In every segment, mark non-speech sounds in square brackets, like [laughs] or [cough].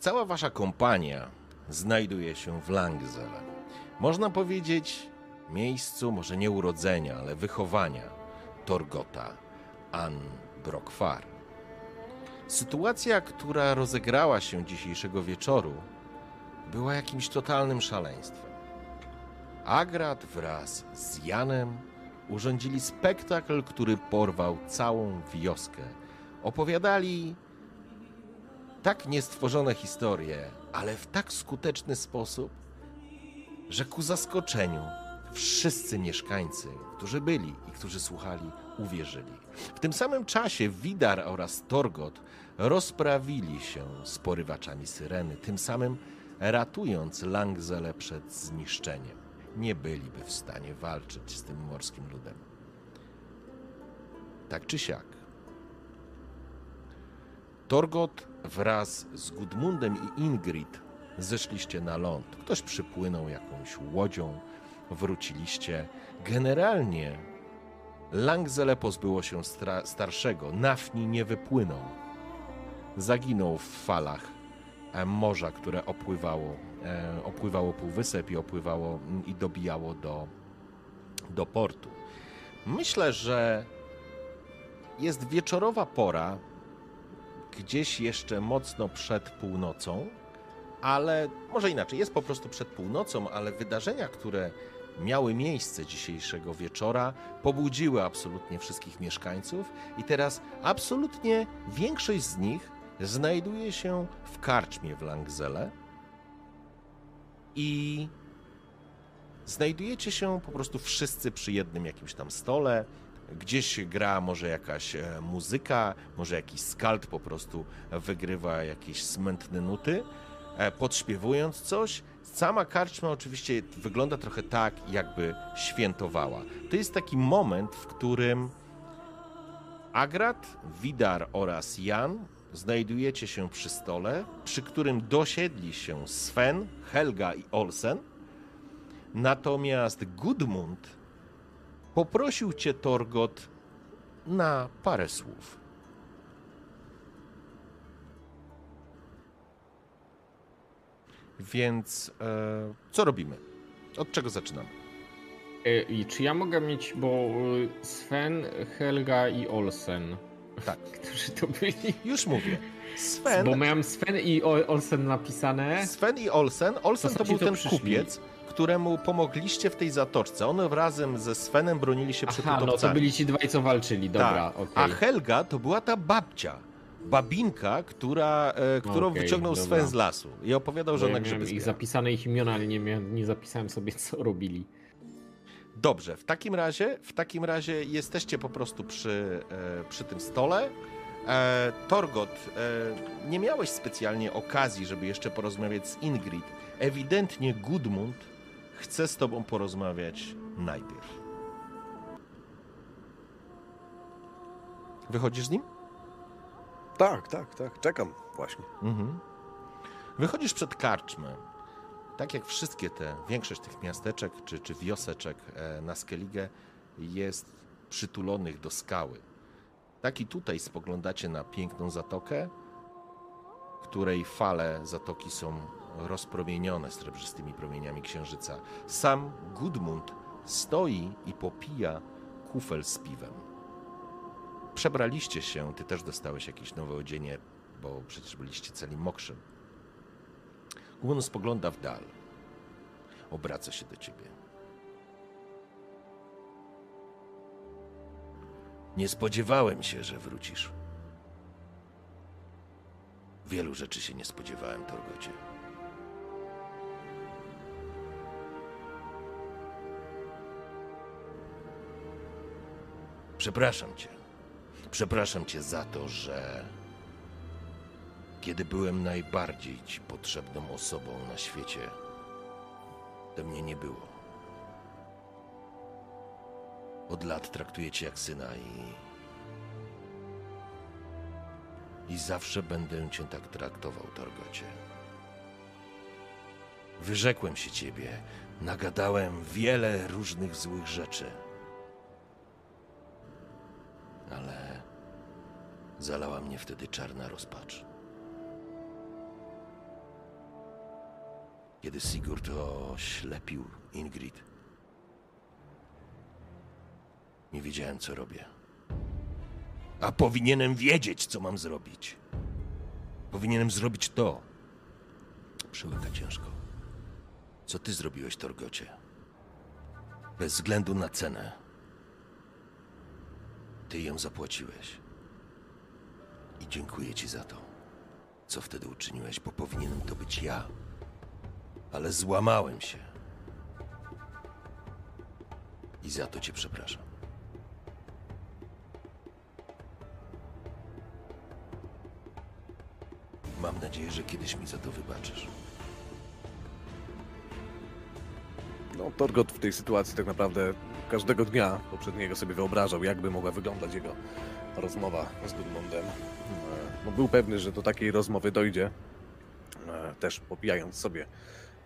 Cała Wasza kompania znajduje się w Langzele. Można powiedzieć miejscu może nie urodzenia, ale wychowania Torgota An Brokwar. Sytuacja, która rozegrała się dzisiejszego wieczoru, była jakimś totalnym szaleństwem. Agrat wraz z Janem urządzili spektakl, który porwał całą wioskę. Opowiadali tak niestworzone historie, ale w tak skuteczny sposób, że ku zaskoczeniu wszyscy mieszkańcy, którzy byli i którzy słuchali, uwierzyli. W tym samym czasie Widar oraz Torgot rozprawili się z porywaczami syreny, tym samym ratując Langzele przed zniszczeniem. Nie byliby w stanie walczyć z tym morskim ludem. Tak czy siak, Torgot wraz z Gudmundem i Ingrid zeszliście na ląd. Ktoś przypłynął jakąś łodzią, wróciliście. Generalnie Langzele pozbyło się starszego. Nafni nie wypłynął. Zaginął w falach e, morza, które opływało, e, opływało półwysep i opływało i dobijało do, do portu. Myślę, że jest wieczorowa pora, gdzieś jeszcze mocno przed północą, ale może inaczej, jest po prostu przed północą, ale wydarzenia, które miały miejsce dzisiejszego wieczora, pobudziły absolutnie wszystkich mieszkańców i teraz absolutnie większość z nich znajduje się w karczmie w Langzele i znajdujecie się po prostu wszyscy przy jednym jakimś tam stole, gdzieś gra może jakaś e, muzyka, może jakiś skald po prostu wygrywa jakieś smętne nuty, e, podśpiewując coś. Sama karczma oczywiście wygląda trochę tak, jakby świętowała. To jest taki moment, w którym Agrat, Widar oraz Jan znajdujecie się przy stole, przy którym dosiedli się Sven, Helga i Olsen. Natomiast Gudmund Poprosił cię Torgot na parę słów. Więc e, co robimy? Od czego zaczynamy? E, I czy ja mogę mieć, bo e, Sven, Helga i Olsen. Tak. [laughs] Którzy to byli? Już mówię. Sven. Bo miałem Sven i Olsen napisane. Sven i Olsen. Olsen to, to był ten przyszli. kupiec, któremu pomogliście w tej zatoczce. On razem ze Svenem bronili się przed Aha, utopcami. no to byli ci dwaj, co walczyli, dobra, tak. okay. A Helga to była ta babcia, babinka, która, e, którą okay, wyciągnął dobra. Sven z lasu i opowiadał, że ona grzyby ich zapisane ich imiona, ale nie, nie zapisałem sobie, co robili. Dobrze, w takim razie, w takim razie jesteście po prostu przy, e, przy tym stole. E, Torgot, e, nie miałeś specjalnie okazji, żeby jeszcze porozmawiać z Ingrid. Ewidentnie Gudmund Chcę z tobą porozmawiać najpierw. Wychodzisz z nim? Tak, tak, tak. Czekam właśnie. Mhm. Wychodzisz przed karczmę. Tak jak wszystkie te, większość tych miasteczek czy, czy wioseczek e, na Skellige jest przytulonych do skały. Tak i tutaj spoglądacie na piękną zatokę, której fale zatoki są rozpromienione srebrzystymi promieniami księżyca. Sam Gudmund stoi i popija kufel z piwem. Przebraliście się, ty też dostałeś jakieś nowe odzienie, bo przecież byliście celi mokrzym. Gudmund spogląda w dal. Obraca się do ciebie. Nie spodziewałem się, że wrócisz. Wielu rzeczy się nie spodziewałem, Torgocie. Przepraszam cię. Przepraszam cię za to, że Kiedy byłem najbardziej ci potrzebną osobą na świecie, to mnie nie było. Od lat traktuję cię jak syna i. I zawsze będę cię tak traktował, Torgocie. Wyrzekłem się ciebie, nagadałem wiele różnych złych rzeczy. Ale zalała mnie wtedy czarna rozpacz. Kiedy Sigurd oślepił Ingrid, nie wiedziałem, co robię. A powinienem wiedzieć, co mam zrobić. Powinienem zrobić to. Przełyka ciężko. Co ty zrobiłeś, Torgocie? Bez względu na cenę. Ty ją zapłaciłeś. I dziękuję ci za to, co wtedy uczyniłeś, bo powinienem to być ja. Ale złamałem się. I za to cię przepraszam. Mam nadzieję, że kiedyś mi za to wybaczysz. No, Torgot w tej sytuacji tak naprawdę każdego dnia poprzedniego sobie wyobrażał, jakby mogła wyglądać jego rozmowa z Gudmundem. E, No, był pewny, że do takiej rozmowy dojdzie, e, też popijając sobie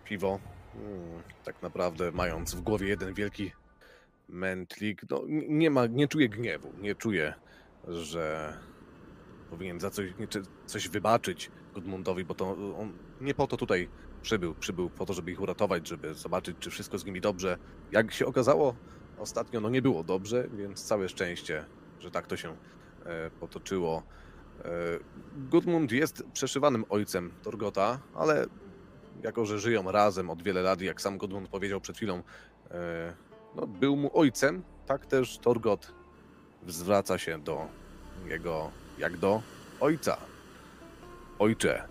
piwo, mm, tak naprawdę mając w głowie jeden wielki mętlik. No, nie, ma, nie czuje gniewu, nie czuje, że powinien za coś, coś wybaczyć Gudmundowi, bo to on nie po to tutaj przybył. Przybył po to, żeby ich uratować, żeby zobaczyć, czy wszystko z nimi dobrze. Jak się okazało, ostatnio no nie było dobrze, więc całe szczęście, że tak to się e, potoczyło. E, Gudmund jest przeszywanym ojcem Torgota, ale jako, że żyją razem od wiele lat, jak sam Gudmund powiedział przed chwilą, e, no, był mu ojcem, tak też Torgot zwraca się do jego jak do ojca. Ojcze,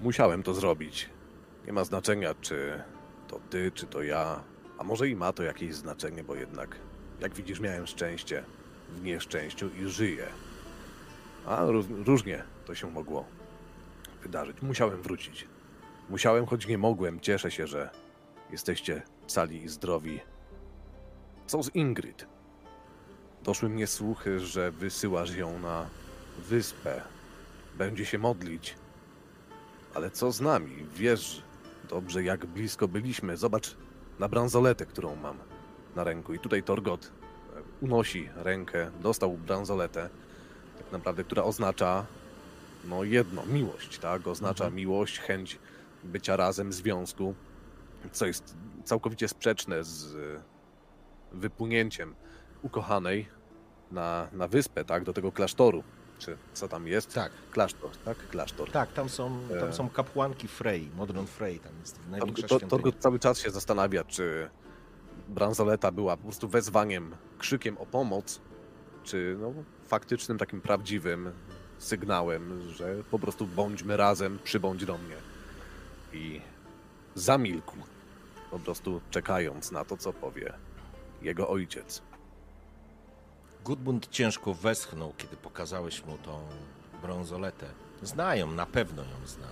musiałem to zrobić. Nie ma znaczenia, czy to ty, czy to ja, a może i ma to jakieś znaczenie, bo jednak, jak widzisz, miałem szczęście w nieszczęściu i żyję. A ró- różnie to się mogło wydarzyć. Musiałem wrócić. Musiałem, choć nie mogłem. Cieszę się, że jesteście cali i zdrowi. Co z Ingrid? Doszły mnie słuchy, że wysyłasz ją na wyspę. Będzie się modlić. Ale co z nami? Wiesz dobrze, jak blisko byliśmy. Zobacz na bransoletę, którą mam na ręku. I tutaj Torgot e, unosi rękę, dostał bransoletę, tak naprawdę, która oznacza no jedno, miłość, tak? Oznacza miłość, chęć bycia razem, związku, co jest całkowicie sprzeczne z e, wypłynięciem ukochanej na, na wyspę, tak? Do tego klasztoru. Czy co tam jest? Tak, Klasztor, tak? Klasztor. tak, tam są, tam E. są kapłanki Frey, Modron Frey, tam jest największa To, to, to cały czas się zastanawia, czy bransoleta była po prostu wezwaniem, krzykiem o pomoc, czy no, faktycznym takim prawdziwym sygnałem, że po prostu bądźmy razem, przybądź do mnie. I zamilkł, po prostu czekając na to, co powie jego ojciec. Gudmund ciężko westchnął, kiedy pokazałeś mu tą brązoletę. Znają, na pewno ją zna.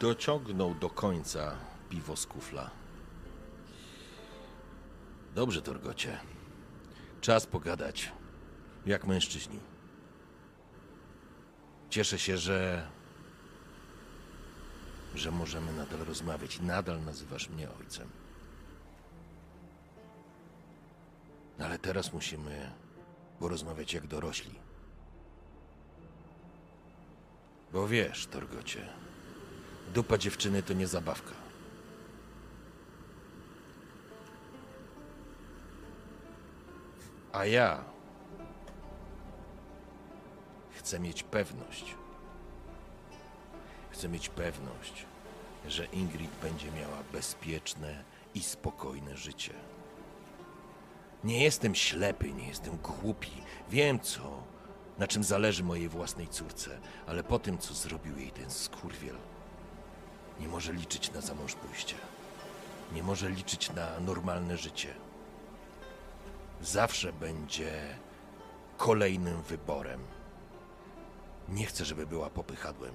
Dociągnął do końca piwo z kufla. Dobrze, Torgocie. Czas pogadać. Jak mężczyźni. Cieszę się, że. że możemy nadal rozmawiać nadal nazywasz mnie ojcem. Ale teraz musimy porozmawiać jak dorośli. Bo wiesz, Torgocie, dupa dziewczyny to nie zabawka. A ja chcę mieć pewność. Chcę mieć pewność, że Ingrid będzie miała bezpieczne i spokojne życie. Nie jestem ślepy, nie jestem głupi. Wiem co, na czym zależy mojej własnej córce, ale po tym, co zrobił jej ten skurwiel, nie może liczyć na zamąż pójście. Nie może liczyć na normalne życie. Zawsze będzie kolejnym wyborem. Nie chcę, żeby była popychadłem,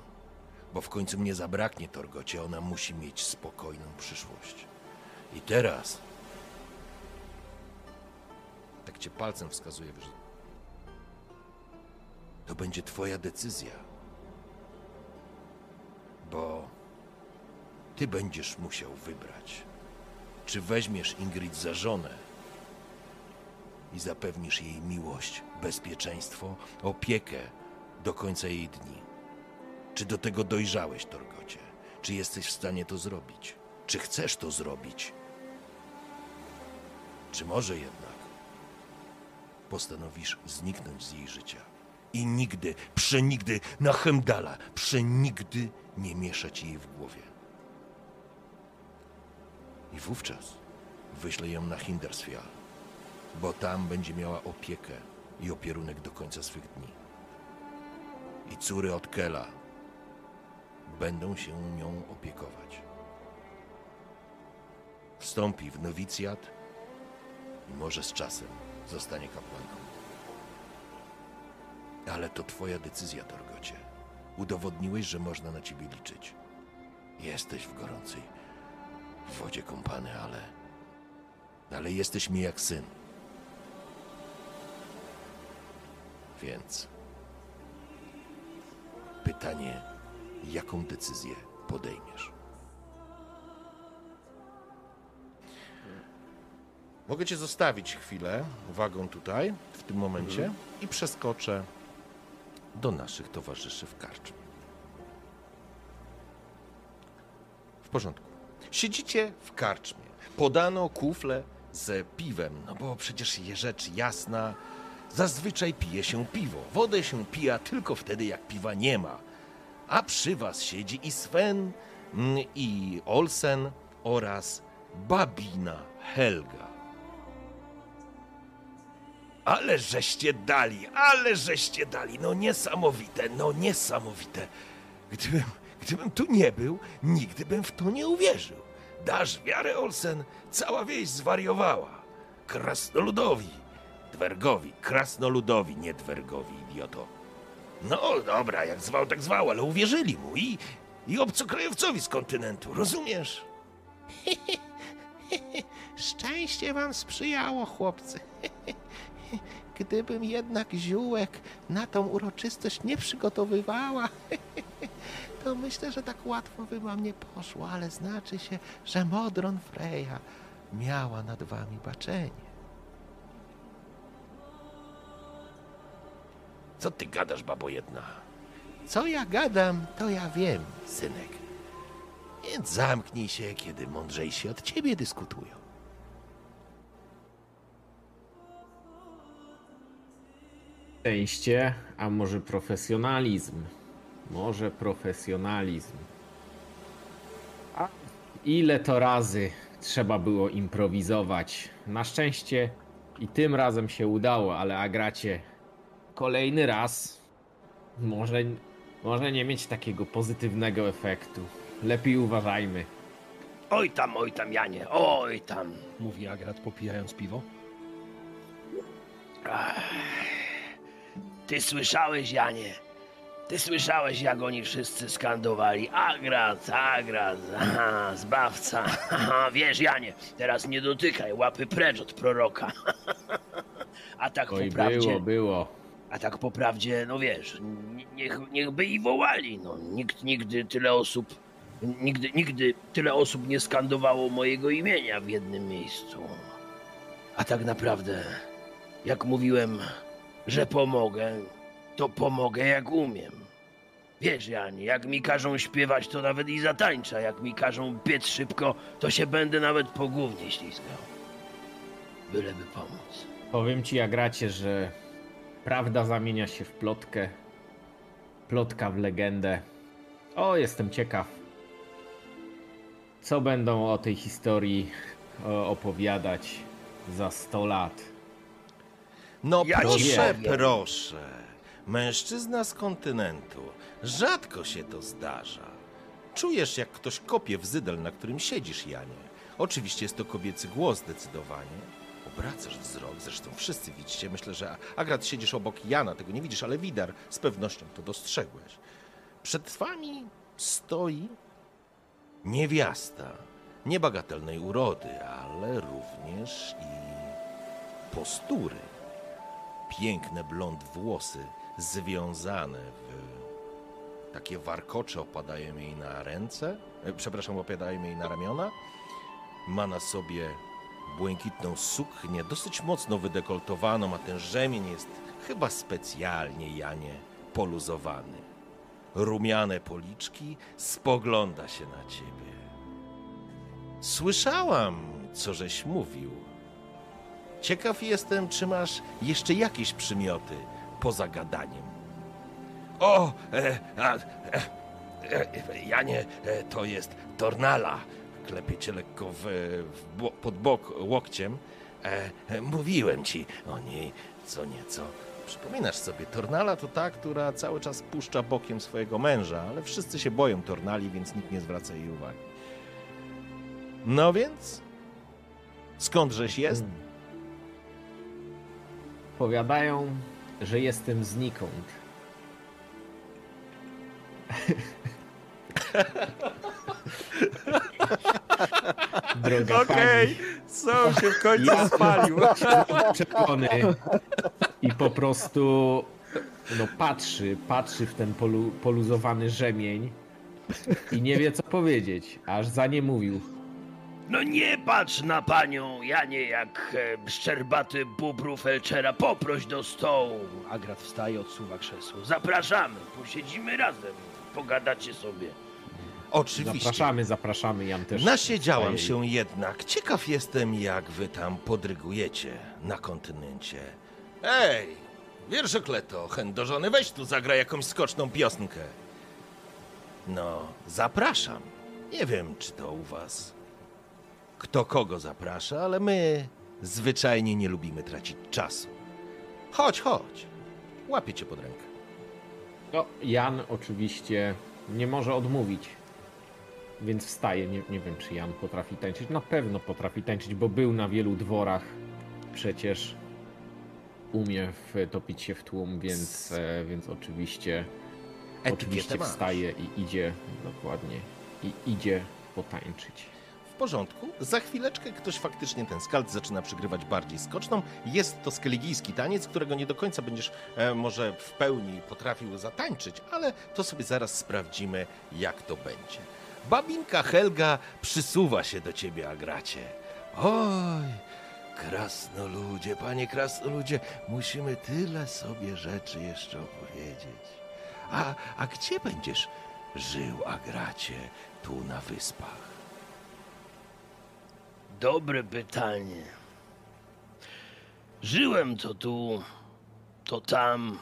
bo w końcu mnie zabraknie Torgocie. Ona musi mieć spokojną przyszłość. I teraz. Tak cię palcem wskazuje, wiesz. To będzie twoja decyzja. Bo ty będziesz musiał wybrać, czy weźmiesz Ingrid za żonę i zapewnisz jej miłość, bezpieczeństwo, opiekę do końca jej dni. Czy do tego dojrzałeś, Torgocie? Czy jesteś w stanie to zrobić? Czy chcesz to zrobić? Czy może jednak postanowisz zniknąć z jej życia i nigdy, przenigdy, na Hemdala, przenigdy nie mieszać jej w głowie? I wówczas wyślę ją na Hindersfjall, bo tam będzie miała opiekę i opierunek do końca swych dni. I córy od Kela będą się nią opiekować. Wstąpi w nowicjat i może z czasem zostanie kapłanką. Ale to twoja decyzja, Torgocie. Udowodniłeś, że można na ciebie liczyć. Jesteś w gorącej wodzie kąpany, ale... Ale jesteś mi jak syn. Więc... Pytanie, jaką decyzję podejmiesz? Mogę cię zostawić chwilę uwagą tutaj, w tym momencie, i przeskoczę do naszych towarzyszy w karczmie. W porządku. Siedzicie w karczmie. Podano kufle z piwem, no bo przecież je rzecz jasna. Zazwyczaj pije się piwo. Wodę się pija tylko wtedy, jak piwa nie ma. A przy was siedzi i Sven, mm, i Olsen oraz babina Helga. Ale żeście dali, ale żeście dali. No niesamowite, no niesamowite. Gdybym, gdybym tu nie był, nigdy bym w to nie uwierzył. Dasz wiarę, Olsen? Cała wieś zwariowała. Krasnoludowi, dwergowi, krasnoludowi, nie dwergowi, idioto. No dobra, jak zwał, tak zwał, ale uwierzyli mu i, i obcokrajowcowi z kontynentu, rozumiesz? [laughs] Szczęście wam sprzyjało, chłopcy. [laughs] Gdybym jednak ziółek na tą uroczystość nie przygotowywała, [laughs] to myślę, że tak łatwo by wam nie poszło, ale znaczy się, że Modron Freja miała nad wami baczenie. Co ty gadasz, babo jedna? Co ja gadam, to ja wiem, synek. Więc zamknij się, kiedy mądrzejsi od ciebie dyskutują. Szczęście, a może profesjonalizm? Może profesjonalizm. A ile to razy trzeba było improwizować? Na szczęście i tym razem się udało, ale Agracie kolejny raz może, może nie mieć takiego pozytywnego efektu. Lepiej uważajmy. Oj tam, oj tam, Janie, oj tam. mówi Agrat popijając piwo. Ty słyszałeś, Janie? Ty słyszałeś, jak oni wszyscy skandowali Agrat, Agrat, aha, zbawca. Wiesz, Janie, teraz nie dotykaj, łapy precz od proroka. [laughs] A tak Oj, po prawdzie, było, było. a tak po prawdzie, no wiesz, niech, niech by i wołali, no. Nikt nigdy tyle osób, nigdy, nigdy tyle osób nie skandowało mojego imienia w jednym miejscu. A tak naprawdę, jak mówiłem, że pomogę, to pomogę jak umiem. Wiesz, Janie, jak mi każą śpiewać, to nawet i zatańczę. Jak mi każą biec szybko, to się będę nawet po gównie ślizgał. Byleby pomóc. Powiem ci, Agracie, że prawda zamienia się w plotkę, plotka w legendę. O, jestem ciekaw, co będą o tej historii o, opowiadać za 100 lat. No Ja proszę, powiem. proszę. Mężczyzna z kontynentu. Rzadko się to zdarza. Czujesz, jak ktoś kopie w zydel, na którym siedzisz, Janie. Oczywiście jest to kobiecy głos zdecydowanie. obracasz wzrok, zresztą wszyscy widzicie. Myślę, że Agrat siedzisz obok Jana, tego nie widzisz, ale Widar z pewnością to dostrzegłeś. Przed wami stoi niewiasta niebagatelnej urody, ale również i postury. Piękne blond włosy związane w takie warkocze opadają jej na ręce, e, przepraszam, opadają jej na ramiona. Ma na sobie błękitną suknię, dosyć mocno wydekoltowaną, a ten rzemień jest chyba specjalnie, Janie, poluzowany. Rumiane policzki spogląda się na ciebie. Słyszałam, co żeś mówił. Ciekaw jestem, czy masz jeszcze jakieś przymioty poza gadaniem. O, e, a, e, e, Janie, e, to jest Tornala. Klepie cię lekko w, w, bo- pod bok łokciem. E, e, mówiłem ci o niej co nieco. Przypominasz sobie, Tornala to ta, która cały czas puszcza bokiem swojego męża, ale wszyscy się boją Tornali, więc nikt nie zwraca jej uwagi. No więc? Skądżeś jest? Powiadają, że jestem znikąd. Droga Okej, są się w końcu Ja- spalił. czerwony i po prostu no patrzy, patrzy w ten polu, poluzowany rzemień i nie wie co powiedzieć, aż za nie mówił. No nie patrz na panią, Janie, jak e, szczerbaty bubru felczera. Poproś do stołu. Agrat wstaje, odsuwa krzesło. Zapraszamy, posiedzimy razem, pogadacie sobie. Oczywiście. Zapraszamy, zapraszamy, Jan też. Nasiedziałam się jednak. Ciekaw jestem, jak wy tam podrygujecie na kontynencie. Ej, wiersze Kleto, chęt do żony, weź tu zagraj jakąś skoczną piosnkę. No, zapraszam. Nie wiem, czy to u was kto kogo zaprasza, ale my zwyczajnie nie lubimy tracić czasu. Chodź, chodź. Łapię cię pod rękę. No, Jan oczywiście nie może odmówić. Więc wstaje. Nie, nie wiem, czy Jan potrafi tańczyć. Na pewno potrafi tańczyć, bo był na wielu dworach. Przecież umie wtopić się w tłum, więc, e, więc oczywiście, oczywiście Etykietę masz. wstaje i idzie dokładnie. I idzie potańczyć. Porządku. Za chwileczkę ktoś faktycznie ten skald zaczyna przygrywać bardziej skoczną. Jest to skeligijski taniec, którego nie do końca będziesz e, może w pełni potrafił zatańczyć, ale to sobie zaraz sprawdzimy, jak to będzie. Babinka Helga przysuwa się do ciebie, Agracie. Oj, krasnoludzie, panie krasnoludzie, musimy tyle sobie rzeczy jeszcze opowiedzieć. A, a gdzie będziesz żył, Agracie, tu na wyspach? Dobre pytanie. Żyłem to tu, to tam.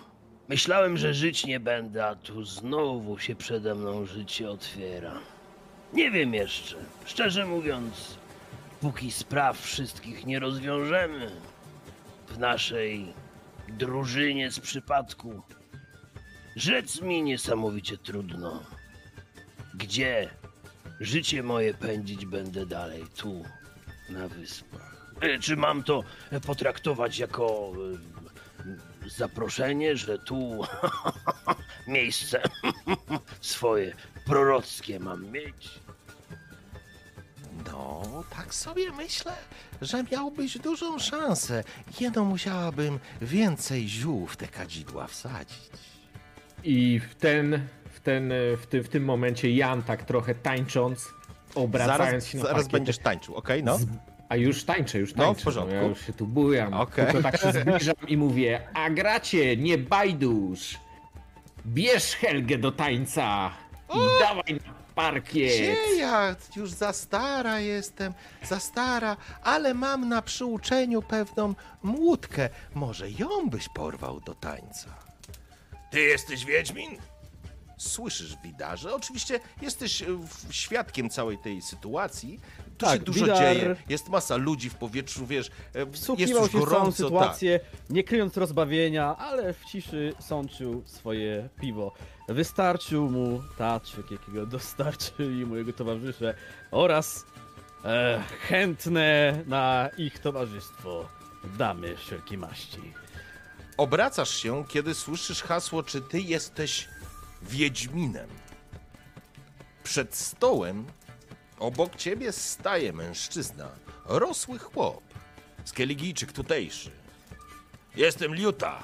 Myślałem, że żyć nie będę, a tu znowu się przede mną życie otwiera. Nie wiem jeszcze. Szczerze mówiąc, póki spraw wszystkich nie rozwiążemy w naszej drużynie z przypadku, rzec mi niesamowicie trudno. Gdzie życie moje pędzić będę dalej tu, na wyspach. E, Czy mam to e, potraktować jako e, zaproszenie, że tu [laughs] miejsce [laughs] swoje prorockie mam mieć? No, tak sobie myślę, że miałbyś dużą szansę. Jedno musiałabym więcej ziół w te kadzidła wsadzić. I w ten, w ten, w, ty, w tym momencie Jan tak trochę tańcząc, obracając Zaraz, się na zaraz parkiecie, będziesz tańczył, okej? No. Z... A już tańczę, już No, w tańczę. porządku. ja już się tu bujam. Okej. Tylko tak się zbliżam i mówię, a gracie, nie bajdusz. Bierz Helgę do tańca i dawaj na parkiet. Gdzie ja? Już za stara jestem, za stara, ale mam na przyuczeniu pewną młódkę. Może ją byś porwał do tańca. Ty jesteś Wiedźmin? Słyszysz, Widarze? Oczywiście jesteś e, świadkiem całej tej sytuacji. Tu Tak, się dużo Widar- dzieje, jest masa ludzi w powietrzu, wiesz, e, jest już się gorąco, tak. sytuację, nie kryjąc rozbawienia, ale w ciszy sączył swoje piwo. Wystarczył mu taczek, jakiego dostarczyli mu jego towarzysze oraz e, chętne na ich towarzystwo damy wszelkiej maści. Obracasz się, kiedy słyszysz hasło, czy ty jesteś Wiedźminem. Przed stołem obok ciebie staje mężczyzna, rosły chłop, skeligijczyk tutejszy. Jestem Liuta.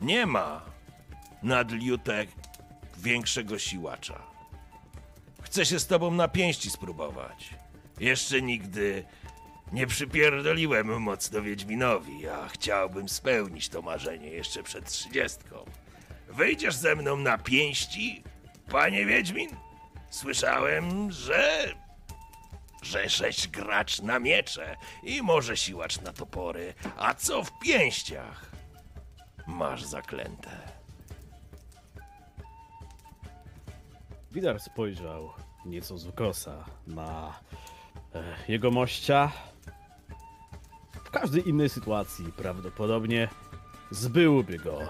Nie ma nad Liutek większego siłacza. Chcę się z tobą na pięści spróbować. Jeszcze nigdy nie przypierdoliłem mocno Wiedźminowi, a chciałbym spełnić to marzenie jeszcze przed trzydziestką. Wyjdziesz ze mną na pięści, panie Wiedźmin? Słyszałem, że że sześć gracz na miecze i może siłacz na topory, a co w pięściach? Masz zaklęte. Widar spojrzał nieco z ukosa na e, jego mościa. W każdej innej sytuacji prawdopodobnie zbyłby go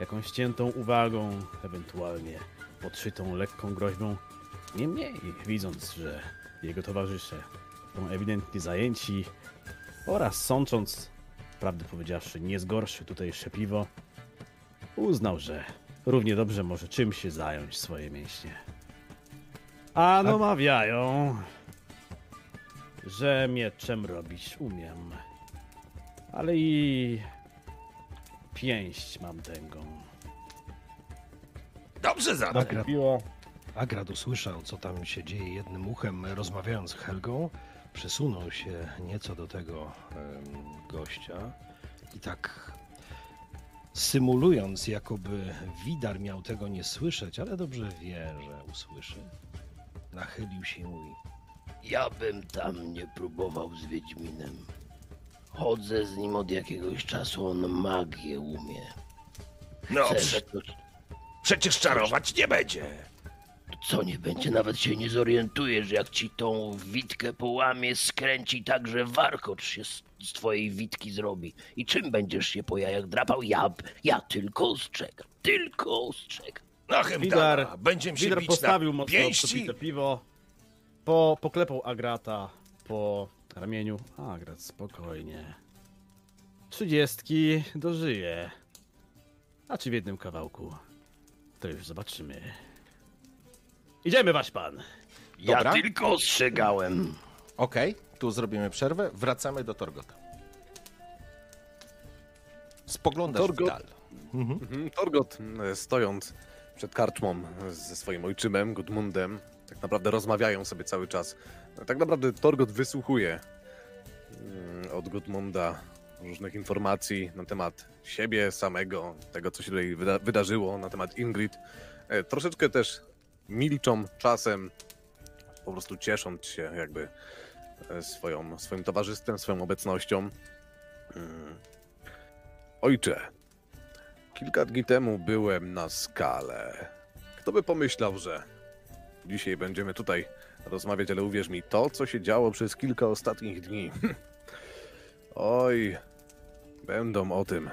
jakąś ciętą uwagą, ewentualnie podszytą lekką groźbą. Niemniej, widząc, że jego towarzysze są ewidentnie zajęci oraz sącząc, prawdę powiedziawszy, nie zgorszy tutejsze piwo, uznał, że równie dobrze może czym się zająć swoje mięśnie. A no mawiają, że mieczem robić umiem. Ale i pięść mam tęgą. Dobrze zatem. Agrad. Agrad usłyszał, co tam się dzieje jednym uchem, rozmawiając z Helgą. Przesunął się nieco do tego em, gościa i tak symulując, jakoby Widar miał tego nie słyszeć, ale dobrze wie, że usłyszy, nachylił się i mówi. Ja bym tam nie próbował z Wiedźminem. Chodzę z nim od jakiegoś czasu, on magię umie. No, Chcę, prze, to, przecież czarować nie będzie. co nie będzie, nawet się nie zorientujesz, jak ci tą witkę połamie, skręci tak, że warkocz się z, z twojej witki zrobi. I czym będziesz się po jajach drapał? Ja, ja tylko ostrzegam, tylko ostrzegam. No Widar- będziemy się Widar bić postawił na mocno pięści. piwo, po, poklepał Agrata po ramieniu. Agrat, spokojnie. Trzydziestki dożyje. A czy w jednym kawałku? To już zobaczymy. Idziemy, wasz pan. Ja Dobra. tylko ostrzegałem. Okej, tu zrobimy przerwę, wracamy do Torgota. Spoglądasz Torgot. w dal. Mhm, Torgot, e, stojąc przed karczmą ze swoim ojczymem, Gudmundem, tak naprawdę rozmawiają sobie cały czas. Tak naprawdę Torgot wysłuchuje mm, od Gudmunda różnych informacji na temat siebie samego, tego co się tutaj wyda wydarzyło, na temat Ingrid. E, Troszeczkę też milczą czasem, po prostu ciesząc się jakby e, swoją, swoim towarzystwem, swoją obecnością. Mm. Ojcze, Kilka dni temu byłem na skale. Kto by pomyślał, że dzisiaj będziemy tutaj rozmawiać, ale uwierz mi, to, co się działo przez kilka ostatnich dni. [laughs] Oj, będą o tym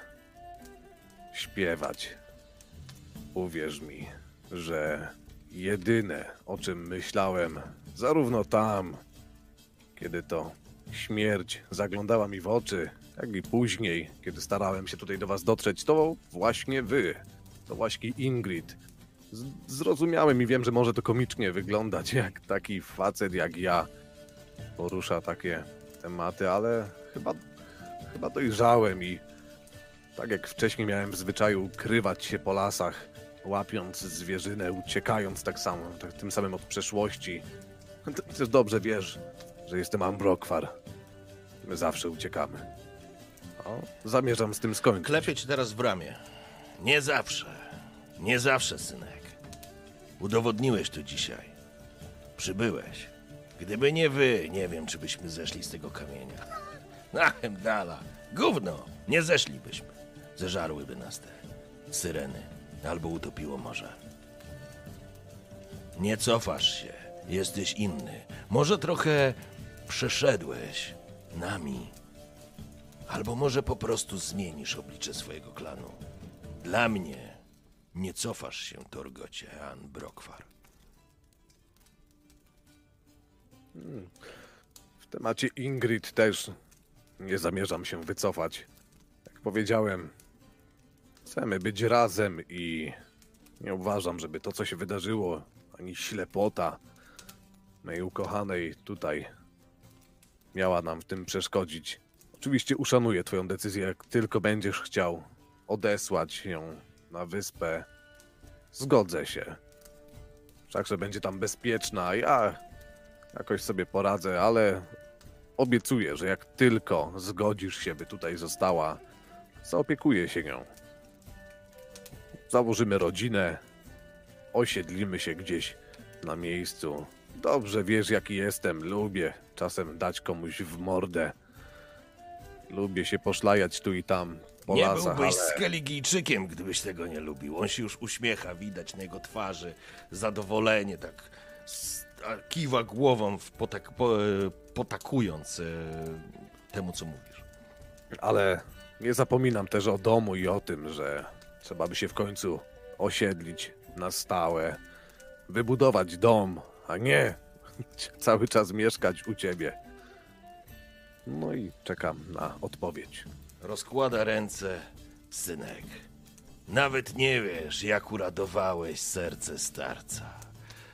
śpiewać. Uwierz mi, że jedyne, o czym myślałem, zarówno tam, kiedy to śmierć zaglądała mi w oczy, jak i później, kiedy starałem się tutaj do was dotrzeć, to właśnie wy, to właśnie Ingrid. Zrozumiałem i wiem, że może to komicznie wyglądać, jak taki facet jak ja porusza takie tematy, ale chyba, chyba dojrzałem i tak jak wcześniej miałem w zwyczaju ukrywać się po lasach, łapiąc zwierzynę, uciekając tak samo, tak, tym samym od przeszłości. [laughs] Ty też dobrze wiesz, że jestem Ambrokwar. My zawsze uciekamy. O, zamierzam z tym skończyć. Klepię cię teraz w ramię. Nie zawsze. Nie zawsze, synek. Udowodniłeś to dzisiaj. Przybyłeś. Gdyby nie wy, nie wiem, czy byśmy zeszli z tego kamienia. Na dala. Gówno. Nie zeszlibyśmy. Zeżarłyby nas te syreny. Albo utopiło morze. Nie cofasz się. Jesteś inny. Może trochę przeszedłeś nami. Albo może po prostu zmienisz oblicze swojego klanu. Dla mnie nie cofasz się, Torgocie, An Brokwar. W temacie Ingrid też nie zamierzam się wycofać. Jak powiedziałem, chcemy być razem i nie uważam, żeby to, co się wydarzyło, ani ślepota mojej ukochanej tutaj miała nam w tym przeszkodzić. Oczywiście uszanuję Twoją decyzję, jak tylko będziesz chciał odesłać ją na wyspę. Zgodzę się. Wszakże będzie tam bezpieczna, ja jakoś sobie poradzę, ale obiecuję, że jak tylko zgodzisz się, by tutaj została, zaopiekuję się nią. Założymy rodzinę, osiedlimy się gdzieś na miejscu. Dobrze wiesz, jaki jestem. Lubię czasem dać komuś w mordę. Lubię się poszlajać tu i tam po Nie lasach, byłbyś ale... Skeligijczykiem, gdybyś tego nie lubił. On się już uśmiecha, widać na jego twarzy zadowolenie, tak kiwa głową, potak, po, e, potakując e, temu, co mówisz. Ale nie zapominam też o domu i o tym, że trzeba by się w końcu osiedlić na stałe, wybudować dom, a nie [laughs] cały czas mieszkać u ciebie. No i czekam na odpowiedź. Rozkłada ręce, synek. Nawet nie wiesz, jak uradowałeś serce starca.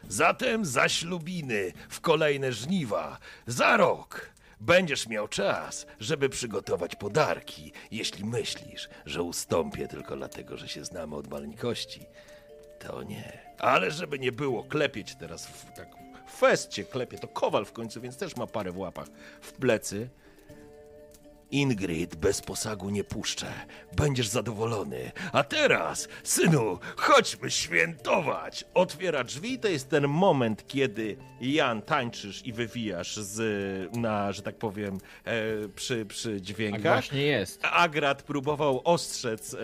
Zatem za ślubiny w kolejne żniwa, za rok będziesz miał czas, żeby przygotować podarki, jeśli myślisz, że ustąpię tylko dlatego, że się znamy od maleńkości. To nie. Ale żeby nie było, klepieć teraz w, tak w klepie, to kowal w końcu, więc też ma parę w łapach w plecy. Ingrid bez posagu nie puszczę. Będziesz zadowolony. A teraz, synu, chodźmy świętować. Otwiera drzwi. To jest ten moment, kiedy Jan tańczysz i wywijasz z, na, że tak powiem, e, przy, przy Tak dźwiękach. właśnie jest. Agrat próbował ostrzec e,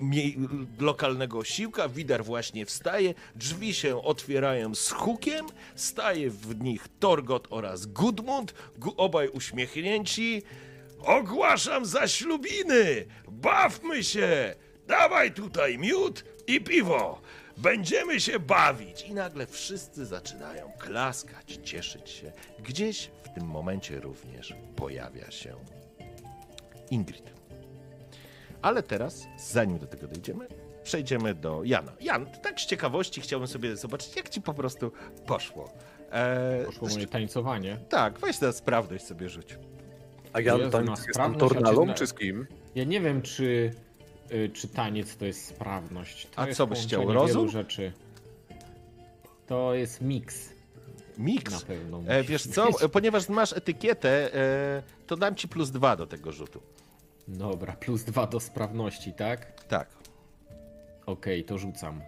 mie- lokalnego osiłka. Widar właśnie wstaje. Drzwi się otwierają z hukiem. Staje w nich Torgot oraz Gudmund. Gu- obaj uśmiechnięci. Ogłaszam zaślubiny! Bawmy się! Dawaj tutaj miód i piwo! Będziemy się bawić! I nagle wszyscy zaczynają klaskać, cieszyć się. Gdzieś w tym momencie również pojawia się Ingrid. Ale teraz, zanim do tego dojdziemy, przejdziemy do Jana. Jan, tak z ciekawości chciałbym sobie zobaczyć, jak ci po prostu poszło. Eee, Poszło moje tańcowanie. Tak, weź teraz sprawność sobie rzuć. A ja Jezu, tam na jestem sprawność, a tornalą, czy z kim? Ja nie wiem, czy, y, czy taniec to jest sprawność. To A jest co byś chciał, połączenie rozum? rzeczy. To jest miks. Na Miks. pewno. E, musi wiesz co, być. e, ponieważ masz etykietę, e, to dam ci plus dwa do tego rzutu. Dobra, plus dwa do sprawności, tak? Tak. Okej, to rzucam.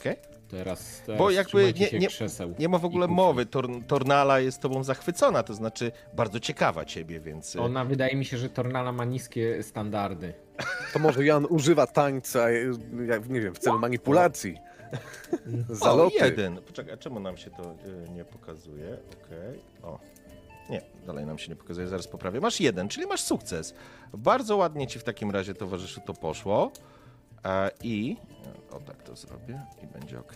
Okej? Teraz, teraz Bo jakby nie, nie, krzeseł nie ma w ogóle mowy. Tor, Tornala jest tobą zachwycona, to znaczy bardzo ciekawa ciebie, więc... e, Ona wydaje mi się, że Tornala ma niskie standardy. To może Jan używa tańca, e, jak, nie wiem, w celu manipulacji. O, Zaloty. jeden. Poczekaj, a czemu nam się to y, nie pokazuje? Okej. O. Nie, dalej nam się nie pokazuje, zaraz poprawię. Masz jeden, czyli masz sukces. Bardzo ładnie ci w takim razie, towarzyszu, to poszło. I... O, tak to zrobię i będzie ok.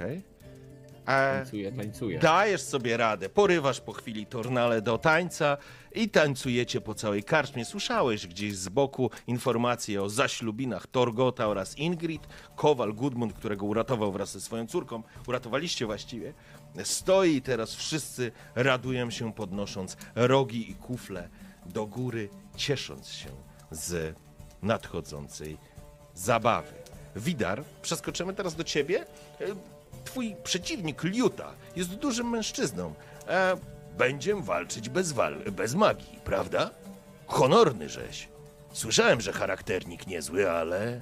Tańcuje, tańcuje. Dajesz sobie radę, porywasz po chwili tornale do tańca i tańcujecie po całej karczmie. Słyszałeś gdzieś z boku informacje o zaślubinach Torgota oraz Ingrid. Kowal Gudmund, którego uratował wraz ze swoją córką, uratowaliście właściwie, stoi i teraz wszyscy radują się podnosząc rogi i kufle do góry, ciesząc się z nadchodzącej zabawy. Widar, przeskoczymy teraz do ciebie. E, Twój przeciwnik, Liuta, jest dużym mężczyzną. E, będzie walczyć bez, wal- bez magii, prawda? Honorny żeś. Słyszałem, że charakternik niezły, ale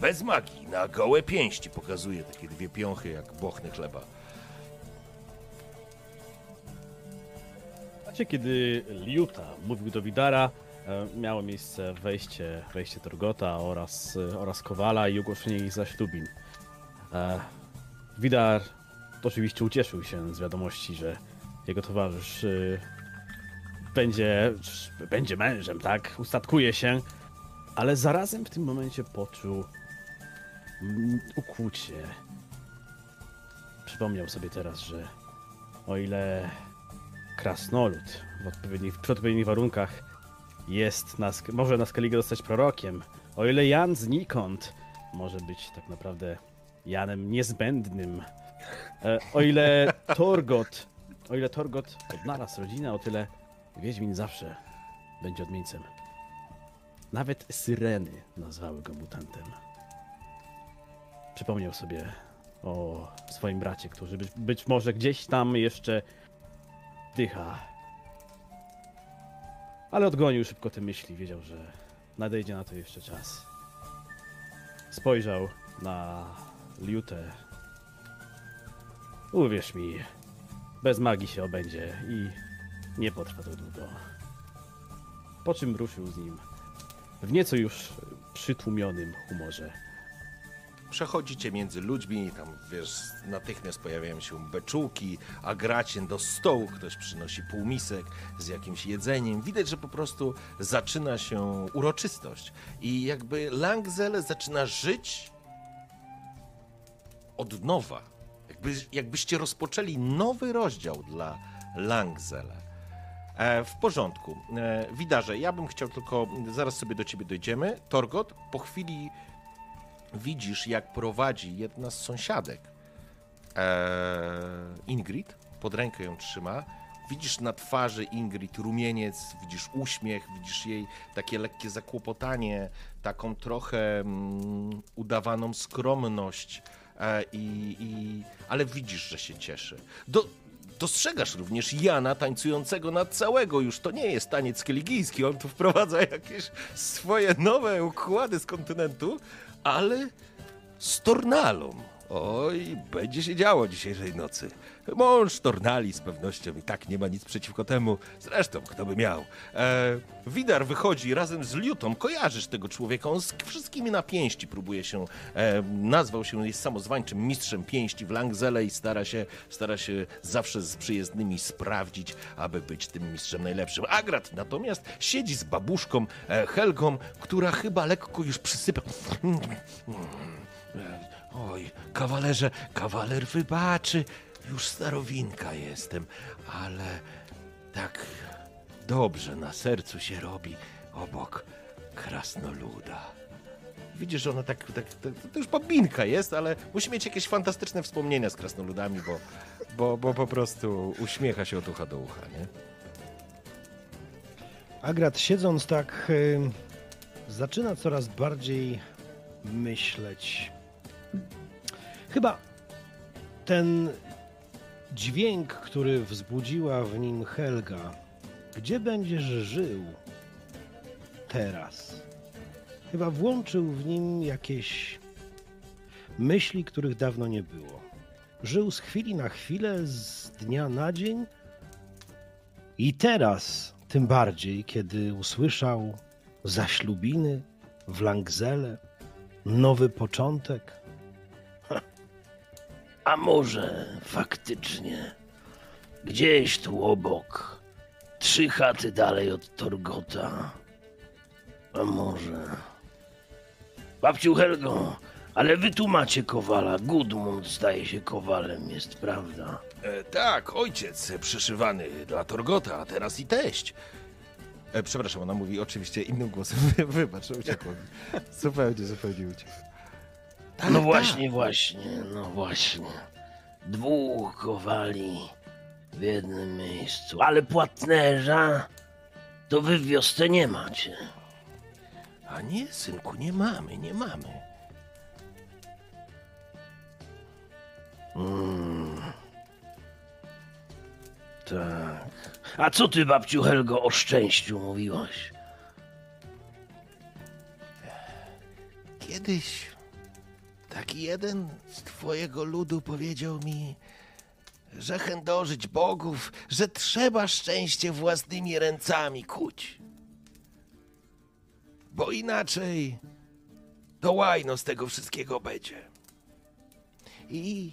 bez magii, na gołe pięści pokazuje takie dwie piąchy jak bochny chleba. Czasie, kiedy Liuta mówił do Widara, miało miejsce wejście, wejście Torgota oraz, e, oraz Kowala i ogłoszenie ich zaślubin. E, Widar oczywiście ucieszył się z wiadomości, że jego towarzysz e, będzie, będzie mężem, tak? Ustatkuje się, ale zarazem w tym momencie poczuł ukłucie. Przypomniał sobie teraz, że o ile krasnolud w odpowiednich, przy odpowiednich warunkach jest na, może na Skellige zostać prorokiem, o ile Jan znikąd może być tak naprawdę Janem niezbędnym, e, o ile Torgot, o ile Torgot odnalazł rodzinę, o tyle Wiedźmin zawsze będzie odmieńcem. Nawet syreny nazwały go mutantem. Przypomniał sobie o swoim bracie, który być, być może gdzieś tam jeszcze dycha. Ale odgonił szybko te myśli, wiedział, że nadejdzie na to jeszcze czas. Spojrzał na Liutę. Uwierz mi, bez magii się obędzie i nie potrwa to długo. Po czym ruszył z nim w nieco już przytłumionym humorze. Przechodzicie między ludźmi, tam wiesz, natychmiast pojawiają się beczułki, a gracie do stołu, ktoś przynosi półmisek z jakimś jedzeniem. Widać, że po prostu zaczyna się uroczystość. I jakby Langzel zaczyna żyć od nowa. Jakby, jakbyście rozpoczęli nowy rozdział dla Langzele. E, w porządku. E, Widarze, ja bym chciał tylko, zaraz sobie do ciebie dojdziemy. Torgot, po chwili widzisz, jak prowadzi jedna z sąsiadek e, Ingrid, pod rękę ją trzyma. Widzisz na twarzy Ingrid rumieniec, widzisz uśmiech, widzisz jej takie lekkie zakłopotanie, taką trochę mm, udawaną skromność, e, i, i, ale widzisz, że się cieszy. Do, dostrzegasz również Jana tańcującego na całego. Już to nie jest taniec keligijski, on tu wprowadza [laughs] jakieś swoje nowe układy z kontynentu, ale z Tornalą. Oj, będzie się działo dzisiejszej nocy. Mąż Tornali z pewnością i tak nie ma nic przeciwko temu. Zresztą, kto by miał. E, Widar wychodzi razem z Liutą. Kojarzysz tego człowieka. On z wszystkimi na pięści próbuje się, e, nazwał się, jest samozwańczym mistrzem pięści w Langzele i stara się, stara się zawsze z przyjezdnymi sprawdzić, aby być tym mistrzem najlepszym. Agrat natomiast siedzi z babuszką e, Helgą, która chyba lekko już przysypia. Oj, kawalerze, kawaler wybaczy. Już starowinka jestem, ale tak dobrze na sercu się robi obok krasnoluda. Widzisz, że ona tak, tak, tak to już babinka jest, ale musi mieć jakieś fantastyczne wspomnienia z krasnoludami, bo, bo, bo po prostu uśmiecha się od ucha do ucha, nie? Agrat siedząc tak, y, zaczyna coraz bardziej myśleć. Chyba ten dźwięk, który wzbudziła w nim Helga, gdzie będziesz żył teraz? Chyba włączył w nim jakieś myśli, których dawno nie było. Żył z chwili na chwilę, z dnia na dzień. I teraz, tym bardziej, kiedy usłyszał zaślubiny w Langzele, nowy początek, A może faktycznie gdzieś tu obok, trzy chaty dalej od Torgota. A może. Babciu Helgo, ale wy tu macie kowala. Gudmund staje się kowalem, jest prawda? E, tak, ojciec przyszywany dla Torgota, a teraz i teść. E, przepraszam, ona mówi oczywiście innym głosem. [laughs] Wybacz, uciekło mi. [laughs] Zupełnie, zupełnie uciekło. Tak, no tak. właśnie, właśnie, no właśnie. Dwóch kowali w jednym miejscu, ale płatnerza to wy w wiosce nie macie. A nie, synku, nie mamy, nie mamy. Mm. Tak. A co ty, babciu Helgo, o szczęściu mówiłaś? Kiedyś taki jeden z twojego ludu powiedział mi, że chędożyć bogów, że trzeba szczęście własnymi ręcami kuć. Bo inaczej to łajno z tego wszystkiego będzie. I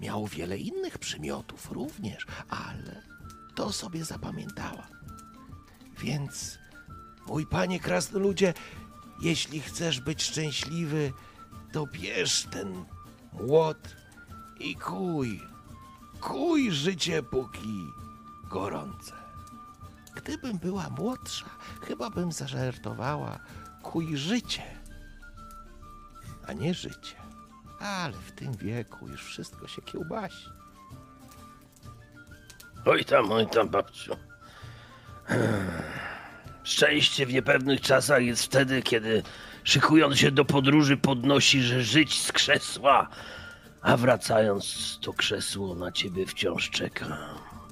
miał wiele innych przymiotów również, ale to sobie zapamiętała. Więc, mój panie krasnoludzie, jeśli chcesz być szczęśliwy, to bierz ten młot i kuj. Kuj życie póki gorące. gdybym była młodsza, chyba bym zażartowała kuj życie, a nie życie. Ale w tym wieku już wszystko się kiełbasi. Oj tam, oj tam, babciu. Szczęście w niepewnych czasach jest wtedy, kiedy szykując się do podróży podnosi, że żyć z krzesła, a wracając to krzesło na ciebie wciąż czeka.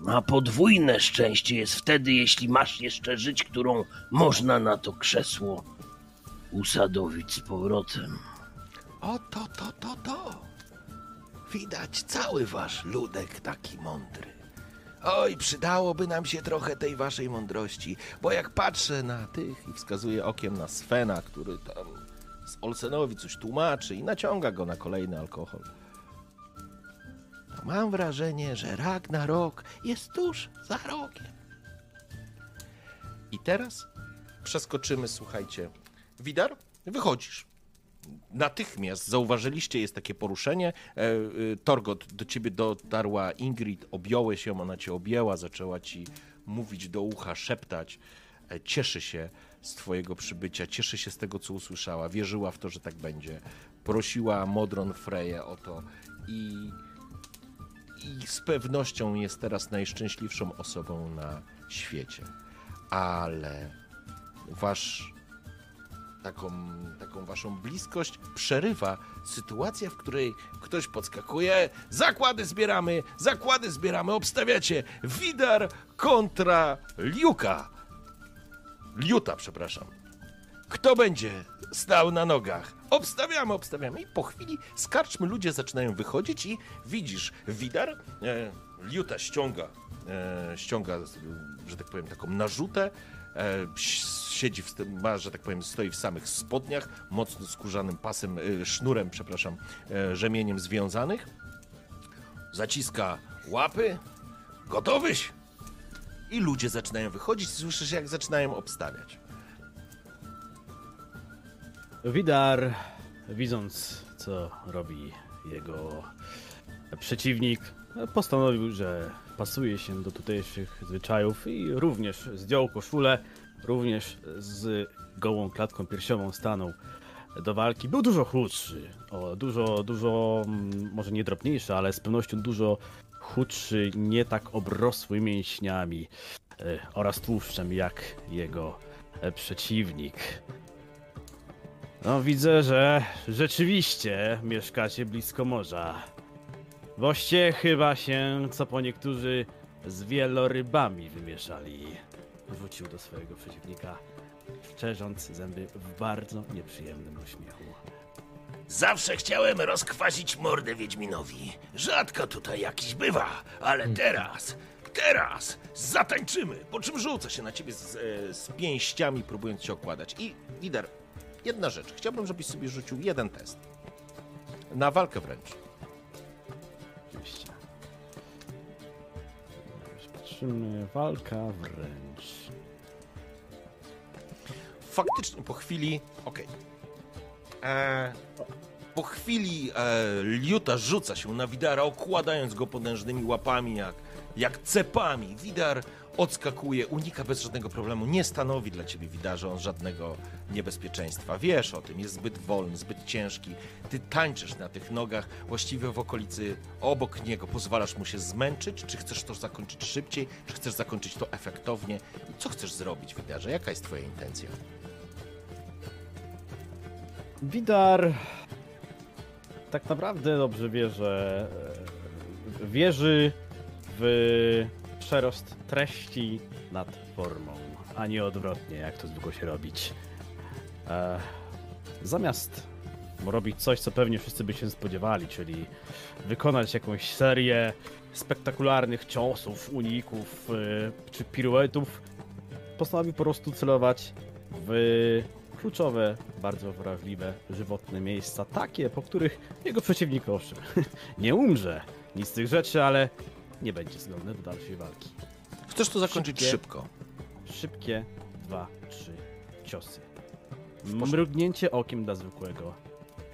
A podwójne szczęście jest wtedy, jeśli masz jeszcze żyć, którą można na to krzesło usadowić z powrotem. O to, to, to, to. Widać cały wasz ludek taki mądry. Oj, przydałoby nam się trochę tej waszej mądrości, bo jak patrzę na tych i wskazuję okiem na Svena, który tam z Olsenowi coś tłumaczy i naciąga go na kolejny alkohol, mam wrażenie, że Ragnarok jest tuż za rogiem. I teraz przeskoczymy, słuchajcie. Widar, wychodzisz natychmiast zauważyliście, jest takie poruszenie. E, e, Torgot, do ciebie dotarła Ingrid, objąłeś ją, ona cię objęła, zaczęła ci mówić do ucha, szeptać. E, Cieszy się z twojego przybycia, cieszy się z tego, co usłyszała, wierzyła w to, że tak będzie. Prosiła Modron Freję o to i, i z pewnością jest teraz najszczęśliwszą osobą na świecie. Ale wasz taką, taką waszą bliskość przerywa sytuacja, w której ktoś podskakuje. Zakłady zbieramy, zakłady zbieramy, obstawiacie Widar kontra Liuka. Liuta, przepraszam. Kto będzie stał na nogach? Obstawiamy, obstawiamy. I po chwili z karczmy ludzie zaczynają wychodzić i widzisz, Widar, e, Liuta ściąga, e, ściąga, że tak powiem, taką narzutę, siedzi, w, ma, że tak powiem, stoi w samych spodniach, mocno skórzanym pasem, e, sznurem, przepraszam, e, rzemieniem związanych. Zaciska łapy. Gotowyś? I ludzie zaczynają wychodzić, słyszysz jak zaczynają obstawiać. Widar, widząc co robi jego przeciwnik, postanowił, że pasuje się do tutejszych zwyczajów i również zdjął koszulę, również z gołą klatką piersiową stanął do walki. Był dużo chudszy, o, dużo, dużo, mm, może nie drobniejszy, ale z pewnością dużo chudszy, nie tak obrosły mięśniami e, oraz tłuszczem jak jego e, przeciwnik. No widzę, że rzeczywiście mieszkacie blisko morza. Woście chyba się, co po niektórzy, z wielorybami wymieszali. Wrócił do swojego przeciwnika, szczerząc zęby w bardzo nieprzyjemnym uśmiechu. Zawsze chciałem rozkwasić mordę Wiedźminowi. Rzadko tutaj jakiś bywa, ale teraz, teraz zatańczymy. Po czym rzucę się na ciebie z, e, z pięściami, próbując cię okładać. I Wider, jedna rzecz. Chciałbym, żebyś sobie rzucił jeden test. Na walkę wręcz. Patrzymy, walka wręcz. Faktycznie po chwili. Okej. E, Po chwili e, Liuta rzuca się na Widara, okładając go potężnymi łapami, jak, jak cepami. Widar odskakuje, unika bez żadnego problemu. Nie stanowi dla ciebie, Widarze, on żadnego niebezpieczeństwa. Wiesz o tym, jest zbyt wolny, zbyt ciężki. Ty tańczysz na tych nogach, właściwie w okolicy obok niego. Pozwalasz mu się zmęczyć? Czy chcesz to zakończyć szybciej? Czy chcesz zakończyć to efektownie? Co chcesz zrobić, Widarze? Jaka jest twoja intencja? Widar tak naprawdę dobrze wie, że e, wierzy w przerost treści nad formą, a nie odwrotnie, jak to zwykło się robić. E, zamiast robić coś, co pewnie wszyscy by się spodziewali, czyli wykonać jakąś serię spektakularnych ciosów, uników e, czy piruetów, postanowił po prostu celować w kluczowe, bardzo wrażliwe, żywotne miejsca, takie, po których jego przeciwnik owszem [laughs] nie umrze, nic z tych rzeczy, ale nie będzie zdolny do dalszej walki. Chcesz to zakończyć Szybkie. szybko. Szybkie, dwa, trzy ciosy. Mrugnięcie okiem dla zwykłego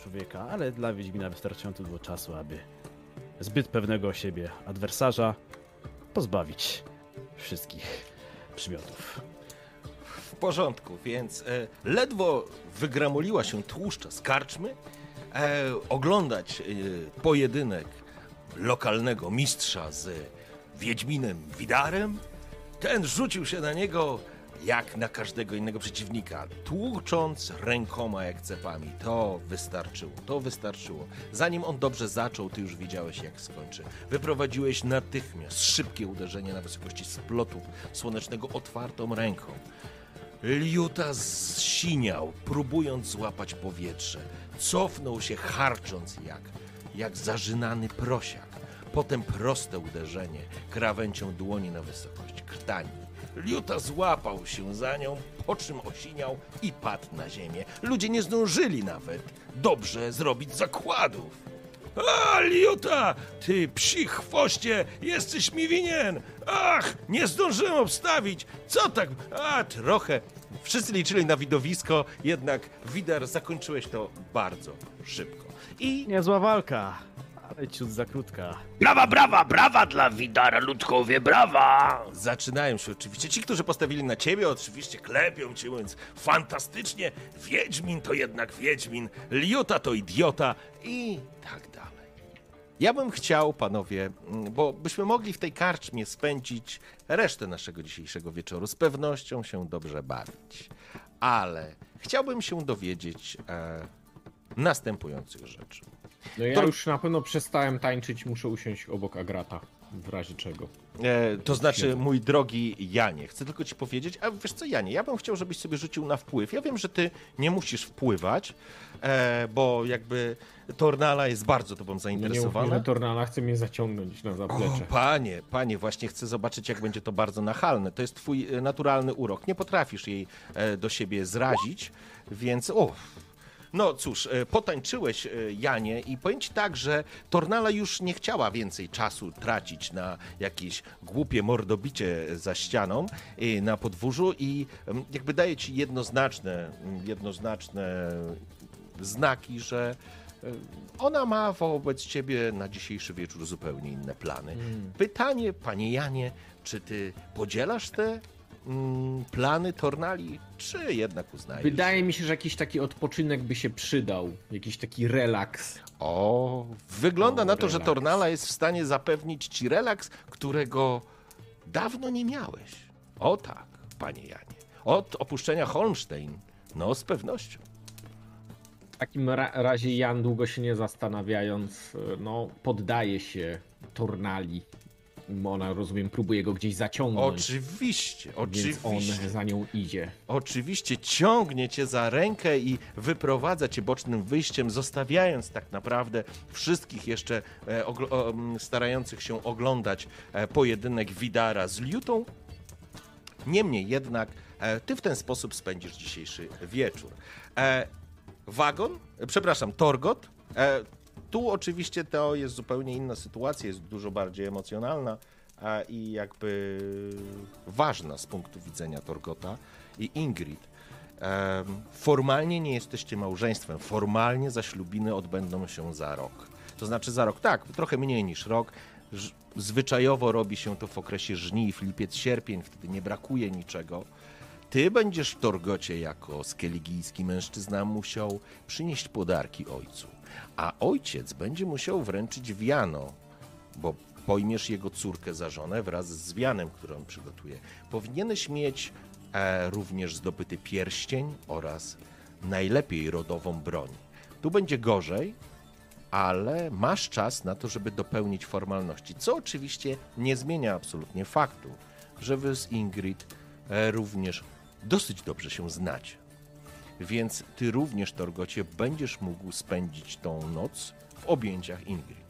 człowieka, ale dla Wiedźmina wystarczająco dużo czasu, aby zbyt pewnego siebie adwersarza pozbawić wszystkich przymiotów. W porządku, więc e, ledwo wygramuliła się tłuszcza z karczmy, e, oglądać e, pojedynek lokalnego mistrza z Wiedźminem Widarem, ten rzucił się na niego jak na każdego innego przeciwnika, tłucząc rękoma jak cepami. To wystarczyło, to wystarczyło. Zanim on dobrze zaczął, ty już wiedziałeś jak skończy. Wyprowadziłeś natychmiast szybkie uderzenie na wysokości splotu słonecznego otwartą ręką. Liuta zsiniał, próbując złapać powietrze. Cofnął się, harcząc jak, jak zażynany prosiak. Potem proste uderzenie krawęcią dłoni na wysokość krtani. Liuta złapał się za nią, po czym osiniał i padł na ziemię. Ludzie nie zdążyli nawet dobrze zrobić zakładów. A, Liuta, ty psi chwoście, jesteś mi winien! Ach, nie zdążyłem obstawić! Co tak? A, trochę. Wszyscy liczyli na widowisko, jednak Widar zakończyłeś to bardzo szybko. I Niezła walka, ale ciut za krótka. Brawa, brawa, brawa dla Widara, ludkowie, brawa! zaczynają się oczywiście. Ci, którzy postawili na ciebie, oczywiście klepią cię, mówiąc fantastycznie. Wiedźmin to jednak Wiedźmin, Liuta to idiota i tak dalej. Ja bym chciał, panowie, mm, bo byśmy mogli w tej karczmie spędzić resztę naszego dzisiejszego wieczoru, z pewnością się dobrze bawić. Ale chciałbym się dowiedzieć e, następujących rzeczy. No ja To- już na pewno przestałem tańczyć, muszę usiąść obok Agrata, w razie czego. E, to znaczy, mój drogi Janie, chcę tylko ci powiedzieć, a wiesz co, Janie, ja bym chciał, żebyś sobie rzucił na wpływ. Ja wiem, że ty nie musisz wpływać, e, bo jakby Tornala jest bardzo tobą No nie zainteresowana. ufnie Tornala chce mnie zaciągnąć na O, zaplecze. panie, panie, właśnie chcę zobaczyć, jak będzie to bardzo nachalne. To jest twój e, naturalny urok. Nie potrafisz jej e, do siebie zrazić, więc o. No cóż, e, potańczyłeś, e, Janie, i powiem ci tak, że Tornala już nie chciała więcej czasu tracić na jakieś głupie mordobicie za ścianą e, na podwórzu i em, jakby daje ci jednoznaczne, mm, jednoznaczne znaki, że ona ma wobec ciebie na dzisiejszy wieczór zupełnie inne plany. Pytanie, panie Janie, czy ty podzielasz te mm, plany Tornali, czy jednak uznajesz? Wydaje mi się, że jakiś taki odpoczynek by się przydał. Jakiś taki relaks. O, wygląda O, na to, że. Tornala jest w stanie zapewnić ci relaks, którego dawno nie miałeś. O tak, panie Janie. Od opuszczenia Holmstein, no z pewnością. W takim ra- razie Jan, długo się nie zastanawiając, no, poddaje się Tornali. Ona, rozumiem, próbuje go gdzieś zaciągnąć. Oczywiście, Więc on oczywiście. za nią idzie. Oczywiście ciągnie cię za rękę i wyprowadza cię bocznym wyjściem, zostawiając tak naprawdę wszystkich jeszcze e, o, starających się oglądać e, pojedynek Widara z Liutą. Niemniej jednak e, ty w ten sposób spędzisz dzisiejszy wieczór. E, wagon, e, przepraszam, Torgot. Tu oczywiście to jest zupełnie inna sytuacja, jest dużo bardziej emocjonalna e, i jakby ważna z punktu widzenia Torgota i Ingrid. Formalnie nie jesteście małżeństwem, formalnie zaślubiny odbędą się za rok. To znaczy za rok, tak, trochę mniej niż rok. Zwyczajowo robi się to w okresie żniw, lipiec, sierpień, wtedy nie brakuje niczego. Ty będziesz w Torgocie jako skeligijski mężczyzna musiał przynieść podarki ojcu, a ojciec będzie musiał wręczyć wiano, bo pojmiesz jego córkę za żonę wraz z wianem, który on przygotuje. Powinieneś mieć e, również zdobyty pierścień oraz najlepiej rodową broń. Tu będzie gorzej, ale masz czas na to, żeby dopełnić formalności, co oczywiście nie zmienia absolutnie faktu, że wy z Ingrid e, również dosyć dobrze się znacie. Więc ty również, Torgocie, będziesz mógł spędzić tą noc w objęciach Ingrid.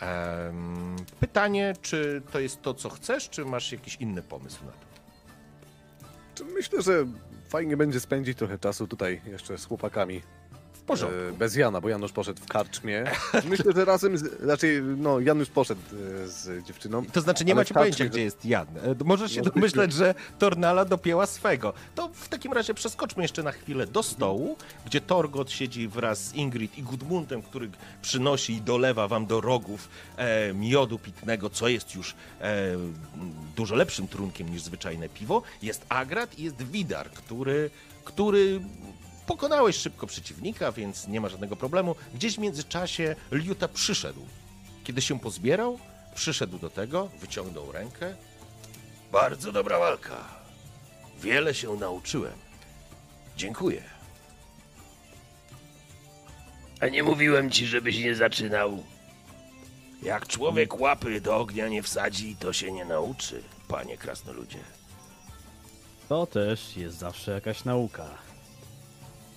Em, pytanie, czy to jest to, co chcesz, czy masz jakiś inny pomysł na to? Myślę, że fajnie będzie spędzić trochę czasu tutaj jeszcze z chłopakami porządku. e, bez Jana, bo Janusz poszedł w karczmie. [laughs] Myślę, że razem, z, raczej, no, Janusz poszedł e, z dziewczyną. To znaczy, nie macie pojęcia, gdzie jest Jan. E, Możesz się Może domyśleć, że Tornala dopięła swego. To w takim razie przeskoczmy jeszcze na chwilę do stołu, gdzie Torgot siedzi wraz z Ingrid i Gudmundem, który przynosi i dolewa wam do rogów e, miodu pitnego, co jest już e, dużo lepszym trunkiem niż zwyczajne piwo. Jest Agrat i jest Widar, który, który pokonałeś szybko przeciwnika, więc nie ma żadnego problemu. Gdzieś w międzyczasie Liuta przyszedł. Kiedy się pozbierał, przyszedł do tego, wyciągnął rękę. Bardzo dobra walka. Wiele się nauczyłem. Dziękuję. A nie mówiłem ci, żebyś nie zaczynał. Jak człowiek łapy do ognia nie wsadzi, to się nie nauczy, panie krasnoludzie. To też jest zawsze jakaś nauka.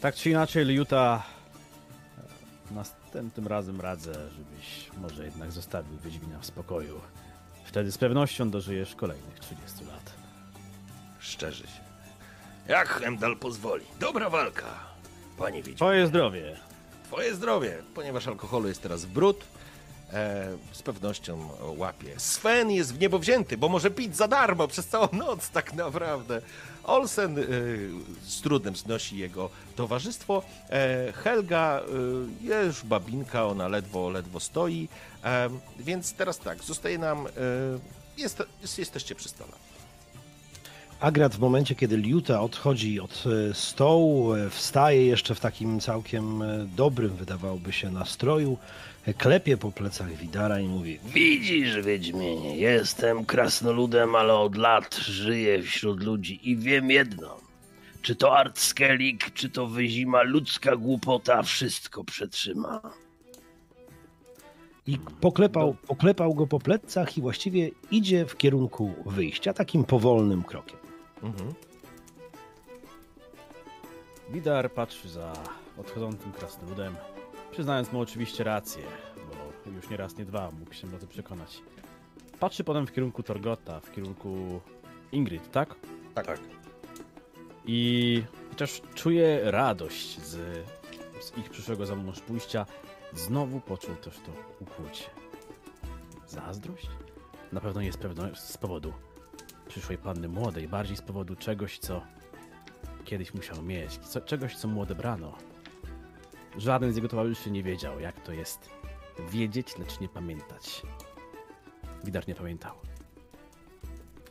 Tak czy inaczej, Liuta, następnym razem radzę, żebyś może jednak zostawił Wiedźmina w spokoju. Wtedy z pewnością dożyjesz kolejnych 30 lat. Szczerze się. Jak Hemdal pozwoli. Dobra walka, panie Wiedźminie. Twoje zdrowie. Twoje zdrowie, ponieważ alkoholu jest teraz w bród. E, z pewnością łapie. Sven jest w niebo wzięty, bo może pić za darmo przez całą noc, tak naprawdę. Olsen y, z trudem znosi jego towarzystwo. E, Helga y, już babinka, ona ledwo, ledwo stoi. E, więc teraz tak, zostaje nam. Y, jest, jest, jesteście przy stole. Agrat w momencie, kiedy Liuta odchodzi od e, stołu, wstaje jeszcze w takim całkiem dobrym, wydawałoby się, nastroju, klepie po plecach Widara i mówi Widzisz, Wiedźminie, jestem krasnoludem, ale od lat żyję wśród ludzi i wiem jedno. Czy to Artskelik, czy to wyzima ludzka głupota, wszystko przetrzyma. i poklepał, poklepał go po plecach i właściwie idzie w kierunku wyjścia takim powolnym krokiem. Mhm. Widar patrzy za odchodzącym krasnoludem, przyznając mu oczywiście rację, bo już nie raz, nie dwa mógł się o tym przekonać. Patrzy potem w kierunku Torgota, w kierunku Ingrid, tak? Tak. I chociaż czuje radość z, z ich przyszłego za mąż pójścia, znowu poczuł też to ukłucie. Zazdrość? Na pewno nie z, pewno z powodu przyszłej panny młodej, bardziej z powodu czegoś, co kiedyś musiał mieć, co, czegoś, co mu odebrano. Żaden z jego towarzyszy nie wiedział, jak to jest wiedzieć, lecz nie pamiętać. Nie pamiętał.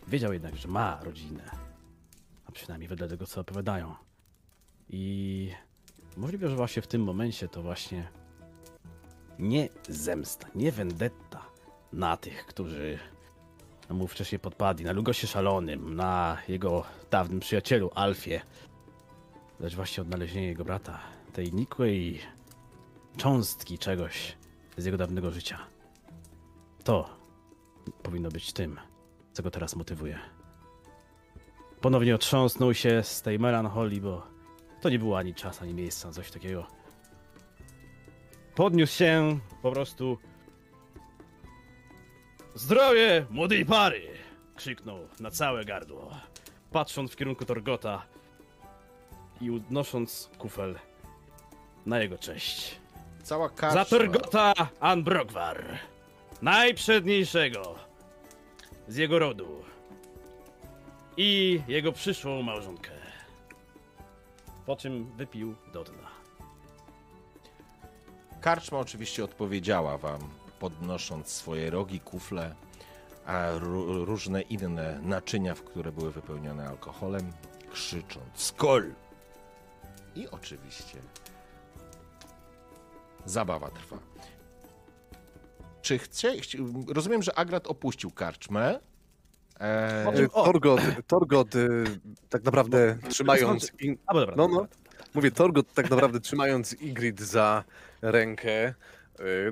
Wiedział jednak, że ma rodzinę. A przynajmniej wedle tego, co opowiadają. I możliwe, że właśnie w tym momencie to właśnie nie zemsta, nie vendetta na tych, którzy mu wcześniej podpadli, na Lugosie Szalonym, na jego dawnym przyjacielu Alfie, lecz właśnie odnalezienie jego brata, tej nikłej cząstki czegoś z jego dawnego życia. To powinno być tym, co go teraz motywuje. Ponownie otrząsnął się z tej melancholii, bo to nie było ani czas, ani miejsce na coś takiego. Podniósł się po prostu. Zdrowie młodej pary! krzyknął na całe gardło, patrząc w kierunku Torgota i udnosząc kufel na jego cześć. Cała karczma. Za Torgota Anbrogwar, najprzedniejszego z jego rodu i jego przyszłą małżonkę. Po czym wypił do dna. Karczma oczywiście odpowiedziała wam, podnosząc swoje rogi, kufle, a ró- różne inne naczynia, w które były wypełnione alkoholem, krzycząc skol! I oczywiście zabawa trwa. Czy chce... Rozumiem, że Agrat opuścił karczmę. Eee, E, Torgot, Torgot e, tak naprawdę trzymając... In... A bo dobra. No, no. Mówię, Torgot tak naprawdę trzymając Ingrid za rękę, e,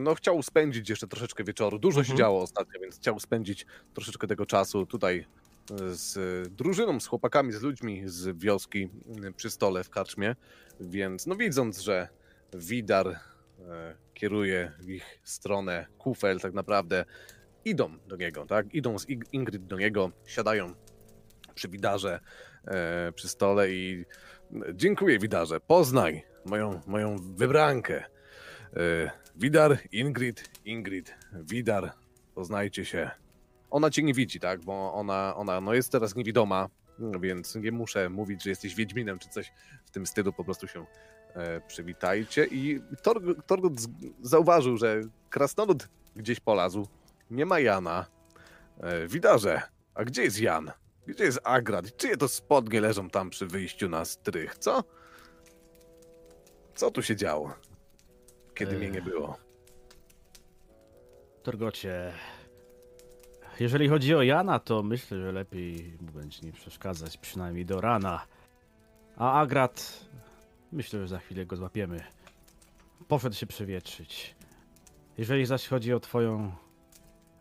no chciał spędzić jeszcze troszeczkę wieczoru. Dużo się Mhm. działo ostatnio, więc chciał spędzić troszeczkę tego czasu tutaj e, z drużyną, z chłopakami, z ludźmi z wioski przy stole w karczmie. Więc no widząc, że Widar kieruje w ich stronę kufel, tak naprawdę idą do niego, tak? Idą z Ingrid do niego, siadają przy Widarze, e, przy stole i Dziękuję, Widarze. Poznaj moją, moją wybrankę. E, Widar, Ingrid, Ingrid, Widar, poznajcie się. Ona cię nie widzi, tak? Bo ona, ona no jest teraz niewidoma, więc nie muszę mówić, że jesteś Wiedźminem czy coś w tym stylu, po prostu się e, przywitajcie. I Torg- Torgut z- zauważył, że krasnolud gdzieś polazł. Nie ma Jana. E, Widarze, a gdzie jest Jan? Gdzie jest Agrad? Czyje to spodnie leżą tam przy wyjściu na strych, co? Co tu się działo? Kiedy mnie nie było? Torgocie, jeżeli chodzi o Jana, to myślę, że lepiej mu będzie nie przeszkadzać, przynajmniej do rana. A Agrat, myślę, że za chwilę go złapiemy. Poszedł się przewietrzyć. Jeżeli zaś chodzi o twoją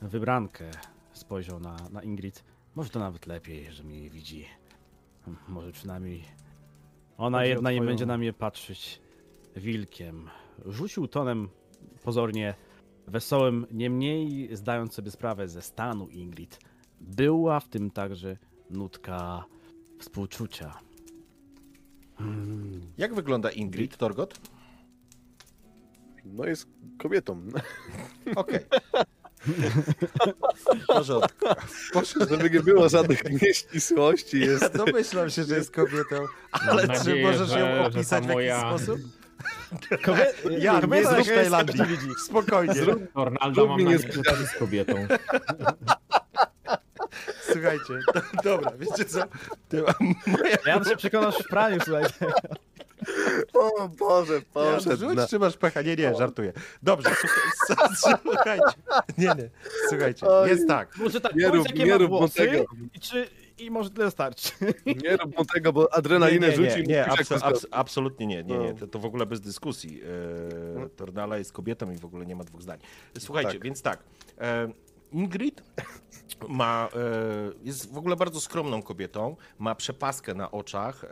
wybrankę, spojrzał na, na Ingrid, może to nawet lepiej, że mnie nie widzi. Może przynajmniej ona Chodzi jedna nie twoją- będzie na mnie patrzeć wilkiem. Rzucił tonem pozornie wesołym, niemniej zdając sobie sprawę ze stanu Ingrid, była w tym także nutka współczucia. Hmm, Jak wygląda Ingrid, Torgot? No jest kobietą. Okej. W porządku. [laughs] Żeby nie było żadnych nieścisłości, jest Domyślam się, że jest kobietą, Mam ale czy nadzieję, możesz że- ją opisać w jakiś moja- sposób? Kobie- Ja, nie kobieta zrób jaka jest, Tajlandii. Spokojnie. Zrób mam mi nadzieję, nie że jest kobietą. Słuchajcie, to, dobra, wiecie co? To moja... Ja się przekonasz w praniu, słuchajcie. O Boże, Ja, poszedł. rzuć, na... czy masz pecha? Nie, nie, żartuję. Dobrze, [laughs] słuchajcie. Nie, nie, słuchajcie, Oj. jest tak. Może tak, Nie rób- jakie nie rób włosy tego. i, czy, i może tyle starczy. Nie rób mu tego, bo Nie, adrenalinę nie, nie, rzuci. nie, musisz abso, absolutnie nie, nie, nie. No. To, to w ogóle bez dyskusji. E, Tornala jest kobietą i w ogóle nie ma dwóch zdań. Słuchajcie, Tak. więc tak. E, Ingrid ma, e, jest w ogóle bardzo skromną kobietą, ma przepaskę na oczach, e,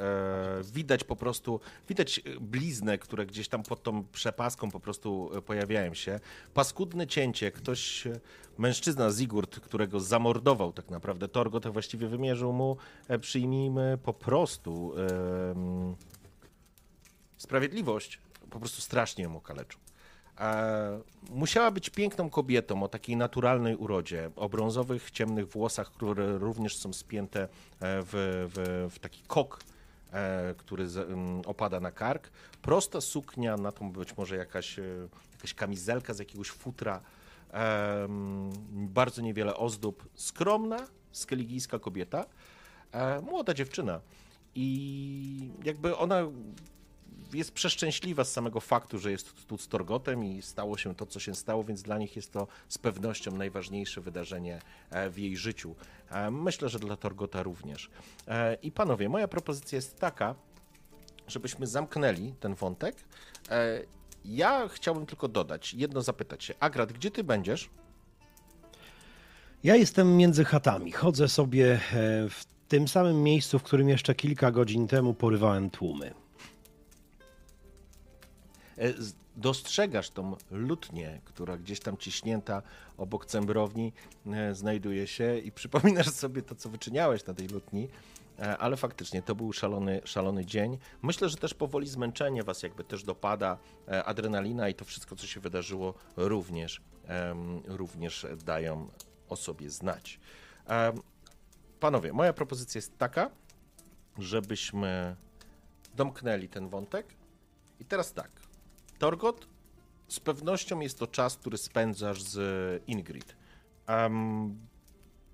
widać po prostu, widać e, blizny, które gdzieś tam pod tą przepaską po prostu pojawiają się. Paskudne cięcie, ktoś, mężczyzna Zigurd, którego zamordował tak naprawdę Torgo, to właściwie wymierzył mu, przyjmijmy po prostu sprawiedliwość, po prostu strasznie ją okaleczył. E, musiała być piękną kobietą o takiej naturalnej urodzie, o brązowych, ciemnych włosach, które również są spięte e, w, w, w taki kok, e, który z, m, opada na kark. Prosta suknia, na tą być może jakaś, jakaś kamizelka z jakiegoś futra, em, bardzo niewiele ozdób. Skromna, skeligijska kobieta, młoda dziewczyna. I jakby ona jest przeszczęśliwa z samego faktu, że jest tu z Torgotem i stało się to, co się stało, więc dla nich jest to z pewnością najważniejsze wydarzenie e, w jej życiu. E, Myślę, że dla Torgota również. E, I panowie, moja propozycja jest taka, żebyśmy zamknęli ten wątek. Ja chciałbym tylko dodać, jedno zapytać się. Agrat, gdzie ty będziesz? Ja jestem między chatami. Chodzę sobie w tym samym miejscu, w którym jeszcze kilka godzin temu porywałem tłumy. E, dostrzegasz tą lutnię, która gdzieś tam ciśnięta obok cembrowni e, znajduje się i przypominasz sobie to, co wyczyniałeś na tej lutni, e, ale faktycznie to był szalony, szalony dzień. Myślę, że też powoli zmęczenie was jakby też dopada, adrenalina i to wszystko, co się wydarzyło również, również dają o sobie znać. Panowie, moja propozycja jest taka, żebyśmy domknęli ten wątek i teraz tak. Torgot, z pewnością jest to czas, który spędzasz z Ingrid. Em,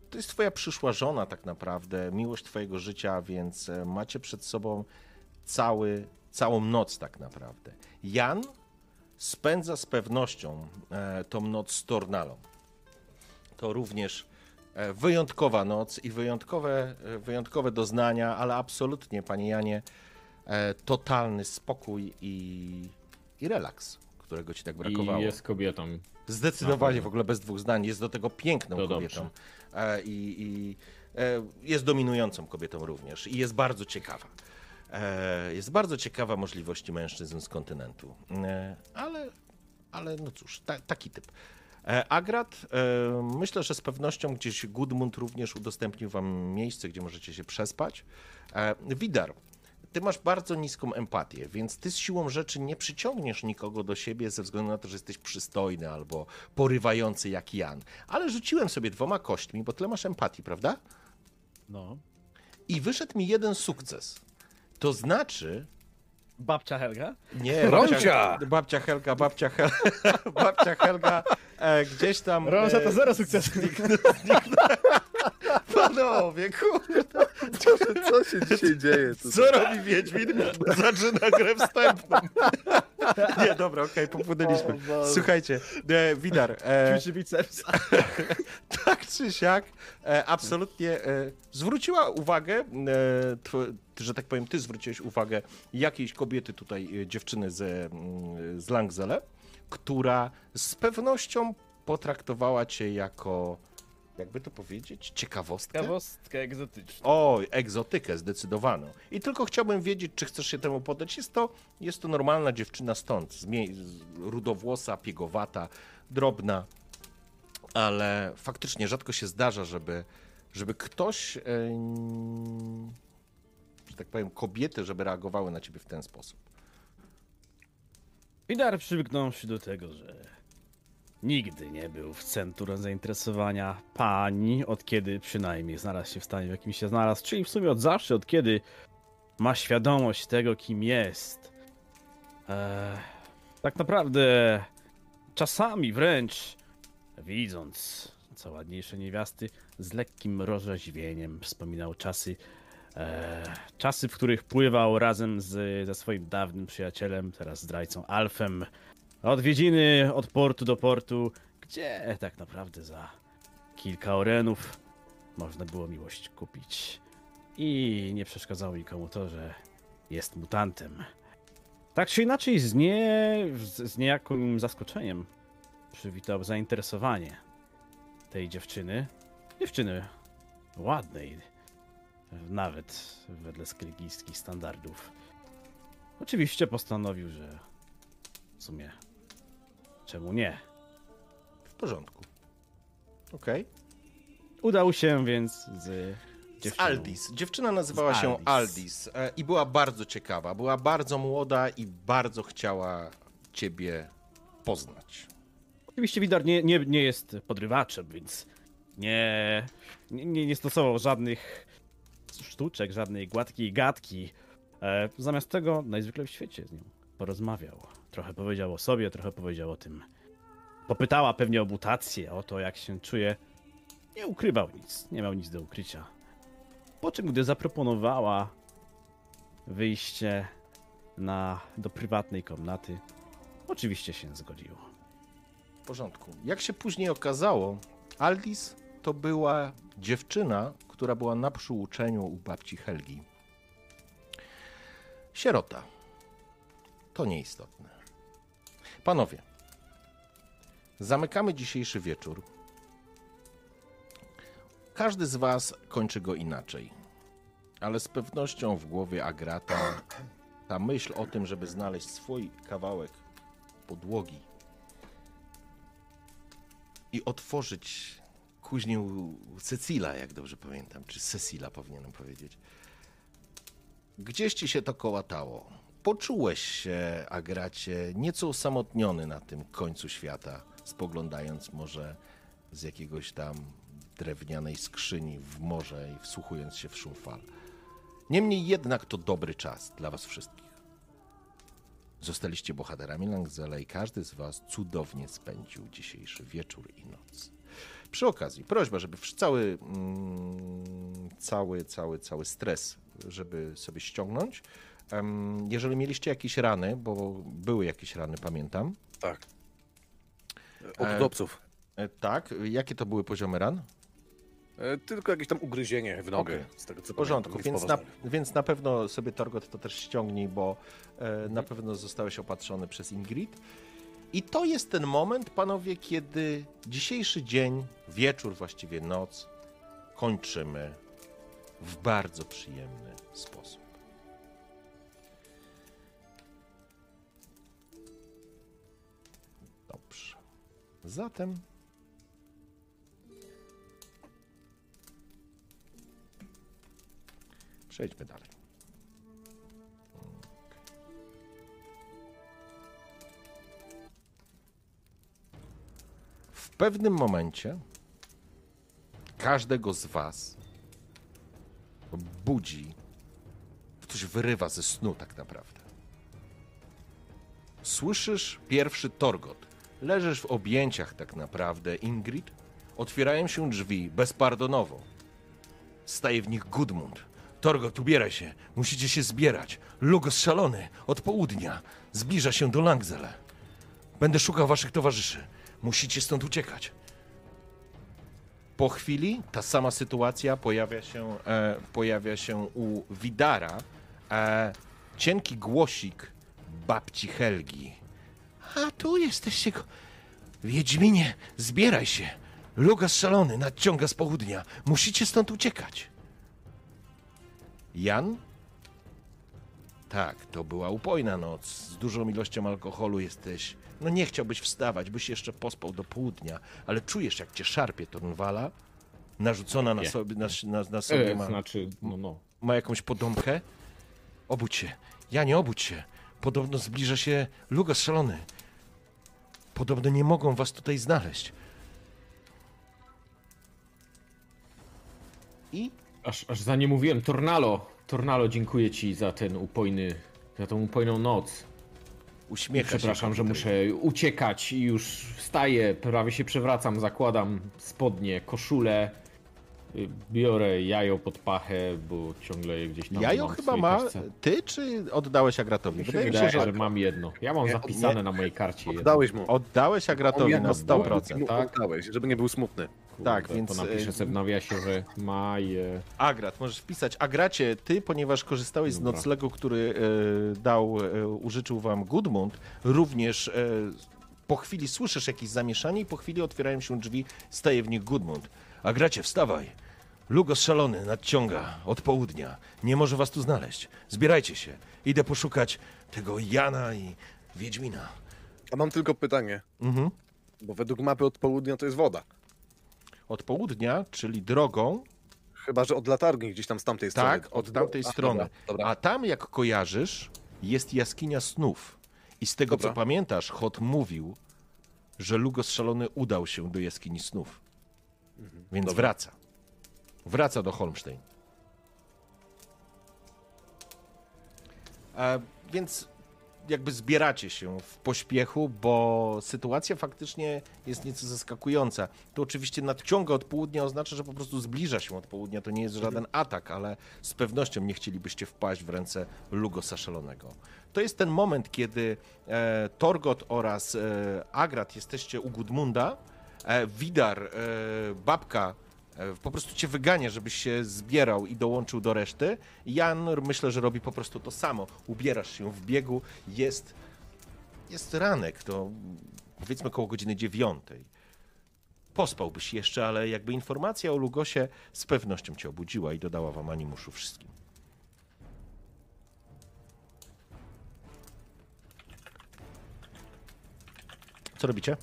to jest twoja przyszła żona tak naprawdę, miłość twojego życia, więc e, macie przed sobą cały, całą noc tak naprawdę. Jan spędza z pewnością e, tą noc z Tornalą. To również e, wyjątkowa noc i wyjątkowe, e, wyjątkowe doznania, ale absolutnie, panie Janie, e, totalny spokój i, i relaks, którego ci tak brakowało. I jest kobietą. Zdecydowanie, Na w ogóle bez dwóch zdań. Jest do tego piękną To kobietą. E, I, i e, jest dominującą kobietą również. I jest bardzo ciekawa. E, Jest bardzo ciekawa możliwości mężczyzn z kontynentu. E, Ale, ale no cóż, ta, taki typ. E, Agrat, e, myślę, że z pewnością gdzieś Gudmund również udostępnił wam miejsce, gdzie możecie się przespać. Widar, ty masz bardzo niską empatię, więc ty z siłą rzeczy nie przyciągniesz nikogo do siebie ze względu na to, że jesteś przystojny albo porywający jak Jan. Ale rzuciłem sobie dwoma kośćmi, bo tyle masz empatii, prawda? No. I wyszedł mi jeden sukces. To znaczy, Babcia Helga? nie, [laughs] Rącia! babcia, Helga, babcia Helga, [laughs] babcia Helga e, gdzieś tam... Rąsia to e, zero sukcesów. [laughs] Panowie, kurde, [laughs] Co się dzisiaj dzieje? co robi Wiedźmin? Zaczyna grę wstępną. [laughs] Nie, dobra, okej, popłynęliśmy. Słuchajcie, e, Widar, e, [laughs] tak czy siak, e, absolutnie e, zwróciła uwagę, e, tw- że tak powiem, ty zwróciłeś uwagę jakiejś kobiety tutaj, e, dziewczyny z, mm, z Langzele, która z pewnością potraktowała cię jako, jakby to powiedzieć, ciekawostkę? Ciekawostkę egzotyczną. O, egzotykę zdecydowaną. I tylko chciałbym wiedzieć, czy chcesz się temu poddać. Jest to, jest to normalna dziewczyna stąd, z z rudowłosa, piegowata, drobna, ale faktycznie rzadko się zdarza, żeby, żeby ktoś, e, że tak powiem, kobiety, żeby reagowały na ciebie w ten sposób. Widar przywyknąwszy do tego, że nigdy nie był w centrum zainteresowania pani, od kiedy przynajmniej znalazł się w stanie, w jakim się znalazł, czyli w sumie od zawsze, od kiedy ma świadomość tego, kim jest. Eee, tak naprawdę czasami wręcz widząc co ładniejsze niewiasty, z lekkim rozrzeźwieniem wspominał czasy, e, czasy, w których pływał razem z, ze swoim dawnym przyjacielem, teraz zdrajcą Alfem, odwiedziny od portu do portu, gdzie tak naprawdę za kilka orenów można było miłość kupić. I nie przeszkadzało nikomu to, że jest mutantem. Tak czy inaczej, z, nie, z, niejakim zaskoczeniem przywitał zainteresowanie tej dziewczyny. Dziewczyny ładnej, nawet wedle skelgijskich standardów. Oczywiście postanowił, że w sumie czemu nie. W porządku. Okej. Udał się więc z Z dziewczyną. Aldis. Dziewczyna nazywała Z się Aldis. E, i była bardzo ciekawa. Była bardzo młoda i bardzo chciała ciebie poznać. Oczywiście Widar nie, nie, nie jest podrywaczem, więc nie, nie, nie, nie stosował żadnych sztuczek, żadnej gładkiej gadki. E, zamiast tego najzwykle w świecie z nią porozmawiał. Trochę powiedział o sobie, trochę powiedział o tym. Popytała pewnie o mutację, o to jak się czuje. Nie ukrywał nic, nie miał nic do ukrycia. Po czym, gdy zaproponowała wyjście na, do prywatnej komnaty, oczywiście się zgodził. W porządku. Jak się później okazało, Aldis to była dziewczyna, która była na przyuczeniu u babci Helgi. Sierota. To nieistotne. Panowie, zamykamy dzisiejszy wieczór. Każdy z was kończy go inaczej. Ale z pewnością w głowie Agrata ta myśl o tym, żeby znaleźć swój kawałek podłogi i otworzyć kuźnię Cecila, jak dobrze pamiętam, czy Cecila powinienem powiedzieć. Gdzieś ci się to kołatało. Poczułeś się, Agracie, nieco osamotniony na tym końcu świata, spoglądając może z jakiegoś tam drewnianej skrzyni w morze i wsłuchując się w szum fal. Niemniej jednak to dobry czas dla was wszystkich. Zostaliście bohaterami Langzela i każdy z was cudownie spędził dzisiejszy wieczór i noc. Przy okazji, prośba, żeby cały, mm, cały, cały, cały stres, żeby sobie ściągnąć. Jeżeli mieliście jakieś rany, bo były jakieś rany, pamiętam. Tak. Od E, udobców. E, tak, jakie to były poziomy ran? E, Tylko jakieś tam ugryzienie w nogę, Okej. z tego co W porządku, więc na, więc na pewno sobie Torgot to też ściągnij, bo e, na pewno zostałeś opatrzony przez Ingrid. I to jest ten moment, panowie, kiedy dzisiejszy dzień, wieczór, właściwie noc, kończymy w bardzo przyjemny sposób. Zatem... Przejdźmy dalej. W pewnym momencie każdego z Was budzi, ktoś wyrywa ze snu tak naprawdę. Słyszysz pierwszy torgot Leżysz w objęciach tak naprawdę Ingrid. Otwierają się drzwi bezpardonowo. Staje w nich Gudmund. Torgot, ubieraj się. Musicie się zbierać. Lugos szalony. Od południa. Zbliża się do Langzele. Będę szukał waszych towarzyszy. Musicie stąd uciekać. Po chwili ta sama sytuacja pojawia się, e, pojawia się u Widara. E, cienki głosik babci Helgi. A tu jesteście go. Wiedźminie, zbieraj się. Lugas szalony nadciąga z południa. Musicie stąd uciekać. Jan? Tak, to była upojna noc. Z dużą ilością alkoholu jesteś. No nie chciałbyś wstawać, byś jeszcze pospał do południa, ale czujesz, jak cię szarpie Tornwala? Narzucona na sobie, na, na, na sobie E, ma, znaczy, no, no. ma jakąś podomkę? Obudź się. Ja nie obudź się. Podobno zbliża się Lugas szalony. Podobno nie mogą was tutaj znaleźć. I Aż, aż za nie mówiłem. Tornalo, Tornalo, dziękuję ci za ten upojny, za tą upojną noc. uśmiecha się. Przepraszam, że muszę uciekać i już wstaję, prawie się przewracam, zakładam spodnie, koszulę, biorę jajo pod pachę, bo ciągle je gdzieś tam Jajo mam w chyba swojej ma ty, czy oddałeś Agratowi? Mi się Wydaje mi się, że że mam jedno. Ja mam Nie, zapisane nie. na mojej karcie jedno. Oddałeś mu. oddałeś Agratowi na jedno 100%. mu tak? Oddałeś, żeby nie był smutny. Kurde, tak, więc, To napiszę y, sobie w nawiasie, że maje... Agrat, możesz wpisać. Agracie, ty, ponieważ korzystałeś z Dobra. noclegu, który e, dał, e, użyczył wam Gudmund, również e, po chwili słyszysz jakieś zamieszanie i po chwili otwierają się drzwi, staje w nich Gudmund. Agracie, wstawaj. Lugos szalony nadciąga od południa. Nie może was tu znaleźć. Zbierajcie się. Idę poszukać tego Jana i Wiedźmina. A mam tylko pytanie, Mhm. bo według mapy od południa to jest woda. Od południa, czyli drogą, Chyba, że od latarni gdzieś tam z tamtej strony. Tak, od tamtej strony. Dobra, dobra. A tam, jak kojarzysz, jest jaskinia snów. I z tego, Dobra. co pamiętasz, Hot mówił, że Lugos Szalony udał się do jaskini snów. Więc Dobra. wraca. Wraca do Holmstein. E, więc jakby zbieracie się w pośpiechu, bo sytuacja faktycznie jest nieco zaskakująca. To oczywiście nadciąga od południa oznacza, że po prostu zbliża się od południa. To nie jest żaden atak, ale z pewnością nie chcielibyście wpaść w ręce Lugosa Szalonego. To jest ten moment, kiedy e, Torgot oraz e, Agrat jesteście u Gudmunda. E, Widar, e, babka Po prostu cię wygania, żebyś się zbierał i dołączył do reszty. Jan myślę, że robi po prostu to samo. Ubierasz się w biegu, jest, jest ranek, to powiedzmy koło godziny dziewiątej. Pospałbyś jeszcze, ale jakby informacja o Lugosie z pewnością cię obudziła i dodała wam animuszu wszystkim. Co robicie?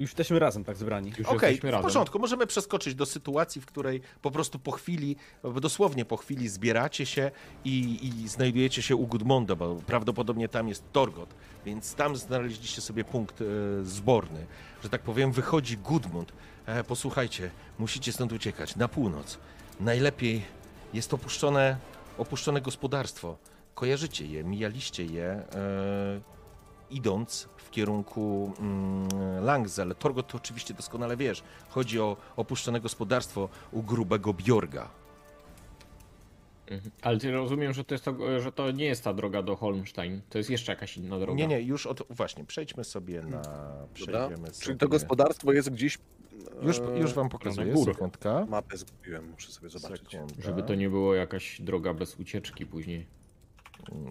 Już jesteśmy razem tak zebrani. Już Okej, jesteśmy w razem. porządku. Możemy przeskoczyć do sytuacji, w której po prostu po chwili, dosłownie po chwili zbieracie się i, i znajdujecie się u Gudmonda, bo prawdopodobnie tam jest Torgot, więc tam znaleźliście sobie punkt e, zborny. Że tak powiem, wychodzi Gudmund. E, posłuchajcie, musicie stąd uciekać. Na północ. Najlepiej jest opuszczone, opuszczone gospodarstwo. Kojarzycie je, mijaliście je. E, idąc kierunku mm, Langzel. Torgot to oczywiście doskonale wiesz. Chodzi o opuszczone gospodarstwo u grubego Bjorga. Mhm. Ale ty rozumiem, że to, jest to, że to nie jest ta droga do Holmstein. To jest jeszcze jakaś inna droga. Nie, nie, już od... Właśnie, przejdźmy sobie na... Przejdziemy sobie... Czyli to gospodarstwo jest gdzieś... Już, e, już wam pokazuję, sekundka. Mapę zgubiłem, muszę sobie zobaczyć. Sekundka. Żeby to nie było jakaś droga bez ucieczki później.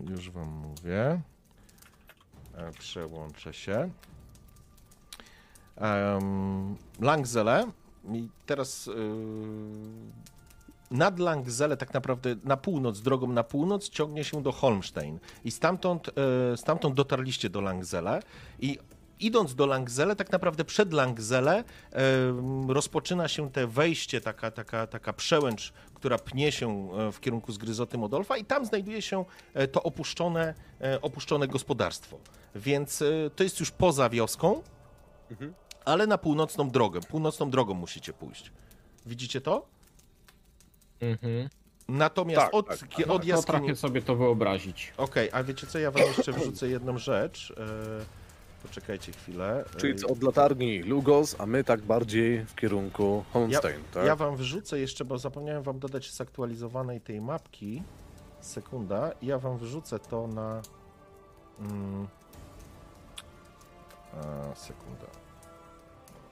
Już wam mówię. E, Przełączę się. Langzele. I teraz yy, nad Langzele, tak naprawdę na północ, drogą na północ, ciągnie się do Holmstein. I stamtąd, yy, stamtąd dotarliście do Langzele. I idąc do Langzele, tak naprawdę przed Langzele rozpoczyna się te wejście, taka, taka, taka przełęcz, która pnie się e, w kierunku zgryzoty Modolfa i tam znajduje się e, to opuszczone, opuszczone gospodarstwo. Więc e, to jest już poza wioską. ale na północną drogę. Północną drogą musicie pójść. Widzicie to? Mhm. Natomiast Tak, od, tak, od To jaskini... trafię sobie to wyobrazić. Okej, a wiecie co, ja wam jeszcze wrzucę jedną rzecz. E, poczekajcie chwilę. E, Czyli od latarni Lugos, a my tak bardziej w kierunku ja, Holstein, tak? ja wam wrzucę jeszcze, bo zapomniałem wam dodać zaktualizowanej tej mapki. Sekunda. Ja wam wrzucę to na... Mm, a, sekunda.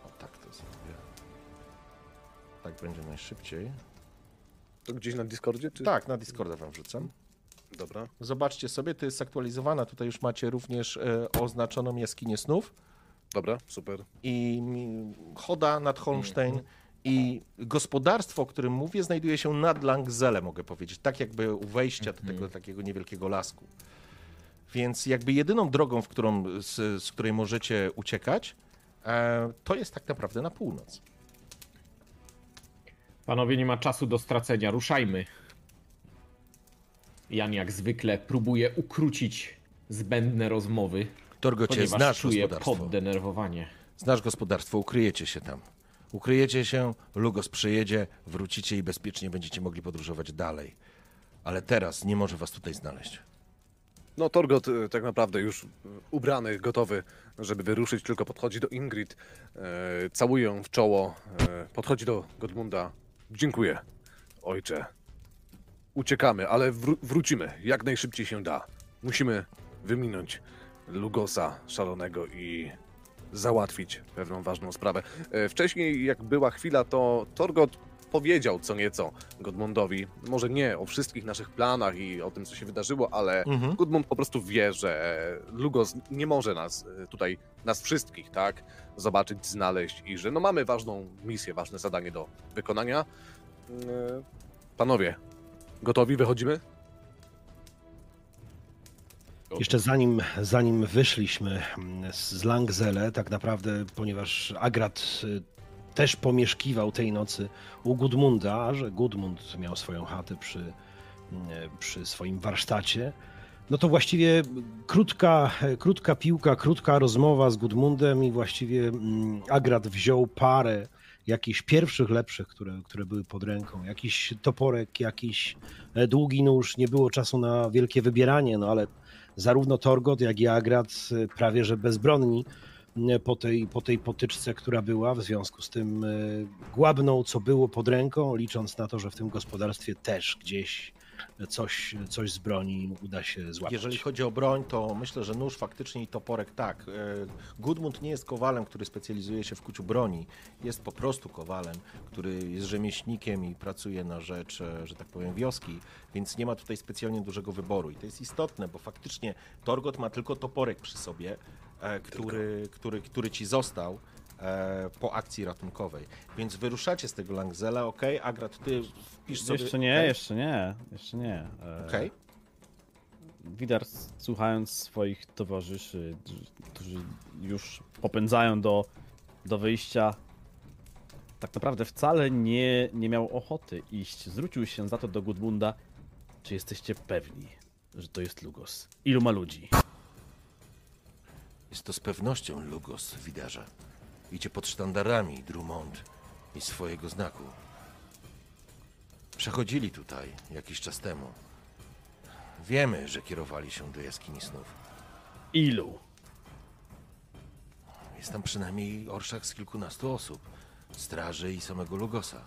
O tak to zrobię. Tak będzie najszybciej. To gdzieś na Discordzie, czy? Tak, na Discorda wam wrzucam. Dobra. Zobaczcie sobie, to jest zaktualizowana. Tutaj już macie również e, oznaczoną jaskinię snów. Dobra, super. i mi- Choda nad Holmstein i gospodarstwo, o którym mówię, znajduje się nad Langzele, mogę powiedzieć, tak jakby u wejścia do tego takiego niewielkiego lasku. Więc jakby jedyną drogą, w którą, z, z której możecie uciekać, e, to jest tak naprawdę na północ. Panowie, nie ma czasu do stracenia, ruszajmy. Jan jak zwykle próbuje ukrócić zbędne rozmowy, Torgocie, ponieważ znasz czuje gospodarstwo. poddenerwowanie. Znasz gospodarstwo, ukryjecie się tam. Ukryjecie się, Lugos przyjedzie, wrócicie i bezpiecznie będziecie mogli podróżować dalej. Ale teraz nie może was tutaj znaleźć. No Torgot e, tak naprawdę już ubrany, gotowy, żeby wyruszyć, tylko podchodzi do Ingrid, e, całuje ją w czoło, e, podchodzi do Godmunda. Dziękuję, ojcze. Uciekamy, ale wró- wrócimy, jak najszybciej się da. Musimy wyminąć Lugosa szalonego i załatwić pewną ważną sprawę. E, Wcześniej, jak była chwila, to Torgot powiedział co nieco Godmundowi. Może nie o wszystkich naszych planach i o tym, co się wydarzyło, ale Mhm. Gudmund po prostu wie, że Lugos nie może nas e, tutaj, nas wszystkich, tak, zobaczyć, znaleźć i że no mamy ważną misję, ważne zadanie do wykonania. E, Panowie, gotowi? Wychodzimy? Jeszcze zanim, zanim wyszliśmy z Langzele, tak naprawdę, ponieważ Agrat też pomieszkiwał tej nocy u Gudmunda, że Gudmund miał swoją chatę przy, mm, przy swoim warsztacie, no to właściwie krótka, krótka piłka, krótka rozmowa z Gudmundem i właściwie mm, Agrat wziął parę jakichś pierwszych lepszych, które, które były pod ręką. Jakiś toporek, jakiś e, długi nóż. Nie było czasu na wielkie wybieranie, no ale zarówno Torgot, jak i Agrat e, prawie że bezbronni po tej, po tej potyczce, która była. W związku z tym e, głabną, co było pod ręką, licząc na to, że w tym gospodarstwie też gdzieś coś, coś z broni uda się złapać. Jeżeli chodzi o broń, to myślę, że nóż faktycznie i toporek tak. E, Gudmund nie jest kowalem, który specjalizuje się w kuciu broni. Jest po prostu kowalem, który jest rzemieślnikiem i pracuje na rzecz, e, że tak powiem, wioski, więc nie ma tutaj specjalnie dużego wyboru. I to jest istotne, bo faktycznie Torgot ma tylko toporek przy sobie, e, który, który, który ci został e, po akcji ratunkowej. Więc wyruszacie z tego Langzela, ok? Agrat, ty wpisz sobie... Jeszcze nie, okej? jeszcze nie, jeszcze nie. E, Okej. Widar, słuchając swoich towarzyszy, którzy już popędzają do, do wyjścia, tak naprawdę wcale nie, nie miał ochoty iść. Zwrócił się za to do Gudmunda. Czy jesteście pewni, że to jest Lugos? Ilu ma ludzi? Jest to z pewnością Lugos, widarze. Idzie pod sztandarami Drummond i swojego znaku. Przechodzili tutaj jakiś czas temu. Wiemy, że kierowali się do jaskini snów. Ilu? Jest tam przynajmniej orszak z kilkunastu osób. Straży i samego Lugosa.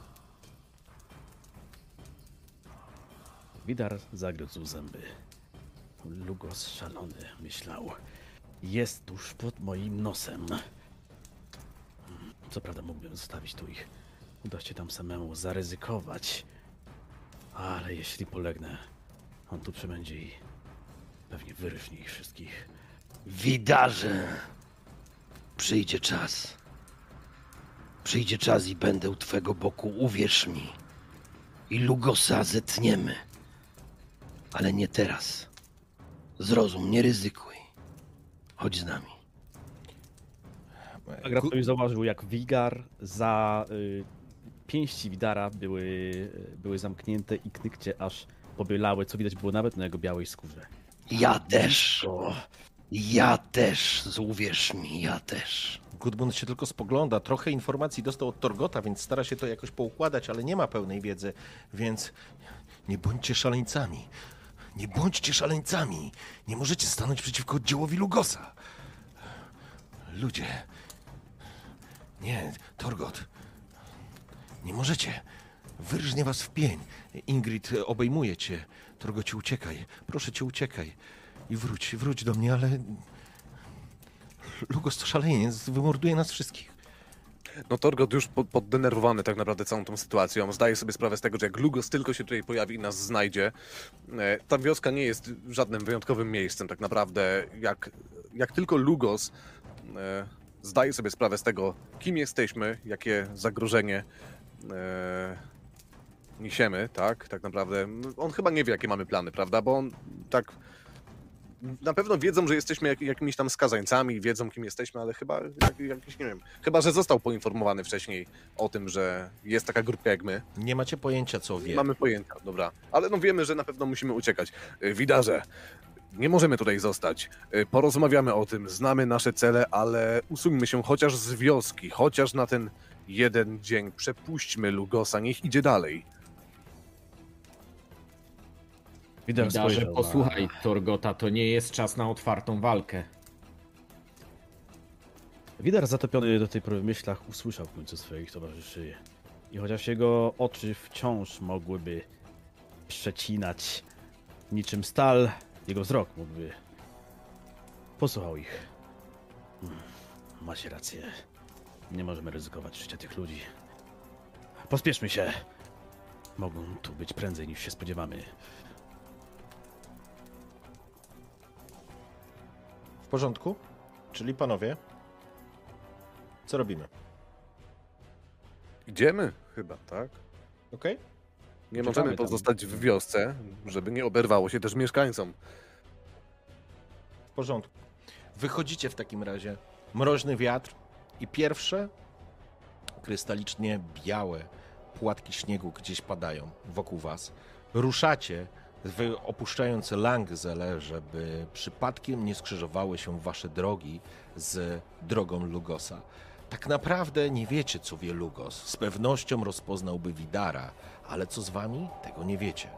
Widar zagryzł zęby. Lugos szalony, myślał. Jest tuż pod moim nosem. Co prawda mógłbym zostawić tu ich. Uda się tam samemu zaryzykować. Ale jeśli polegnę, on tu przybędzie i pewnie wyryśnie ich wszystkich. Widarze, przyjdzie czas. Przyjdzie czas i będę u twego boku, uwierz mi. I Lugosa zetniemy. Ale nie teraz. Zrozum, nie ryzykuj. Chodź z nami. Agrat już zauważył, jak Wigar za y, pięści Widara były, y, były zamknięte i knykcie aż pobielały, co widać było nawet na jego białej skórze. Ja też. O, Ja też, uwierz mi, ja też. Gudmund się tylko spogląda. Trochę informacji dostał od Torgota, więc stara się to jakoś poukładać, ale nie ma pełnej wiedzy, więc nie bądźcie szaleńcami. Nie bądźcie szaleńcami. Nie możecie stanąć przeciwko oddziałowi Lugosa. Ludzie. Nie, Torgot. Nie możecie. Wyrżnie was w pień. Ingrid e, obejmuje cię. Torgocie, uciekaj. Proszę cię, uciekaj. I wróć, wróć do mnie, ale... Lugos to szaleniec, wymorduje nas wszystkich. No Torgot już pod, poddenerwowany tak naprawdę całą tą sytuacją. Zdaje sobie sprawę z tego, że jak Lugos tylko się tutaj pojawi i nas znajdzie, e, ta wioska nie jest żadnym wyjątkowym miejscem tak naprawdę. Jak, jak tylko Lugos e, zdaje sobie sprawę z tego, kim jesteśmy, jakie zagrożenie e, niesiemy, tak, tak naprawdę. On chyba nie wie, jakie mamy plany, prawda, bo on tak na pewno wiedzą, że jesteśmy jak, jakimiś tam skazańcami, wiedzą kim jesteśmy, ale chyba jak, jakiś, nie wiem, chyba, że został poinformowany wcześniej o tym, że jest taka grupka jak my. Nie macie pojęcia, co wie. Mamy pojęcia, dobra. Ale no wiemy, że na pewno musimy uciekać. Y, Widarze, nie możemy tutaj zostać. Y, Porozmawiamy o tym, znamy nasze cele, ale usuńmy się chociaż z wioski, chociaż na ten jeden dzień. Przepuśćmy Lugosa, niech idzie dalej. Spojrzał na- posłuchaj, Torgota, to nie jest czas na otwartą walkę. Widar zatopiony do tej pory w myślach usłyszał w końcu swoich towarzyszy. I chociaż jego oczy wciąż mogłyby przecinać niczym stal, jego wzrok mógłby. Posłuchał ich. Hmm, macie rację. Nie możemy ryzykować życia tych ludzi. Pospieszmy się. Mogą tu być prędzej niż się spodziewamy. W porządku? Czyli panowie, co robimy? Idziemy chyba, tak? Okej? Nie możemy tam. pozostać w wiosce, żeby nie oberwało się też mieszkańcom. W porządku. Wychodzicie w takim razie. Mroźny wiatr i pierwsze krystalicznie białe płatki śniegu gdzieś padają wokół was. Ruszacie, opuszczając Langzele, żeby przypadkiem nie skrzyżowały się wasze drogi z drogą Lugosa. Tak naprawdę nie wiecie, co wie Lugos. Z pewnością rozpoznałby Widara, ale co z wami? Tego nie wiecie.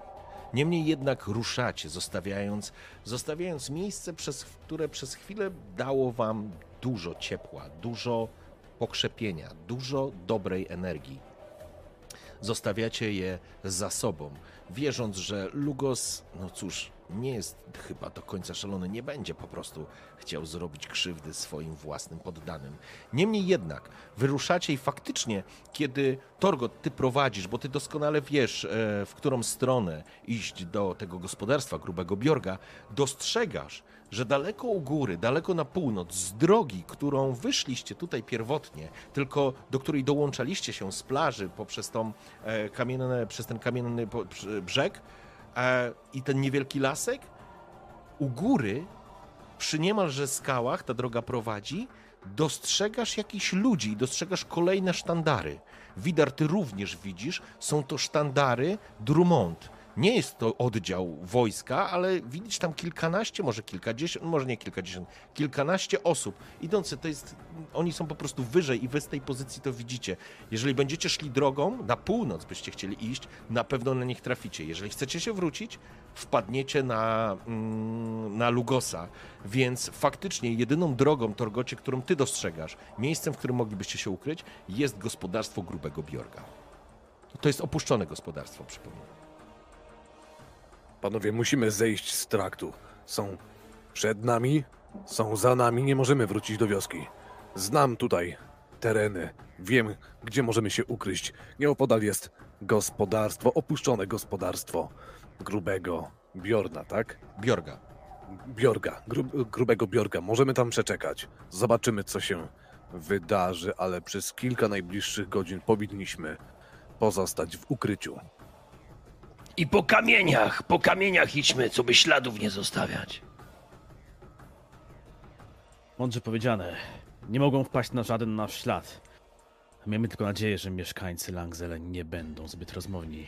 Niemniej jednak ruszacie, zostawiając, zostawiając miejsce, przez które przez chwilę dało wam dużo ciepła, dużo pokrzepienia, dużo dobrej energii. Zostawiacie je za sobą, wierząc, że Lugos, no cóż, nie jest chyba do końca szalony, nie będzie po prostu chciał zrobić krzywdy swoim własnym poddanym. Niemniej jednak, wyruszacie i faktycznie, kiedy Torgot, ty prowadzisz, bo ty doskonale wiesz, e, w którą stronę iść do tego gospodarstwa grubego Biorga, dostrzegasz, że daleko u góry, daleko na północ, z drogi, którą wyszliście tutaj pierwotnie, tylko do której dołączaliście się z plaży poprzez tą e, kamienne, przez ten kamienny brzeg e, i ten niewielki lasek, u góry, przy niemalże skałach, ta droga prowadzi, dostrzegasz jakichś ludzi, dostrzegasz kolejne sztandary. Widar, ty również widzisz, są to sztandary Drummond. Nie jest to oddział wojska, ale widzisz tam kilkanaście, może kilkadziesiąt, może nie kilkadziesiąt, kilkanaście osób idące. To jest, oni są po prostu wyżej i wy z tej pozycji to widzicie. Jeżeli będziecie szli drogą, na północ byście chcieli iść, na pewno na nich traficie. Jeżeli chcecie się wrócić, wpadniecie na, mm, na Lugosa. Więc faktycznie jedyną drogą, Torgocie, którą ty dostrzegasz, miejscem, w którym moglibyście się ukryć, jest gospodarstwo Grubego Biorga. To jest opuszczone gospodarstwo, przypomnę. Panowie, musimy zejść z traktu. Są przed nami, są za nami, nie możemy wrócić do wioski. Znam tutaj tereny, wiem, gdzie możemy się ukryć. Nieopodal jest gospodarstwo, opuszczone gospodarstwo grubego Bjorna, tak? Biorga. Biorga, gru, grubego Biorga. Możemy tam przeczekać. Zobaczymy, co się wydarzy, ale przez kilka najbliższych godzin powinniśmy pozostać w ukryciu. I po kamieniach, po kamieniach idźmy, co by śladów nie zostawiać. Mądrze powiedziane. Nie mogą wpaść na żaden nasz ślad. Miejmy tylko nadzieję, że mieszkańcy Langzele nie będą zbyt rozmowni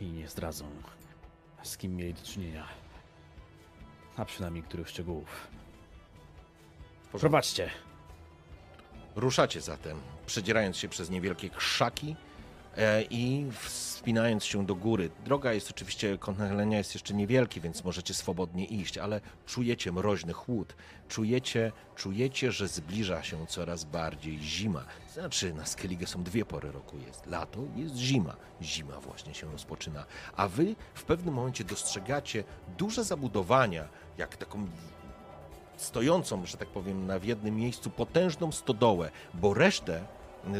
i nie zdradzą, z kim mieli do czynienia. a przynajmniej niektórych szczegółów. Prowadźcie. Ruszacie zatem, przedzierając się przez niewielkie krzaki i wspinając się do góry. Droga jest oczywiście, kąt nachylenia jest jeszcze niewielki, więc możecie swobodnie iść, ale czujecie mroźny chłód. Czujecie, czujecie, że zbliża się coraz bardziej zima. Znaczy, na Skellige są dwie pory roku. Jest lato, jest zima. Zima właśnie się rozpoczyna. A wy w pewnym momencie dostrzegacie duże zabudowania, jak taką stojącą, że tak powiem, na w jednym miejscu potężną stodołę, bo resztę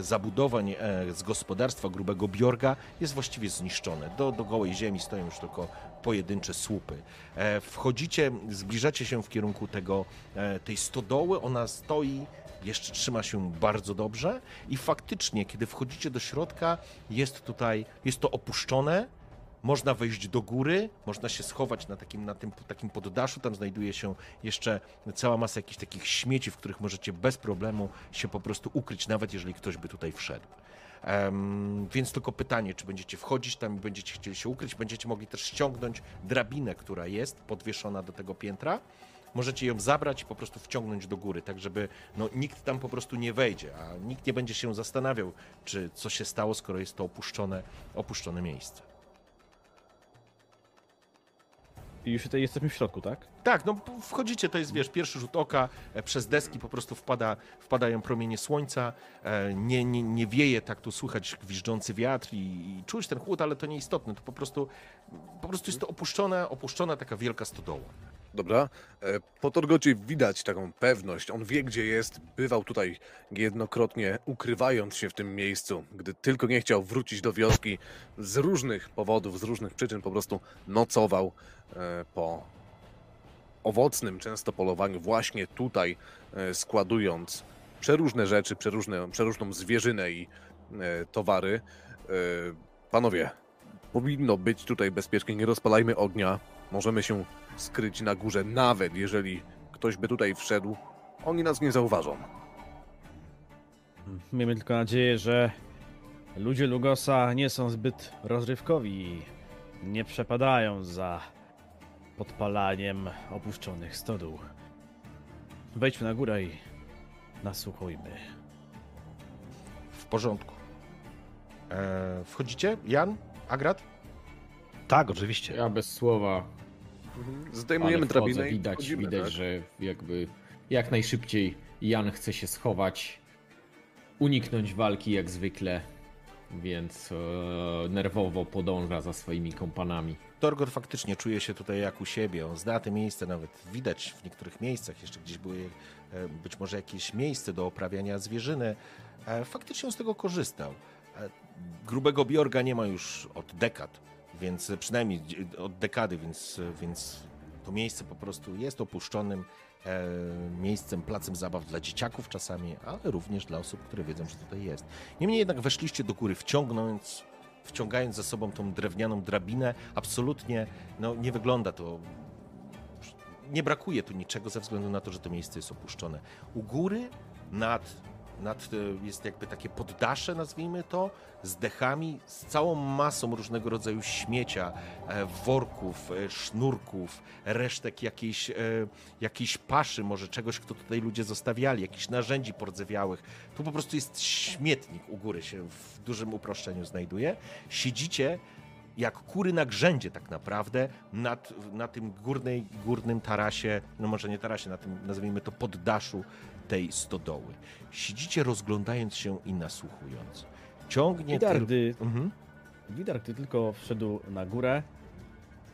zabudowań e, z gospodarstwa grubego Bjorga jest właściwie zniszczone. Do, do gołej ziemi stoją już tylko pojedyncze słupy. E, Wchodzicie, zbliżacie się w kierunku tego, e, tej stodoły, ona stoi, jeszcze trzyma się bardzo dobrze i faktycznie, kiedy wchodzicie do środka, jest tutaj, jest to opuszczone, można wejść do góry, można się schować na takim, na tym takim poddaszu. Tam znajduje się jeszcze cała masa jakichś takich śmieci, w których możecie bez problemu się po prostu ukryć, nawet jeżeli ktoś by tutaj wszedł. Em, więc tylko pytanie, czy będziecie wchodzić tam i będziecie chcieli się ukryć. Będziecie mogli też ściągnąć drabinę, która jest podwieszona do tego piętra. Możecie ją zabrać i po prostu wciągnąć do góry, tak żeby no, nikt tam po prostu nie wejdzie, a nikt nie będzie się zastanawiał, czy co się stało, skoro jest to opuszczone, opuszczone miejsce. I już tutaj jesteśmy w środku, tak? Tak, no wchodzicie, to jest, wiesz, pierwszy rzut oka, e, przez deski po prostu wpada, wpadają promienie słońca, e, nie, nie, nie wieje, tak tu słychać gwiżdżący wiatr i, i czuć ten chłód, ale to nieistotne, to po prostu, po prostu jest to opuszczona, opuszczona taka wielka stodoła. Dobra. E, Po Torgocie widać taką pewność. On wie, gdzie jest. Bywał tutaj jednokrotnie, ukrywając się w tym miejscu. Gdy tylko nie chciał wrócić do wioski, z różnych powodów, z różnych przyczyn po prostu nocował po owocnym często polowaniu właśnie tutaj, e, składując przeróżne rzeczy, przeróżne, przeróżną zwierzynę i e, towary. E, Panowie, powinno być tutaj bezpiecznie. Nie rozpalajmy ognia. Możemy się skryć na górze, nawet jeżeli ktoś by tutaj wszedł, oni nas nie zauważą. Miejmy tylko nadzieję, że ludzie Lugosa nie są zbyt rozrywkowi i nie przepadają za podpalaniem opuszczonych stodół. Wejdźmy na górę i nasłuchujmy. W porządku. E, wchodzicie? Jan? Agrat? Tak, oczywiście. Ja bez słowa. Zdejmujemy ale wchodzę, drabinę widać, wchodzimy, widać, tak? że jakby jak najszybciej Jan chce się schować, uniknąć walki jak zwykle, więc e, nerwowo podąża za swoimi kompanami. Torgor faktycznie czuje się tutaj jak u siebie. On zna te miejsce, nawet widać w niektórych miejscach, jeszcze gdzieś były e, być może jakieś miejsce do oprawiania zwierzyny. E, Faktycznie on z tego korzystał. E, Grubego Bjorga nie ma już od dekad, więc przynajmniej od dekady, więc, więc to miejsce po prostu jest opuszczonym miejscem, placem zabaw dla dzieciaków czasami, ale również dla osób, które wiedzą, że tutaj jest. Niemniej jednak weszliście do góry, wciągnąc wciągając za sobą tą drewnianą drabinę, absolutnie no, nie wygląda to. Nie brakuje tu niczego ze względu na to, że to miejsce jest opuszczone. U góry nad, nad e, jest jakby takie poddasze, nazwijmy to, z dechami, z całą masą różnego rodzaju śmiecia, e, worków, e, sznurków, resztek jakiejś, e, jakiejś paszy, może czegoś, kto tutaj ludzie zostawiali, jakichś narzędzi pordzewiałych. Tu po prostu jest śmietnik u góry się w dużym uproszczeniu znajduje. Siedzicie jak kury na grzędzie tak naprawdę nad, na tym górnej, górnym tarasie, no może nie tarasie, na tym nazwijmy to poddaszu tej stodoły. Siedzicie rozglądając się i nasłuchując. Ciągnie Widar, gdy, Mhm. Widar, gdy tylko wszedł na górę,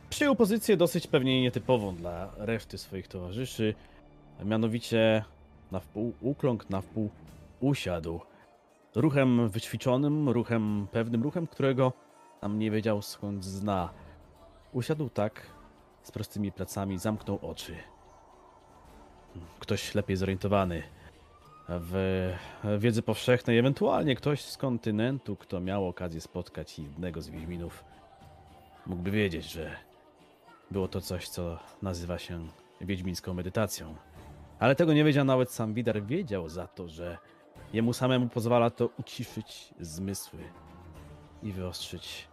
przyjął pozycję dosyć pewnie nietypową dla reszty swoich towarzyszy. a Mianowicie na wpół ukląkł, na wpół usiadł. Ruchem wyćwiczonym, ruchem pewnym, ruchem, którego tam nie wiedział skąd zna. Usiadł tak, z prostymi plecami, zamknął oczy. Ktoś lepiej zorientowany w wiedzy powszechnej, ewentualnie ktoś z kontynentu, kto miał okazję spotkać jednego z Wiedźminów, mógłby wiedzieć, że było to coś, co nazywa się wiedźmińską medytacją. Ale tego nie wiedział nawet sam Widar. Wiedział za to, że jemu samemu pozwala to uciszyć zmysły i wyostrzyć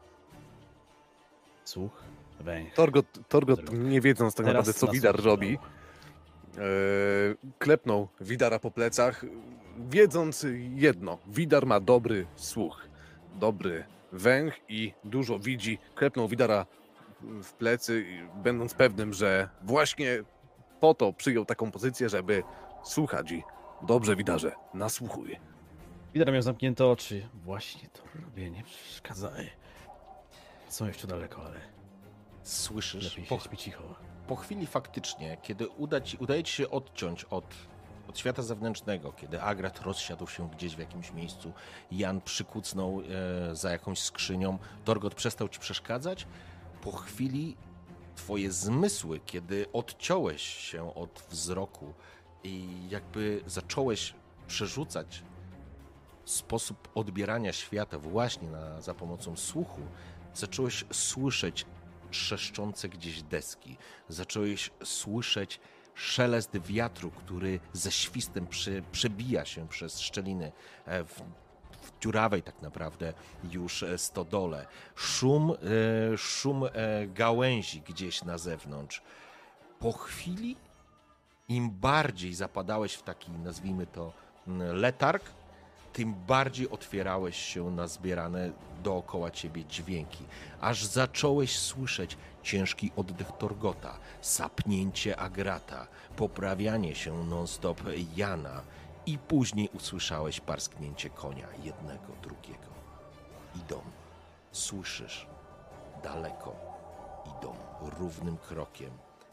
słuch Węch. Torgot, Torgot nie wiedząc tak Teraz naprawdę, co Widar robi, klepnął Widara po plecach, wiedząc jedno. Widar ma dobry słuch, dobry węch i dużo widzi. Klepnął Widara w plecy, i będąc pewnym, że właśnie po to przyjął taką pozycję, żeby słuchać i dobrze Widarze, nasłuchuj. Widar miał zamknięte oczy. Właśnie to robię, nie przeszkadzaj. Są jeszcze daleko, ale Słyszysz? lepiej Po, siedźmy cicho. Po chwili faktycznie, kiedy uda ci, udaje ci się odciąć od, od świata zewnętrznego, kiedy Agrat rozsiadł się gdzieś w jakimś miejscu, Jan przykucnął e, za jakąś skrzynią, Torgot przestał ci przeszkadzać, po chwili twoje zmysły, kiedy odciąłeś się od wzroku i jakby zacząłeś przerzucać sposób odbierania świata właśnie na, za pomocą słuchu, zacząłeś słyszeć trzeszczące gdzieś deski. Zacząłeś słyszeć szelest wiatru, który ze świstem prze, przebija się przez szczeliny e, w, w dziurawej tak naprawdę już e, stodole. Szum, e, szum e, gałęzi gdzieś na zewnątrz. Po chwili, im bardziej zapadałeś w taki, nazwijmy to, m, letarg, tym bardziej otwierałeś się na zbierane dookoła ciebie dźwięki, aż zacząłeś słyszeć ciężki oddech Torgota, sapnięcie Agrata, poprawianie się non-stop Jana i później usłyszałeś parsknięcie konia jednego, drugiego. Idą, słyszysz, daleko, idą równym krokiem.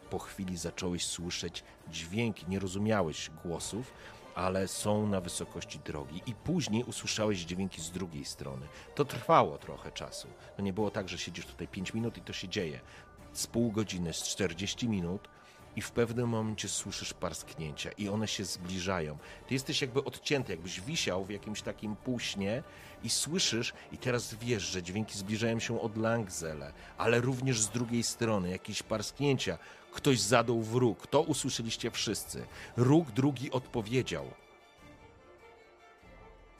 Po chwili zacząłeś słyszeć dźwięki, nie rozumiałeś głosów, ale są na wysokości drogi. I później usłyszałeś dźwięki z drugiej strony. To trwało trochę czasu. To nie było tak, że siedzisz tutaj 5 minut i to się dzieje. Z pół godziny, z 40 minut i w pewnym momencie słyszysz parsknięcia i one się zbliżają. Ty jesteś jakby odcięty, jakbyś wisiał w jakimś takim półśnie i słyszysz i teraz wiesz, że dźwięki zbliżają się od Langzele, ale również z drugiej strony jakieś parsknięcia. Ktoś zadał w róg. To usłyszeliście wszyscy. Róg drugi odpowiedział.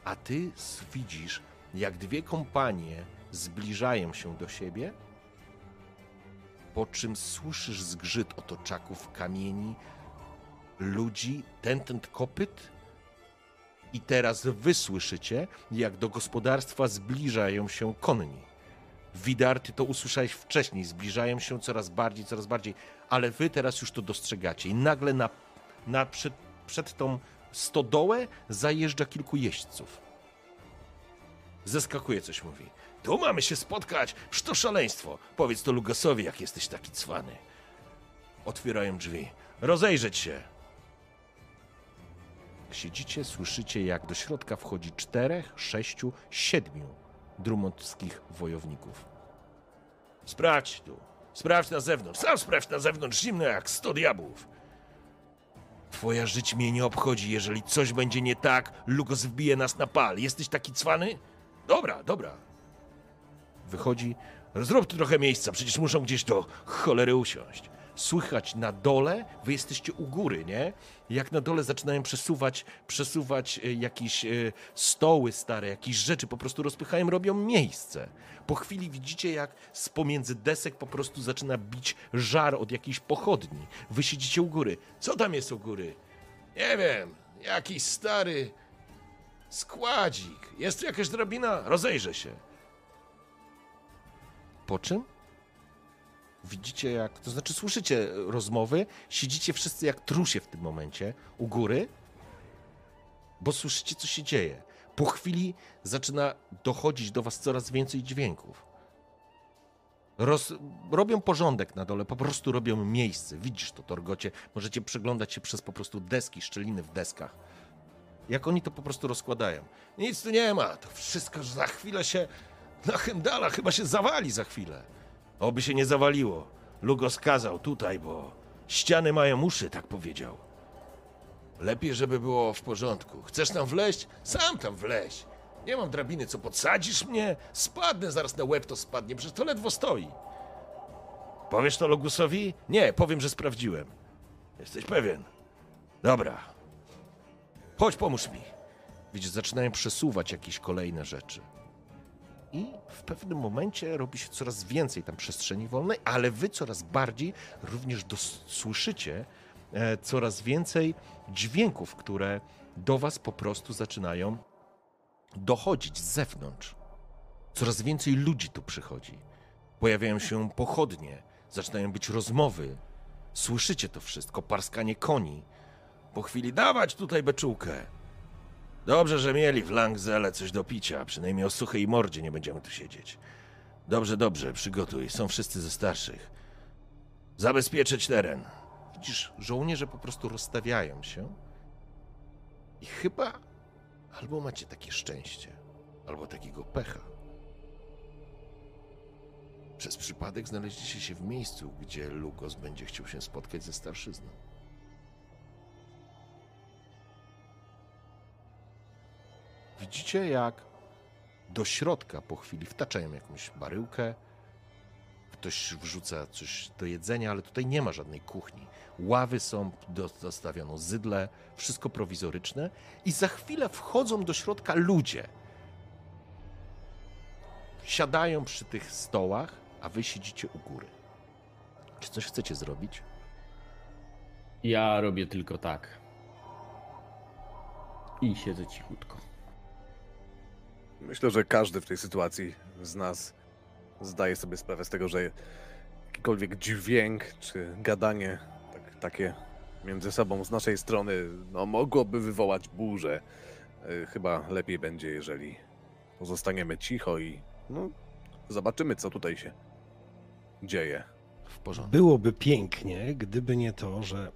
A ty widzisz, jak dwie kompanie zbliżają się do siebie, po czym słyszysz zgrzyt otoczaków kamieni, ludzi, ten, ten kopyt. I teraz wy słyszycie, jak do gospodarstwa zbliżają się konni. Widar, ty to usłyszałeś wcześniej, zbliżają się coraz bardziej, coraz bardziej, ale wy teraz już to dostrzegacie. I nagle na, na przed, przed tą stodołę zajeżdża kilku jeźdźców. Zeskakuje coś, mówi. Tu mamy się spotkać, to szaleństwo. Powiedz to Lugosowi, jak jesteś taki cwany. Otwierają drzwi. Rozejrzeć się. Siedzicie, słyszycie, jak do środka wchodzi czterech, sześciu, siedmiu drumondskich wojowników. Sprawdź tu. Sprawdź na zewnątrz. Sam sprawdź na zewnątrz. Zimno jak sto diabłów. Twoja żyć mnie nie obchodzi. Jeżeli coś będzie nie tak, Lugos wbije nas na pal. Jesteś taki cwany? Dobra, dobra. Wychodzi. Zrób tu trochę miejsca, przecież muszą gdzieś do cholery usiąść. Słychać na dole, wy jesteście u góry, nie? Jak na dole zaczynają przesuwać, przesuwać e, jakieś e, stoły stare, jakieś rzeczy, po prostu rozpychają, robią miejsce. Po chwili widzicie, jak z pomiędzy desek po prostu zaczyna bić żar od jakiejś pochodni. Wy siedzicie u góry. Co tam jest u góry? Nie wiem, jakiś stary składzik. Jest tu jakaś drabina? Rozejrzę się. Po czym? Widzicie jak, to znaczy słyszycie rozmowy, siedzicie wszyscy jak trusie w tym momencie u góry, bo słyszycie co się dzieje. Po chwili zaczyna dochodzić do was coraz więcej dźwięków. Roz, robią porządek na dole, po prostu robią miejsce. Widzisz to, Torgocie. Możecie przeglądać się przez po prostu deski, szczeliny w deskach. Jak oni to po prostu rozkładają. Nic tu nie ma, to wszystko za chwilę się na Hendala chyba się zawali za chwilę. Oby się nie zawaliło. Lugos kazał tutaj, bo ściany mają uszy, tak powiedział. Lepiej, żeby było w porządku. Chcesz tam wleźć? Sam tam wleź. Nie mam drabiny, co podsadzisz mnie? Spadnę zaraz na łeb, to spadnie, przecież to ledwo stoi. Powiesz to Logusowi? Nie, powiem, że sprawdziłem. Jesteś pewien? Dobra. Chodź, pomóż mi. Widzisz, zaczynają przesuwać jakieś kolejne rzeczy. I w pewnym momencie robi się coraz więcej tam przestrzeni wolnej, ale wy coraz bardziej również słyszycie e, coraz więcej dźwięków, które do was po prostu zaczynają dochodzić z zewnątrz. Coraz więcej ludzi tu przychodzi. Pojawiają się pochodnie, zaczynają być rozmowy. Słyszycie to wszystko, parskanie koni. Po chwili dawać tutaj beczułkę. Dobrze, że mieli w Langzele coś do picia, przynajmniej o suchej mordzie nie będziemy tu siedzieć. Dobrze, dobrze, przygotuj, są wszyscy ze starszych. Zabezpieczyć teren. Widzisz, żołnierze po prostu rozstawiają się i chyba albo macie takie szczęście, albo takiego pecha. Przez przypadek znaleźliście się w miejscu, gdzie Lugos będzie chciał się spotkać ze starszyzną. Widzicie, jak do środka po chwili wtaczają jakąś baryłkę, ktoś wrzuca coś do jedzenia, ale tutaj nie ma żadnej kuchni. Ławy są do- dostawiono, zydle, wszystko prowizoryczne i za chwilę wchodzą do środka ludzie. Siadają przy tych stołach, a wy siedzicie u góry. Czy coś chcecie zrobić? Ja robię tylko tak. I siedzę cichutko. Myślę, że każdy w tej sytuacji z nas zdaje sobie sprawę z tego, że jakikolwiek dźwięk czy gadanie tak, takie między sobą z naszej strony no, mogłoby wywołać burzę. Y, Chyba lepiej będzie, jeżeli pozostaniemy cicho i no, zobaczymy, co tutaj się dzieje. W porządku. Byłoby pięknie, gdyby nie to, że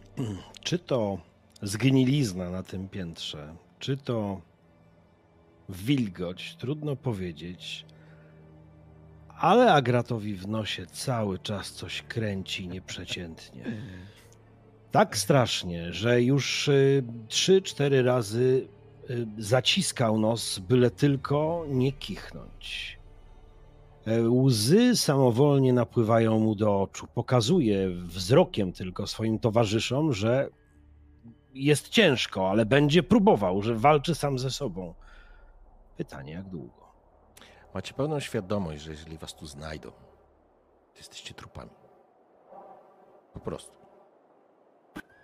[clears throat] czy to zgnilizna na tym piętrze, czy to wilgoć, trudno powiedzieć, ale Agratowi w nosie cały czas coś kręci nieprzeciętnie. Tak strasznie, że już y, trzy, cztery razy y, zaciskał nos, byle tylko nie kichnąć. E, Łzy samowolnie napływają mu do oczu. Pokazuje wzrokiem tylko swoim towarzyszom, że jest ciężko, ale będzie próbował, że walczy sam ze sobą. Pytanie, jak długo? Macie pełną świadomość, że jeżeli was tu znajdą, to jesteście trupami. Po prostu.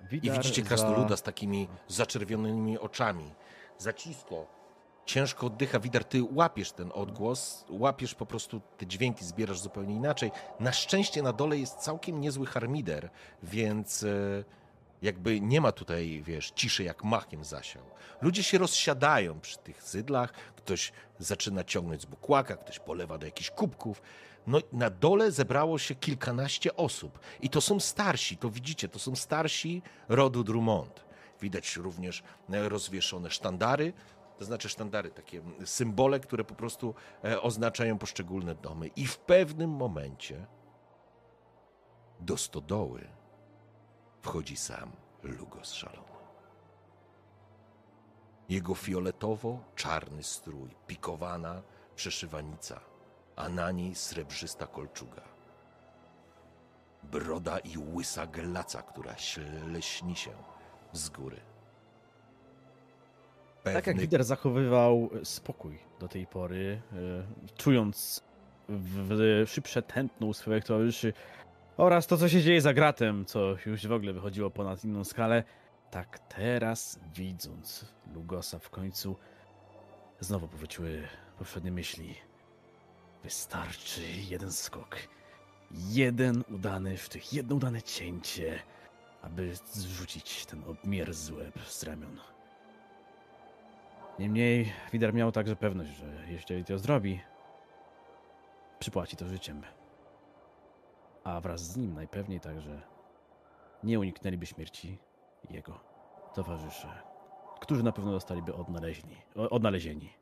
I Widar widzicie za- krasnoluda z takimi zaczerwionymi oczami. Zaciska. Ciężko oddycha. Widar, ty łapiesz ten odgłos, łapiesz po prostu te dźwięki, zbierasz zupełnie inaczej. Na szczęście na dole jest całkiem niezły harmider, więc e, jakby nie ma tutaj, wiesz, ciszy jak makiem zasiał. Ludzie się rozsiadają przy tych zydlach, ktoś zaczyna ciągnąć z bukłaka, ktoś polewa do jakichś kubków. No na dole zebrało się kilkanaście osób i to są starsi, to widzicie, to są starsi rodu Drummond. Widać również e, rozwieszone sztandary, to znaczy sztandary, takie symbole, które po prostu e, oznaczają poszczególne domy. I w pewnym momencie do stodoły wchodzi sam Lugos szalony. Jego fioletowo-czarny strój, pikowana przeszywanica, a na niej srebrzysta kolczuga. Broda i łysa gelaca, która śleśni się z góry. Tak jak Pewny lider zachowywał spokój do tej pory, e, czując w, szybsze tętno swoich towarzyszy oraz to, co się dzieje za gratem, co już w ogóle wychodziło ponad inną skalę, tak teraz widząc Lugosa w końcu znowu powróciły poprzednie myśli. Wystarczy jeden skok, jeden udany sztych, jedno udane cięcie, aby zrzucić ten obmierzły łeb z ramion. Niemniej Widar miał także pewność, że jeśli to zrobi, przypłaci to życiem. A wraz z nim najpewniej także nie uniknęliby śmierci jego towarzysze, którzy na pewno zostaliby odnaleźni, o- odnalezieni.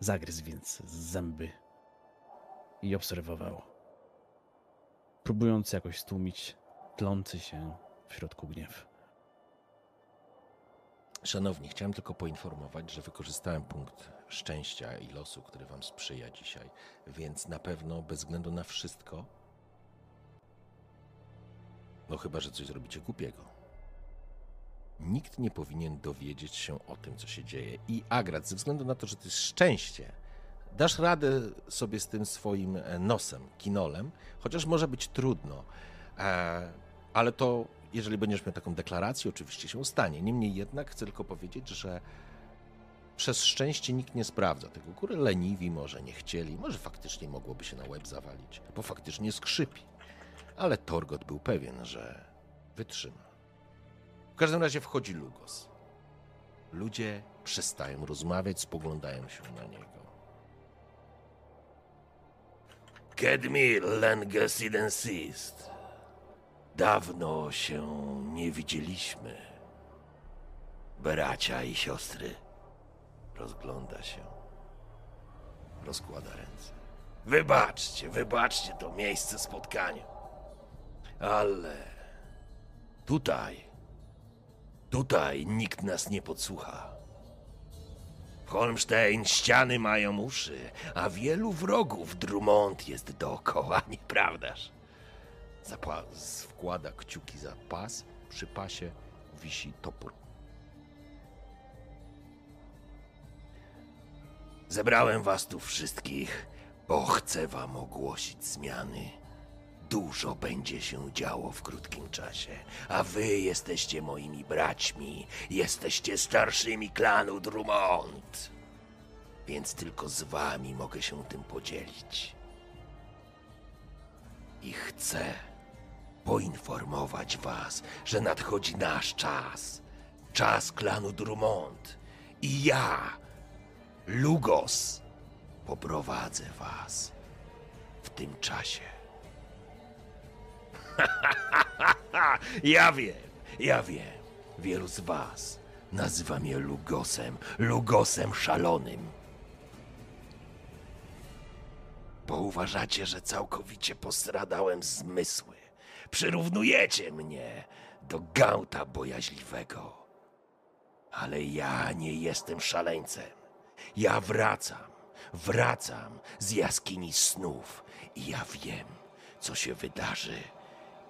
Zagryzł więc zęby i obserwował, próbując jakoś stłumić tlący się w środku gniew. Szanowni, chciałem tylko poinformować, że wykorzystałem punkt szczęścia i losu, który Wam sprzyja dzisiaj, więc na pewno bez względu na wszystko, no chyba, że coś zrobicie głupiego. Nikt nie powinien dowiedzieć się o tym, co się dzieje. I Agrat, ze względu na to, że to jest szczęście, dasz radę sobie z tym swoim e, nosem, kinolem, chociaż może być trudno. E, ale to, jeżeli będziesz miał taką deklarację, oczywiście się stanie. Niemniej jednak chcę tylko powiedzieć, że przez szczęście nikt nie sprawdza tego. Góry leniwi może nie chcieli, może faktycznie mogłoby się na łeb zawalić, bo faktycznie skrzypi. Ale Torgot był pewien, że wytrzyma. W każdym razie wchodzi Lugos. Ludzie przestają rozmawiać, spoglądają się na niego. Kedmir Lengesidensist. Dawno się nie widzieliśmy. Bracia i siostry. Rozgląda się. Rozkłada ręce. Wybaczcie, wybaczcie to miejsce spotkania. Ale tutaj, tutaj nikt nas nie podsłucha. W Holmstein ściany mają uszy, a wielu wrogów Drummond jest dookoła, [laughs] nieprawdaż? Zapła- wkłada kciuki za pas, przy pasie wisi topór. Zebrałem was tu wszystkich, bo chcę wam ogłosić zmiany. Dużo będzie się działo w krótkim czasie, a wy jesteście moimi braćmi, jesteście starszymi klanu Drummond. Więc tylko z wami mogę się tym podzielić. I chcę poinformować was, że nadchodzi nasz czas. Czas klanu Drummond. I ja, Lugos, poprowadzę was w tym czasie. [laughs] ja wiem, ja wiem. Wielu z was nazywa mnie Lugosem, Lugosem szalonym. Bo uważacie, że całkowicie postradałem zmysły. Przyrównujecie mnie do gauta bojaźliwego. Ale ja nie jestem szaleńcem. Ja wracam, wracam z jaskini snów i ja wiem, co się wydarzy.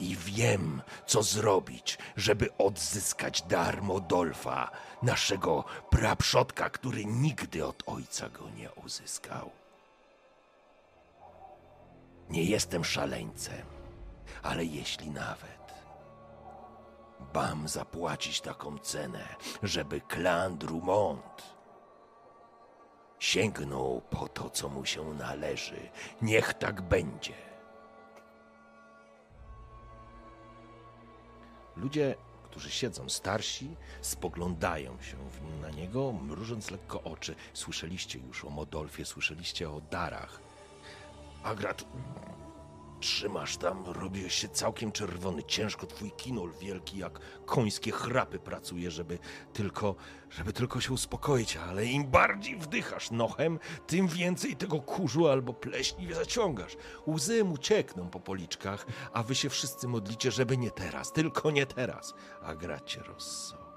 I wiem, co zrobić, żeby odzyskać dar Modolfa, naszego praprzodka, który nigdy od ojca go nie uzyskał. Nie jestem szaleńcem, ale jeśli nawet Bam zapłacić taką cenę, żeby klan Drummond sięgnął po to, co mu się należy. Niech tak będzie. Ludzie, którzy siedzą starsi, spoglądają się na niego, mrużąc lekko oczy. Słyszeliście już o Modolfie, słyszeliście o darach. Agrat, trzymasz tam, robiłeś się całkiem czerwony. Ciężko twój kinol wielki, jak końskie chrapy pracuje, żeby tylko, żeby tylko się uspokoić, ale im bardziej wdychasz nochem, tym więcej tego kurzu albo pleśni zaciągasz. Łzy mu ciekną po policzkach, a wy się wszyscy modlicie, żeby nie teraz, tylko nie teraz. A gracie Rosso.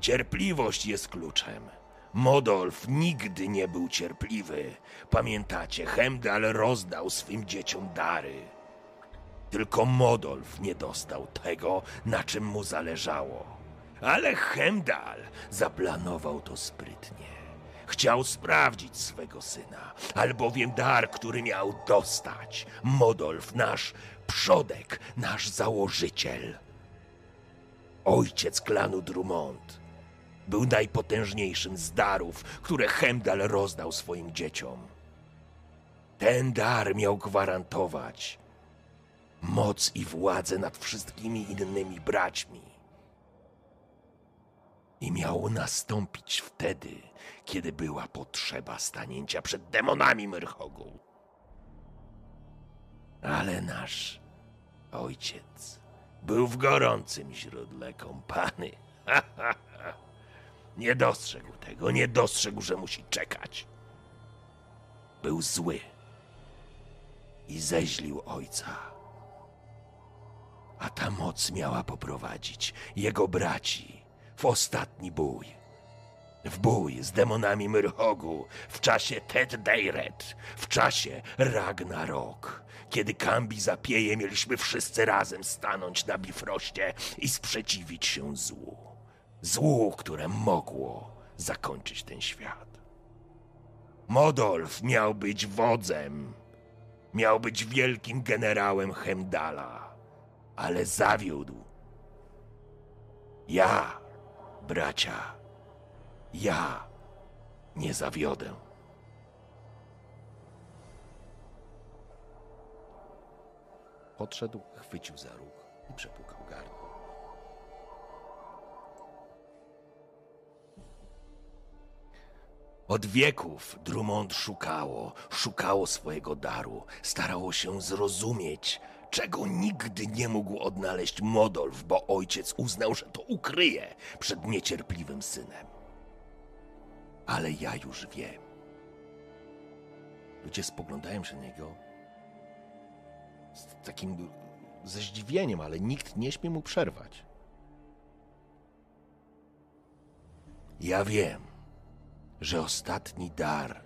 Cierpliwość jest kluczem. Modolf nigdy nie był cierpliwy. Pamiętacie, Hemdal rozdał swym dzieciom dary. Tylko Modolf nie dostał tego, na czym mu zależało. Ale Hemdal zaplanował to sprytnie. Chciał sprawdzić swego syna, albowiem dar, który miał dostać, Modolf, nasz przodek, nasz założyciel, ojciec klanu Drummond, był najpotężniejszym z darów, które Hemdal rozdał swoim dzieciom. Ten dar miał gwarantować moc i władzę nad wszystkimi innymi braćmi. I miało nastąpić wtedy, kiedy była potrzeba stanięcia przed demonami Myrhogu. Ale nasz ojciec był w gorącym źródle kąpany. [laughs] Nie dostrzegł tego, nie dostrzegł, że musi czekać. Był zły i zeźlił ojca. A ta moc miała poprowadzić jego braci w ostatni bój. W bój z demonami Myrhogu w czasie Ted Deiret, w czasie Ragnarok. Kiedy Kambi zapieje, mieliśmy wszyscy razem stanąć na bifroście i sprzeciwić się złu. Złu, które mogło zakończyć ten świat. Modolf miał być wodzem, miał być wielkim generałem Hemdala, ale zawiódł. Ja, bracia, ja nie zawiodę. Podszedł, chwycił za róg Od wieków Drummond szukało, szukało swojego daru, starało się zrozumieć, czego nigdy nie mógł odnaleźć Modolf, bo ojciec uznał, że to ukryje przed niecierpliwym synem. Ale ja już wiem. Ludzie spoglądają się na niego z takim ze zdziwieniem, ale nikt nie śmie mu przerwać. Ja wiem, że ostatni dar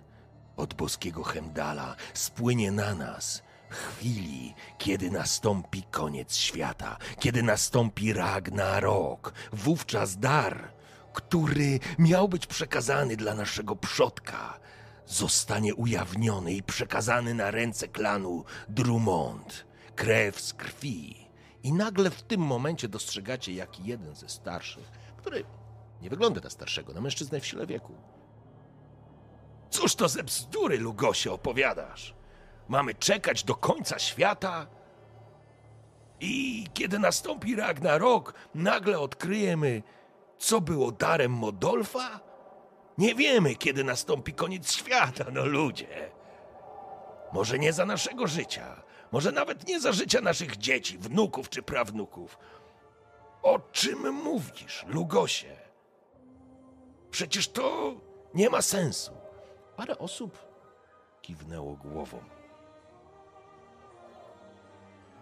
od boskiego Hemdala spłynie na nas w chwili, kiedy nastąpi koniec świata, kiedy nastąpi Ragnarok. Wówczas dar, który miał być przekazany dla naszego przodka, zostanie ujawniony i przekazany na ręce klanu Drummond. Krew z krwi. I nagle w tym momencie dostrzegacie, jak jeden ze starszych, który nie wygląda na starszego, na mężczyznę w sile wieku, Cóż to ze bzdury, Lugosie, opowiadasz? Mamy czekać do końca świata? I kiedy nastąpi Ragnarok, nagle odkryjemy, co było darem Modolfa? Nie wiemy, kiedy nastąpi koniec świata, no ludzie. Może nie za naszego życia, może nawet nie za życia naszych dzieci, wnuków czy prawnuków. O czym mówisz, Lugosie? Przecież to nie ma sensu. Parę osób kiwnęło głową.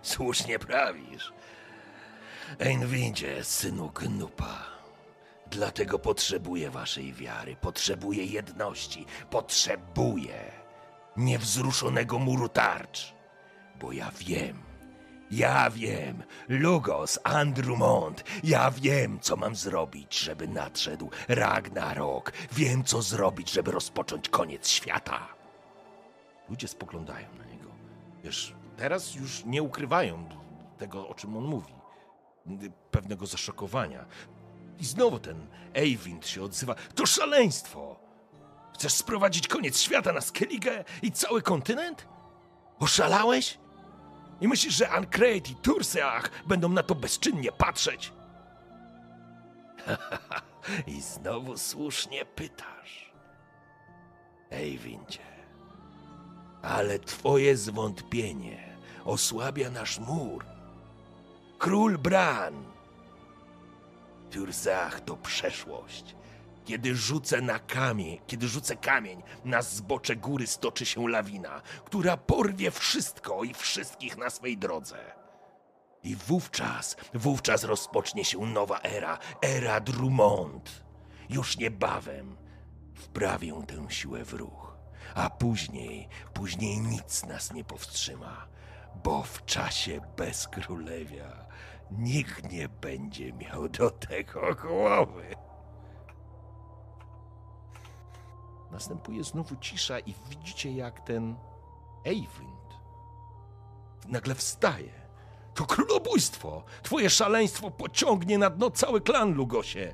Słusznie prawisz. Einwindzie, synu Gnupa. Dlatego potrzebuję waszej wiary, potrzebuję jedności, potrzebuję niewzruszonego muru tarcz. Bo ja wiem, ja wiem, Lugos, Andrumont, ja wiem, co mam zrobić, żeby nadszedł Ragnarok. Wiem, co zrobić, żeby rozpocząć koniec świata. Ludzie spoglądają na niego. Wiesz, teraz już nie ukrywają tego, o czym on mówi. Pewnego zaszokowania. I znowu ten Eyvind się odzywa. To szaleństwo! Chcesz sprowadzić koniec świata na Skellige i cały kontynent? Oszalałeś? I myślisz, że Ankret i Turseach będą na to bezczynnie patrzeć? [laughs] I znowu słusznie pytasz. Ej, ale twoje zwątpienie osłabia nasz mur. Król Bran. Turseach to przeszłość. Kiedy rzucę na kamień, kiedy rzucę kamień, na zbocze góry stoczy się lawina, która porwie wszystko i wszystkich na swej drodze. I wówczas, wówczas rozpocznie się nowa era, era Drummond. Już niebawem wprawię tę siłę w ruch, a później, później nic nas nie powstrzyma, bo w czasie bez królewia nikt nie będzie miał do tego głowy. Następuje znowu cisza i widzicie, jak ten Eyvind nagle wstaje. To królobójstwo! Twoje szaleństwo pociągnie na dno cały klan, Lugosie.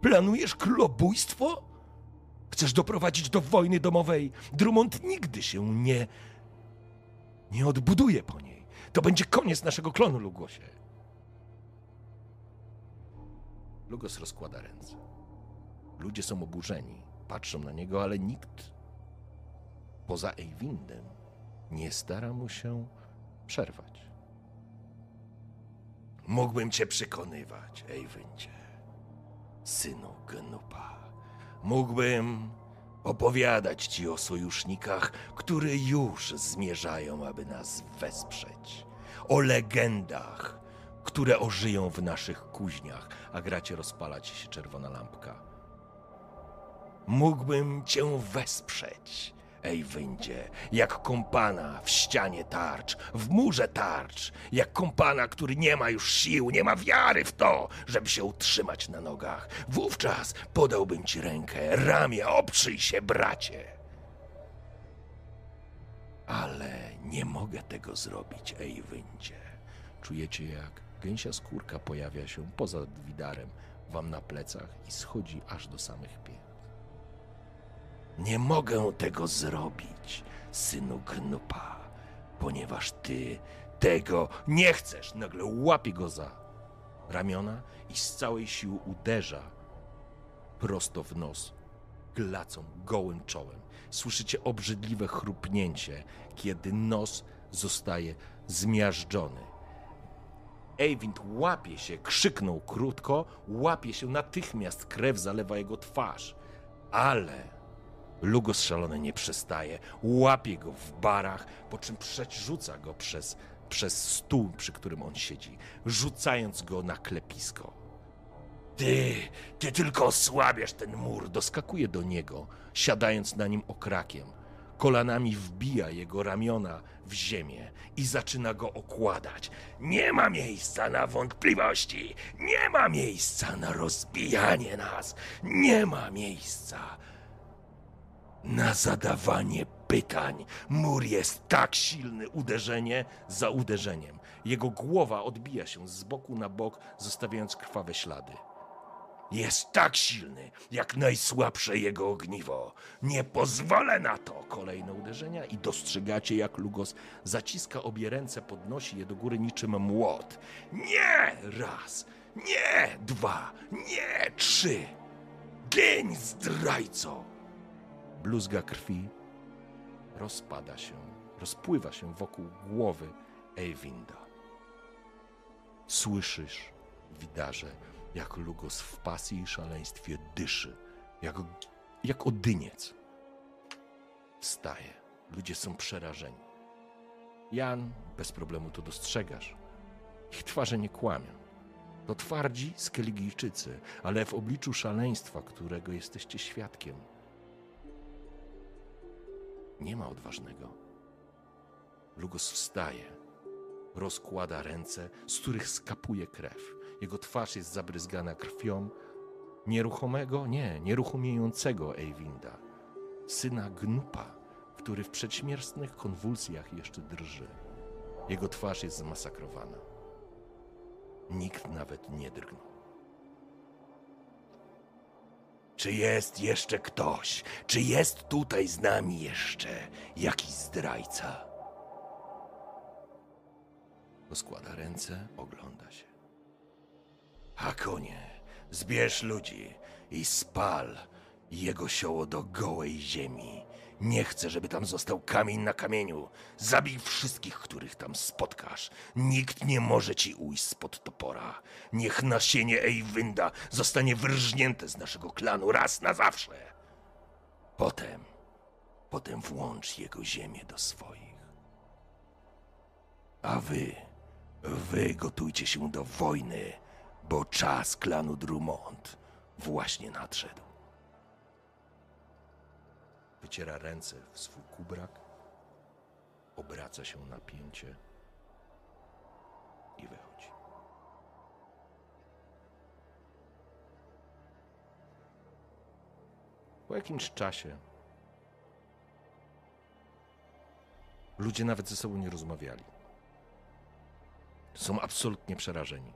Planujesz królobójstwo? Chcesz doprowadzić do wojny domowej? Drummond nigdy się nie... nie odbuduje po niej. To będzie koniec naszego klonu, Lugosie. Lugos rozkłada ręce. Ludzie są oburzeni patrzą na niego, ale nikt poza Eywindem nie stara mu się przerwać. Mógłbym cię przekonywać, Eywindzie, synu Gnupa. Mógłbym opowiadać ci o sojusznikach, które już zmierzają, aby nas wesprzeć. O legendach, które ożyją w naszych kuźniach, a gracie rozpala ci się czerwona lampka mógłbym cię wesprzeć Ej, wyndzie, jak kompana w ścianie tarcz, w murze tarcz, jak kompana, który nie ma już sił, nie ma wiary w to, żeby się utrzymać na nogach. Wówczas podałbym ci rękę, ramię, oprzyj się, bracie. Ale nie mogę tego zrobić, ej, wyndzie. Czujecie, jak gęsia skórka pojawia się poza widarem wam na plecach i schodzi aż do samych pięt. Nie mogę tego zrobić, synu Gnupa, ponieważ ty tego nie chcesz. Nagle łapie go za ramiona i z całej siły uderza prosto w nos, glacą, gołym czołem. Słyszycie obrzydliwe chrupnięcie, kiedy nos zostaje zmiażdżony. Eywind łapie się, krzyknął krótko, łapie się, natychmiast krew zalewa jego twarz. Ale Lugos szalony nie przestaje, łapie go w barach, po czym przerzuca go przez, przez stół, przy którym on siedzi, rzucając go na klepisko. Ty, ty tylko osłabiasz ten mur, doskakuje do niego, siadając na nim okrakiem. Kolanami wbija jego ramiona w ziemię i zaczyna go okładać. Nie ma miejsca na wątpliwości, nie ma miejsca na rozbijanie nas, nie ma miejsca na zadawanie pytań. Mur jest tak silny, uderzenie za uderzeniem. Jego głowa odbija się z boku na bok, zostawiając krwawe ślady. Jest tak silny, jak najsłabsze jego ogniwo. Nie pozwolę na to! Kolejne uderzenia i dostrzegacie, jak Lugos zaciska obie ręce, podnosi je do góry niczym młot. Nie! Raz, nie! Dwa, nie! Trzy! Gień, zdrajco! Bluzga krwi rozpada się, rozpływa się wokół głowy Eyvinda. Słyszysz, widarze, jak Lugos w pasji i szaleństwie dyszy, jak, jak odyniec. Wstaje. Ludzie są przerażeni. Jan, bez problemu to dostrzegasz. Ich twarze nie kłamią. To twardzi Skeligijczycy, ale w obliczu szaleństwa, którego jesteście świadkiem, nie ma odważnego. Lugos wstaje, rozkłada ręce, z których skapuje krew. Jego twarz jest zabryzgana krwią nieruchomego, nie, nieruchomiejącego Eyvinda, syna Gnupa, który w przedśmiertnych konwulsjach jeszcze drży. Jego twarz jest zmasakrowana. Nikt nawet nie drgnął. Czy jest jeszcze ktoś? Czy jest tutaj z nami jeszcze jakiś zdrajca? Rozkłada ręce, ogląda się. A konie, zbierz ludzi i spal jego sioło do gołej ziemi. Nie chcę, żeby tam został kamień na kamieniu. Zabij wszystkich, których tam spotkasz. Nikt nie może ci ujść spod topora. Niech nasienie Eywynda zostanie wyrżnięte z naszego klanu raz na zawsze. Potem, potem włącz jego ziemię do swoich. A wy, wy gotujcie się do wojny, bo czas klanu Drummond właśnie nadszedł. Wyciera ręce w swój kubrak, obraca się na pięcie i wychodzi. Po jakimś czasie ludzie nawet ze sobą nie rozmawiali. Są absolutnie przerażeni.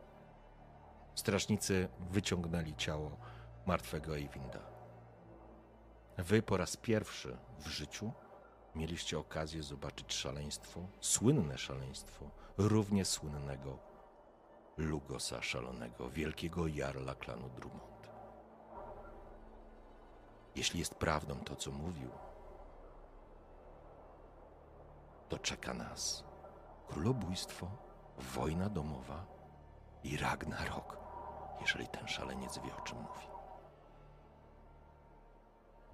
Strażnicy wyciągnęli ciało martwego Eywinda. Wy po raz pierwszy w życiu mieliście okazję zobaczyć szaleństwo, słynne szaleństwo, równie słynnego Lugosa Szalonego, wielkiego jarla klanu Drummond. Jeśli jest prawdą to, co mówił, to czeka nas królobójstwo, wojna domowa i Ragnarok, jeżeli ten szaleniec wie, o czym mówi.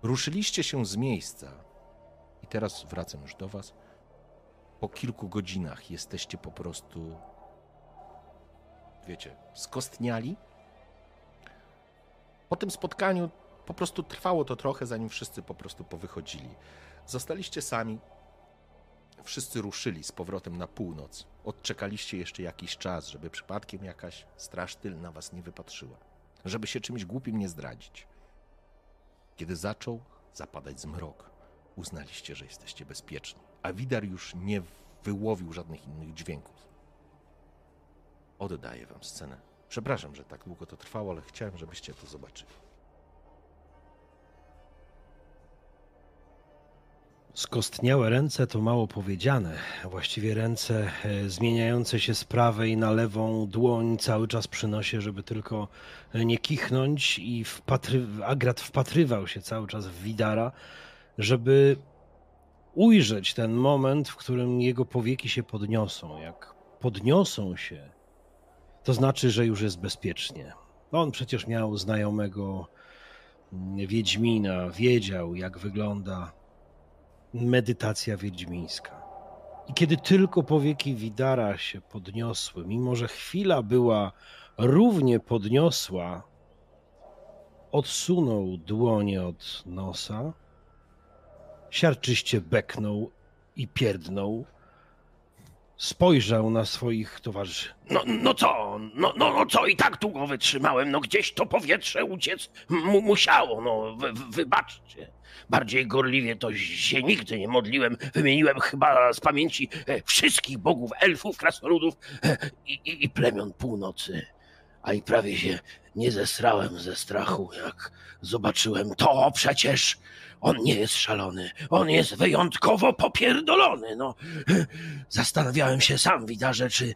Ruszyliście się z miejsca i teraz wracam już do Was. Po kilku godzinach jesteście po prostu, wiecie, skostniali. Po tym spotkaniu po prostu trwało to trochę, zanim wszyscy po prostu powychodzili. Zostaliście sami. Wszyscy ruszyli z powrotem na północ. Odczekaliście jeszcze jakiś czas, żeby przypadkiem jakaś straż tylna was nie wypatrzyła. Żeby się czymś głupim nie zdradzić. Kiedy zaczął zapadać zmrok, uznaliście, że jesteście bezpieczni, a Widar już nie wyłowił żadnych innych dźwięków. Oddaję wam scenę. Przepraszam, że tak długo to trwało, ale chciałem, żebyście to zobaczyli. Skostniałe ręce to mało powiedziane. Właściwie ręce e, zmieniające się z prawej na lewą dłoń cały czas przynoszę, żeby tylko e, nie kichnąć i wpatry... Agrat wpatrywał się cały czas w Widara, żeby ujrzeć ten moment, w którym jego powieki się podniosą. Jak podniosą się, to znaczy, że już jest bezpiecznie. On przecież miał znajomego mm, Wiedźmina, wiedział jak wygląda medytacja wiedźmińska. I kiedy tylko powieki Widara się podniosły, mimo że chwila była równie podniosła, odsunął dłonie od nosa, siarczyście beknął i pierdnął, spojrzał na swoich towarzyszy. No, no co, no, no, no co, i tak długo wytrzymałem, no gdzieś to powietrze uciec mu musiało, no wy, wy- wybaczcie. Bardziej gorliwie to się nigdy nie modliłem, wymieniłem chyba z pamięci e, wszystkich bogów, elfów, krasnoludów e, i, i, i plemion północy. A i prawie się nie zesrałem ze strachu, jak zobaczyłem to przecież. On nie jest szalony, on jest wyjątkowo popierdolony, no. Zastanawiałem się sam, widarze, czy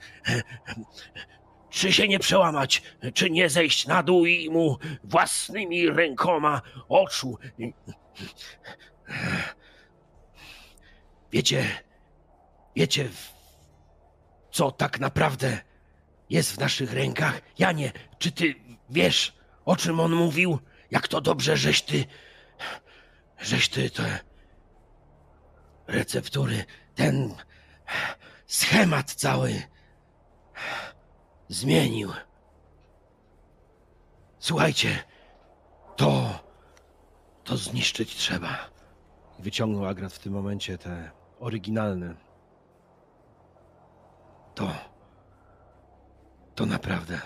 czy się nie przełamać, czy nie zejść na dół i mu własnymi rękoma oczu. Wiecie, wiecie, co tak naprawdę jest w naszych rękach? Janie, czy ty wiesz, o czym on mówił? Jak to dobrze, żeś ty, żeś ty te receptury, ten schemat cały zmienił. Słuchajcie, to. to zniszczyć trzeba. Wyciągnął Agrat w tym momencie te oryginalne. To. To naprawdę.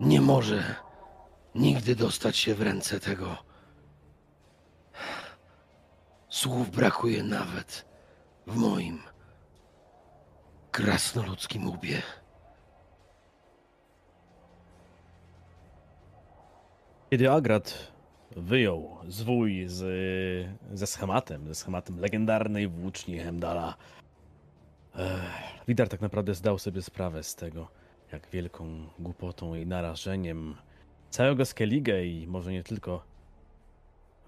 Nie może nigdy dostać się w ręce tego. Słów brakuje nawet w moim krasnoludzkim łbie. Kiedy Agrat wyjął zwój z, ze schematem, ze schematem legendarnej włóczni Hemdala, eh, Widar tak naprawdę zdał sobie sprawę z tego, jak wielką głupotą i narażeniem całego Skellige i może nie tylko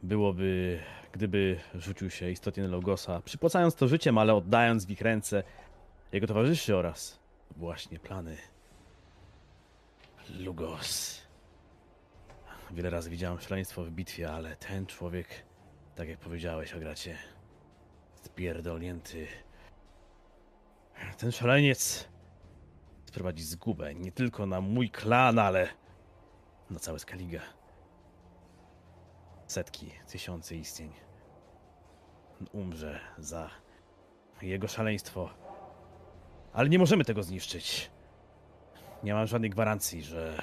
byłoby, gdyby rzucił się istotnie na Logosa, przypłacając to życiem, ale oddając w ich ręce jego towarzyszy oraz właśnie plany. Lugos. Wiele razy widziałem szaleństwo w bitwie, ale ten człowiek, tak jak powiedziałeś, Agracie, jest pierdolnięty. Ten szaleniec sprowadzi zgubę nie tylko na mój klan, ale na całe Skellige. Setki, tysiące istnień. Umrze za jego szaleństwo. Ale nie możemy tego zniszczyć. Nie mam żadnej gwarancji, że,